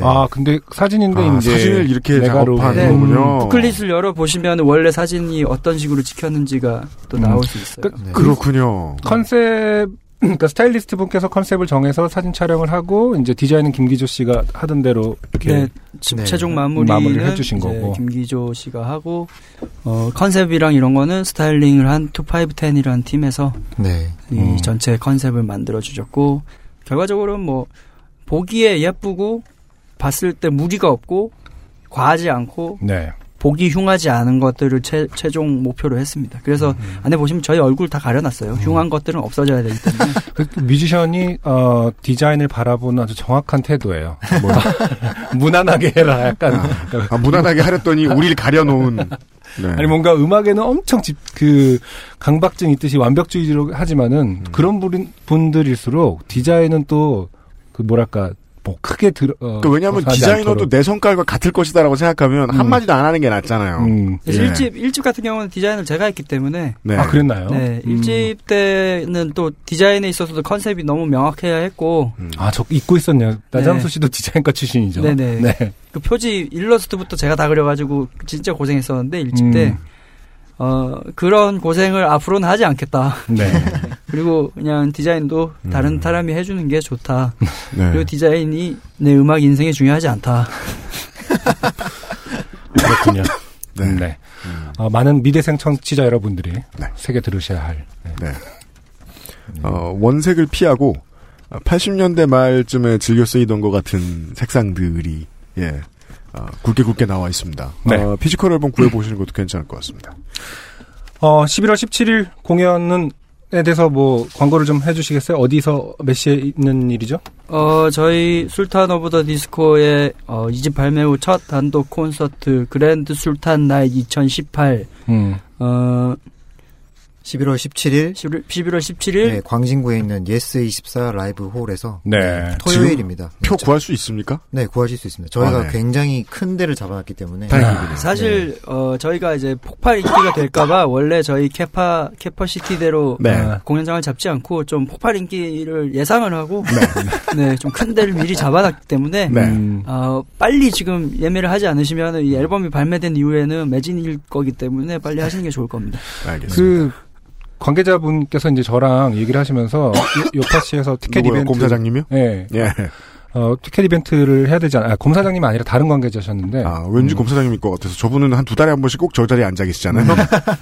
아 근데 사진인데 아, 이제 사진을 이렇게 메가로 작업한 네. 거군요. 부클릿을 열어 보시면 원래 사진이 어떤 식으로 찍혔는지가 또 나올 수 있어요. 네. 그렇군요. 컨셉 그러니까 스타일리스트 분께서 컨셉을 정해서 사진 촬영을 하고 이제 디자인은 김기조 씨가 하던 대로 이렇게 네, 지- 네. 최종 마무리는 마무리를 해주신 거고. 김기조 씨가 하고 어, 컨셉이랑 이런 거는 스타일링을 한 2510이라는 팀에서 네. 이 음. 전체 컨셉을 만들어 주셨고 결과적으로는 뭐 보기에 예쁘고 봤을 때 무리가 없고 과하지 않고 네. 보기 흉하지 않은 것들을 최, 최종 목표로 했습니다. 그래서 음. 안에 보시면 저희 얼굴 다 가려놨어요. 흉한 것들은 없어져야 되기 때문에. 그 뮤지션이 어, 디자인을 바라보는 아주 정확한 태도예요. 뭐, 무난하게 해라. 약간 아, 무난하게 하랬더니 우리를 가려놓은. 네. 아니 뭔가 음악에는 엄청 집, 그 강박증 있듯이 완벽주의로 하지만은 음. 그런 분- 분들일수록 디자인은 또 그 뭐랄까 뭐 크게 들어. 어, 그 왜냐하면 디자이너도 않도록. 내 성깔과 같을 것이다라고 생각하면 음. 한 마디도 안 하는 게 낫잖아요. 음. 그래서 예. 일집 일집 같은 경우는 디자인을 제가 했기 때문에 네. 아 그랬나요? 네, 음. 일집 때는 또 디자인에 있어서도 컨셉이 너무 명확해야 했고 음. 아, 저 잊고 있었네요. 나장수 네. 씨도 디자인과 출신이죠. 네네. 네. 그 표지 일러스트부터 제가 다 그려가지고 진짜 고생했었는데 일집 음. 때 어, 그런 고생을 앞으로는 하지 않겠다. 네. 그리고 그냥 디자인도 다른 사람이 해주는 게 좋다. 네. 그리고 디자인이 내 음악 인생에 중요하지 않다. 그렇군요. 네. 네. 어, 많은 미대생 청취자 여러분들이 네. 새겨 들으셔야 할. 네. 네. 어, 원색을 피하고 80년대 말쯤에 즐겨 쓰이던 것 같은 색상들이 예 어, 굵게 굵게 나와 있습니다. 네. 어, physical 앨범 구해 보시는 것도 괜찮을 것 같습니다. 어, 11월 17일 공연은 에 대해서 뭐 광고를 좀 해주시겠어요? 어디서 몇 시에 있는 일이죠? 어, 저희 술탄 오브 더 디스코의 어, 이집 발매 후 첫 단독 콘서트 Grand Sultan Night 2018 음. 어, 11월 17일 11, 11월 17일 네, 광진구에 있는 예스24 라이브 홀에서 네. 토요일입니다. 표 구할 수 있습니까? 네, 구하실 수 있습니다. 저희가 아, 네. 굉장히 큰 데를 잡아놨기 때문에 다행이군요. 사실 어 저희가 이제 폭발 인기가 될까봐 원래 저희 capa capacity대로 네. 어, 공연장을 잡지 않고 좀 폭발 인기를 예상을 하고 네 좀 큰 데를 미리 잡아놨기 때문에 네. 음. 어 빨리 지금 예매를 하지 않으시면 이 앨범이 발매된 이후에는 매진일 거기 때문에 빨리 하시는 게 좋을 겁니다. 알겠습니다. 그 관계자분께서 이제 저랑 얘기를 하시면서 요- 요파시에서 티켓 누구요? 이벤트 곰사장님이요? 네. 예. 어, 티켓 이벤트를 해야 되지 않아? 아, 곰사장님이 아니라 다른 관계자셨는데. 아, 왠지 곰사장님일 것 같아서 저분은 한 두 달에 한 번씩 꼭 저 자리에 앉아 계시잖아요.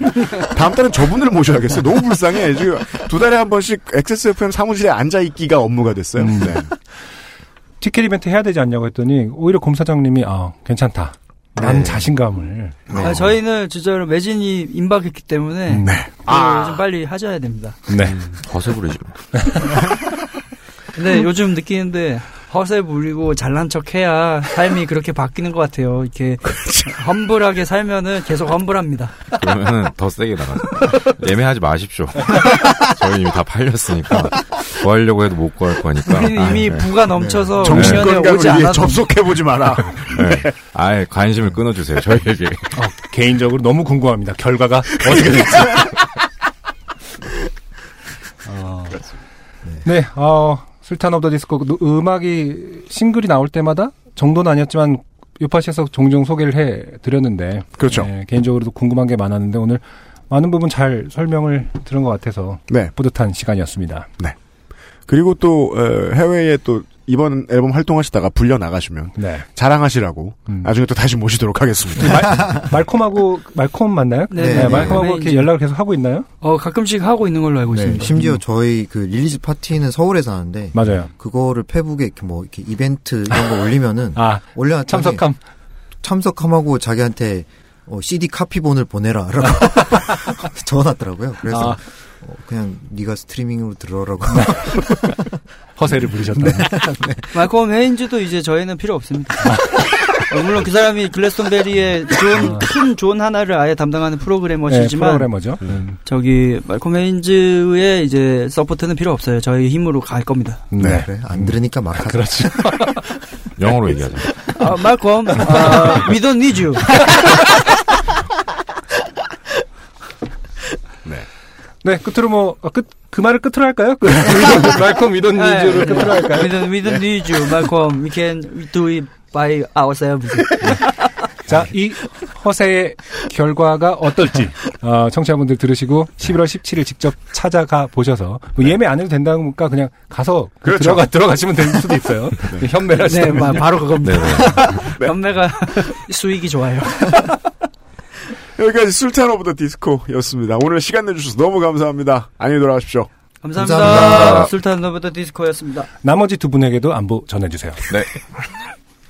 다음 달엔 저분을 모셔야겠어요. 너무 불쌍해. 지금 두 달에 한 번씩 XSFM 사무실에 앉아 있기가 업무가 됐어요. 음. 네. 티켓 이벤트 해야 되지 않냐고 했더니 오히려 곰사장님이 아 괜찮다. 난 네. 자신감을. 아, 저희는 진짜로 매진이 임박했기 때문에 네. 아. 좀 빨리 하셔야 됩니다. 네. 허세 부리죠. 근데 요즘 느끼는데 허세 부리고 잘난 척 해야 삶이 그렇게 바뀌는 것 같아요. 이렇게 험불하게 살면은 계속 험불합니다. 그러면은 더 세게 나가죠. 예매하지 마십시오. 저희 이미 다 팔렸으니까 구하려고 해도 못 구할 거니까. 우리는 이미 네. 부가 넘쳐서 공연에 정신건강을 오지 위해 않아도 접속해 보지 마라. 네. 아예 관심을 끊어주세요. 저희에게. 어, 개인적으로 너무 궁금합니다. 결과가 어떻게 될지. 어, 네, 어, 술탄 오브 더 디스코 노- 음악이 싱글이 나올 때마다 정도는 아니었지만 요파시에서 종종 소개를 해 드렸는데 그렇죠. 네, 개인적으로도 궁금한 게 많았는데 오늘 많은 부분 잘 설명을 들은 것 같아서 네. 뿌듯한 시간이었습니다. 그리고 또 어, 해외에 또 이번 앨범 활동하시다가 불려 나가시면 네. 자랑하시라고 음. 나중에 또 다시 모시도록 하겠습니다. 말, 말콤하고 말콤 맞나요? 네, 네, 네. 말콤하고 네. 이렇게 연락을 계속 하고 있나요? 어, 가끔씩 하고 있는 걸로 알고 네, 있습니다. 심지어 저희 그 release 파티는 서울에서 하는데 맞아요. 그거를 페북에 이렇게 뭐 이렇게 이벤트 이런 거 올리면은 아 올려놨더니 참석함. 참석함하고 자기한테 어, CD 카피본을 보내라라고 적어놨더라고요. 그래서 아. 어, 그냥 네가 스트리밍으로 들어라고 허세를 부리셨다. 네. 말콤 헤인즈도 이제 저희는 필요 없습니다. 어, 물론 그 사람이 글래스톤베리의 존, 큰 존 하나를 아예 담당하는 프로그래머시지만 네, 프로그래머죠. 음. 저기 말콤 헤인즈의 이제 support는 필요 없어요. 저희 힘으로 갈 겁니다. 네. 그래 안 들으니까 막 하자. 그렇지. 영어로 얘기하자. 아, 말콤, 아, we don't need you. 네, 끝으로 뭐, 어, 끝, 그 말을 끝으로 할까요? 그, 말콤 위돈 네. 니즈를 끝으로 할까요? We don't, we don't need you, 말콤. We can do it by ourselves. 자, 이 허세의 결과가 어떨지, 어, 청취자분들 들으시고 11월 17일 직접 찾아가 보셔서, 뭐 예매 안 해도 된다니까 그냥 가서 그 그렇죠. 들어가, 들어가시면 될 수도 있어요. 현매를 네, 하시다면. 마- 바로 그겁니다. 네. 현매가 수익이 좋아요. 여기까지 더 디스코였습니다. 오늘 시간 내주셔서 너무 감사합니다. 안녕히 돌아가십시오. 감사합니다. 감사합니다. 술탄 너브더 디스코였습니다. 나머지 두 분에게도 안부 전해주세요. 네.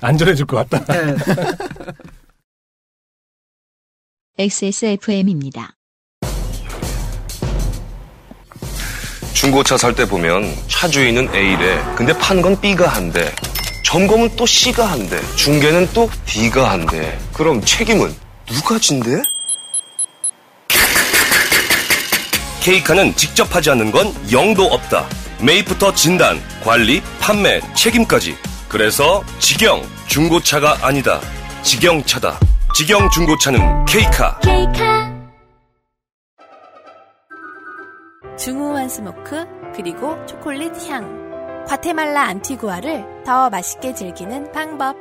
안 전해줄 것 같다. 네. XSFM입니다. 중고차 살 때 보면 차 주인은 A래. 근데 판 건 B가 한대. 점검은 또 C가 한대. 중개는 또 D가 한대. 그럼 책임은 누가 진대? 케이카는 직접 하지 않는 건 영도 없다. 매입부터 진단, 관리, 판매, 책임까지. 그래서 직영 중고차가 아니다. 직영차다. 직영 중고차는 케이카. 중후한 smoke 그리고 초콜릿 향 과테말라 안티구아를 더 맛있게 즐기는 방법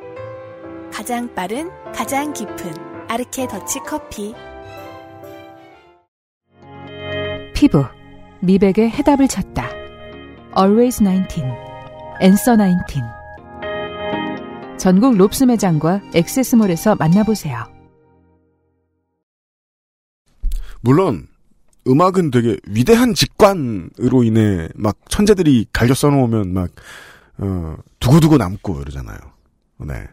가장 빠른 가장 깊은 아르케 더치 커피 피부, 미백의 해답을 찾다. Always 19, Answer 19. 전국 롭스 매장과 액세스몰에서 만나보세요. 물론 음악은 되게 위대한 직관으로 인해 막 천재들이 갈겨 써놓으면 막 어, 두고두고 남고 이러잖아요. 네.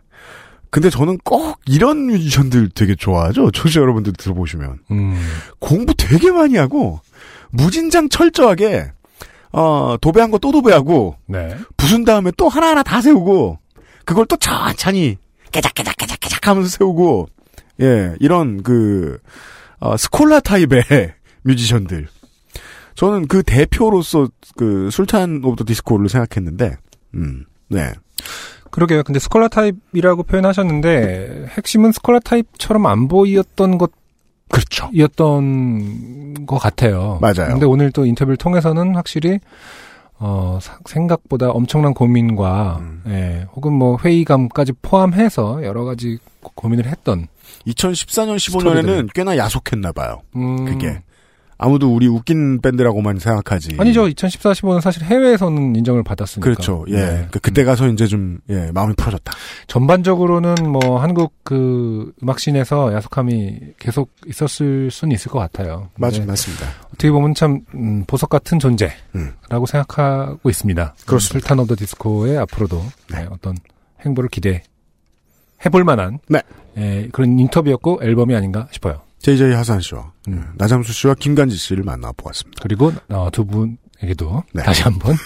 근데 저는 꼭 이런 뮤지션들 되게 좋아하죠. 청취자 여러분들 들어보시면 음, 공부 되게 많이 하고 무진장 철저하게 어, 도배한 거 또 도배하고 네. 부순 다음에 또 하나하나 다 세우고 그걸 또 천천히 깨작깨작깨작깨작 하면서 세우고 예 이런 그 어, 스콜라 타입의 뮤지션들 저는 그 대표로서 그 술탄 오브 더 디스코를 생각했는데 음 네 그러게요. 근데 scholar 타입이라고 표현하셨는데 핵심은 scholar 타입처럼 안 보이었던 것 그렇죠. 이었던 것 같아요. 맞아요. 근데 오늘 또 인터뷰를 통해서는 확실히 어 사- 생각보다 엄청난 고민과 음. 예, 혹은 뭐 회의감까지 포함해서 여러 가지 고- 고민을 했던 2014년 15년에는 스토리들. 꽤나 야속했나 봐요. 음, 그게 아무도 우리 웃긴 밴드라고만 생각하지. 아니죠. 2014, 15는 사실 해외에서는 인정을 받았으니까. 그렇죠. 예. 네. 그 그때 가서 이제 좀 예, 마음이 풀어졌다. 전반적으로는 뭐 한국 그 음악 scene에서 야속함이 계속 있었을 수는 있을 것 같아요. 맞, 맞습니다. 어떻게 보면 참 음, 보석 같은 존재라고 음. 생각하고 있습니다. 그렇습니다. 술탄 오브 더 디스코의 앞으로도 네. 네, 어떤 행보를 기대 해 볼 만한 네. 예, 그런 인터뷰였고 앨범이 아닌가 싶어요. JJ 하산 씨와 음. 예, 나잠수 씨와 김간지 씨를 만나 보았습니다. 그리고 어, 두 분에게도 네. 다시 한번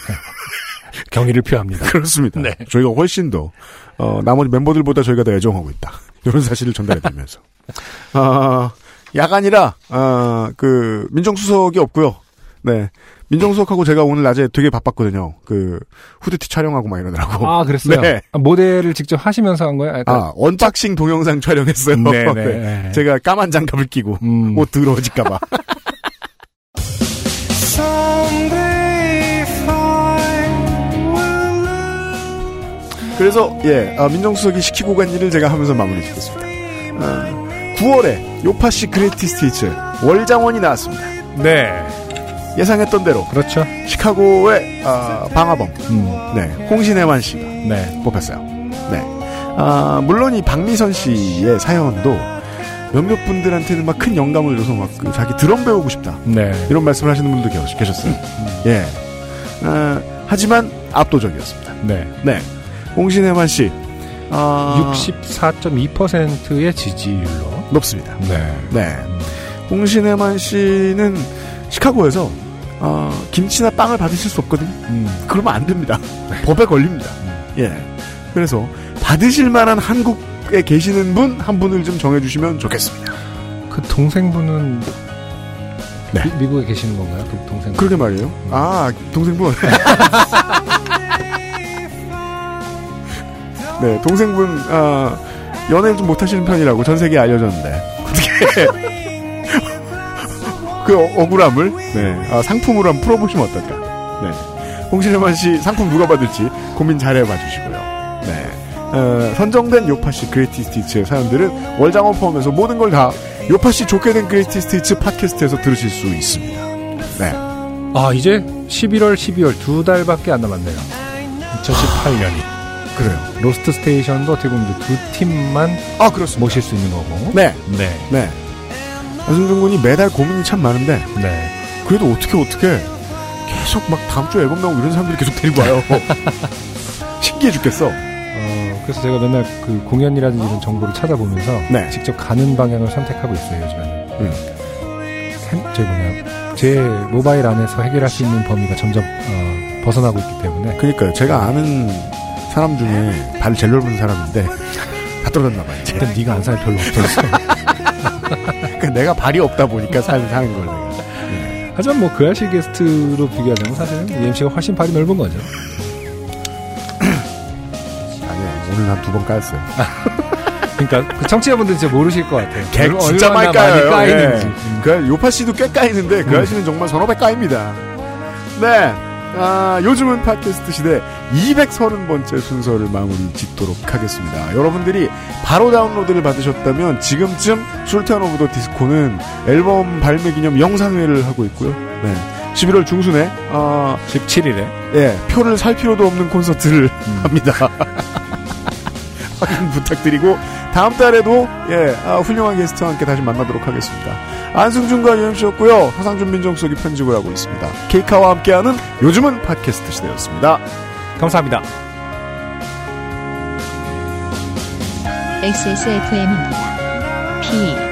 경의를 표합니다. 그렇습니다. 네. 저희가 훨씬 더 어, 나머지 멤버들보다 저희가 더 애정하고 있다. 이런 사실을 전달해드리면서 아, 야간이라 아, 그 민정수석이 없고요. 네, 민정수석하고 제가 오늘 낮에 되게 바빴거든요. 그 후드티 촬영하고 막 이러느라고. 아 그랬어요. 네. 아, 모델을 직접 하시면서 한 거예요? 약간 아, unboxing 동영상 촬영했어요. 네, 네, 네. 네. 제가 까만 장갑을 끼고 음. 옷 더러워질까봐. 그래서 예 아, 민정수석이 시키고 간 일을 제가 하면서 마무리 짓겠습니다. 아, 9월에 요파시 Greatest Hits 월장원이 나왔습니다. 네. 예상했던 대로 그렇죠. 시카고의 아, 방화범 음. 네 홍신혜만 씨가 네. 뽑혔어요. 네. 아, 물론 이 박미선 씨의 사연도 몇몇 분들한테는 막 큰 영감을 줘서 막 그 자기 드럼 배우고 싶다. 네. 이런 말씀을 하시는 분도 계셨- 계셨어요. 예. 아, 하지만 압도적이었습니다. 네. 네. 홍신혜만 씨. 아, 64.2%의 지지율로. 높습니다. 네. 네. 홍신혜만 씨는 시카고에서 어, 김치나 빵을 받으실 수 없거든요. 음. 그러면 안 됩니다. 법에 걸립니다. 예. 그래서 받으실 만한 한국에 계시는 분 한 분을 좀 정해주시면 좋겠습니다. 그 동생분은 네. 미, 국에 계시는 건가요? 그 동생. 그러게 말이에요. 아, 동생분. 네, 동생분, 아, 연애를 좀 못하시는 편이라고 전 세계에 알려졌는데. 그 어- 억울함을, 네, 아, 상품으로 한번 풀어보시면 어떨까. 네. 홍신혜만 씨 상품 누가 받을지 고민 잘 해봐 주시고요. 네. 어, 선정된 요파씨 그레이티 스티츠의 사연들은 월장원 포함해서 모든 걸 다 요파씨 좋게 된 그레이티 스티츠 팟캐스트에서 들으실 수 있습니다. 네. 아 이제 11월, 12월 두 달밖에 안 남았네요. 2018년이. 그래요. 로스트 스테이션도 어떻게 보면 두 팀만 아 그렇습니다. 모실 수 있는 거고. 네. 네. 네. 안승준 군이 매달 고민이 참 많은데, 네. 그래도 어떻게 어떻게 계속 막 다음 주에 앨범 나오고 이런 사람들이 계속 데리고 와요. 신기해 죽겠어. 어, 그래서 제가 맨날 그 공연이라든지 이런 정보를 찾아보면서 네. 직접 가는 방향을 선택하고 있어요 요즘에는. 음. 핸, 저 뭐냐 제 모바일 안에서 해결할 수 있는 범위가 점점 어, 벗어나고 있기 때문에. 그러니까요. 제가 아는 사람 중에 발 제일 넓은 사람인데 다 떨어졌나 봐요. 그때 네가 안 살 별로 없었어. 그러니까 내가 발이 없다 보니까 살 사는 걸 내가. 하지만 뭐 그 아실 게스트로 비교하자면 사실은 UMC가 훨씬 발이 넓은 거죠. 아니에요. 오늘 한 두번 까였어요. 그러니까 그 청취자분들 진짜 모르실 것 같아요. 개 얼- 진짜 많이 까요. 까이는지. 예. 그 요파 씨도 꽤 까이는데 그 음. 아씨는 정말 서너 배 까입니다. 네. 아, 요즘은 팟캐스트 시대 230번째 순서를 마무리 짓도록 하겠습니다. 여러분들이 바로 다운로드를 받으셨다면 지금쯤 술탄 오브 더 디스코는 앨범 발매 기념 영상회를 하고 있고요. 네. 11월 중순에 어, 17일에 예, 표를 살 필요도 없는 콘서트를 합니다. 확인 부탁드리고 다음 달에도 예 아, 훌륭한 게스트와 함께 다시 만나도록 하겠습니다. 안승준과 유엠씨였고요. 허상준 민정수석이 편집을 하고 있습니다. 케이카와 함께하는 요즘은 팟캐스트 시대였습니다. 감사합니다. XSFM입니다. P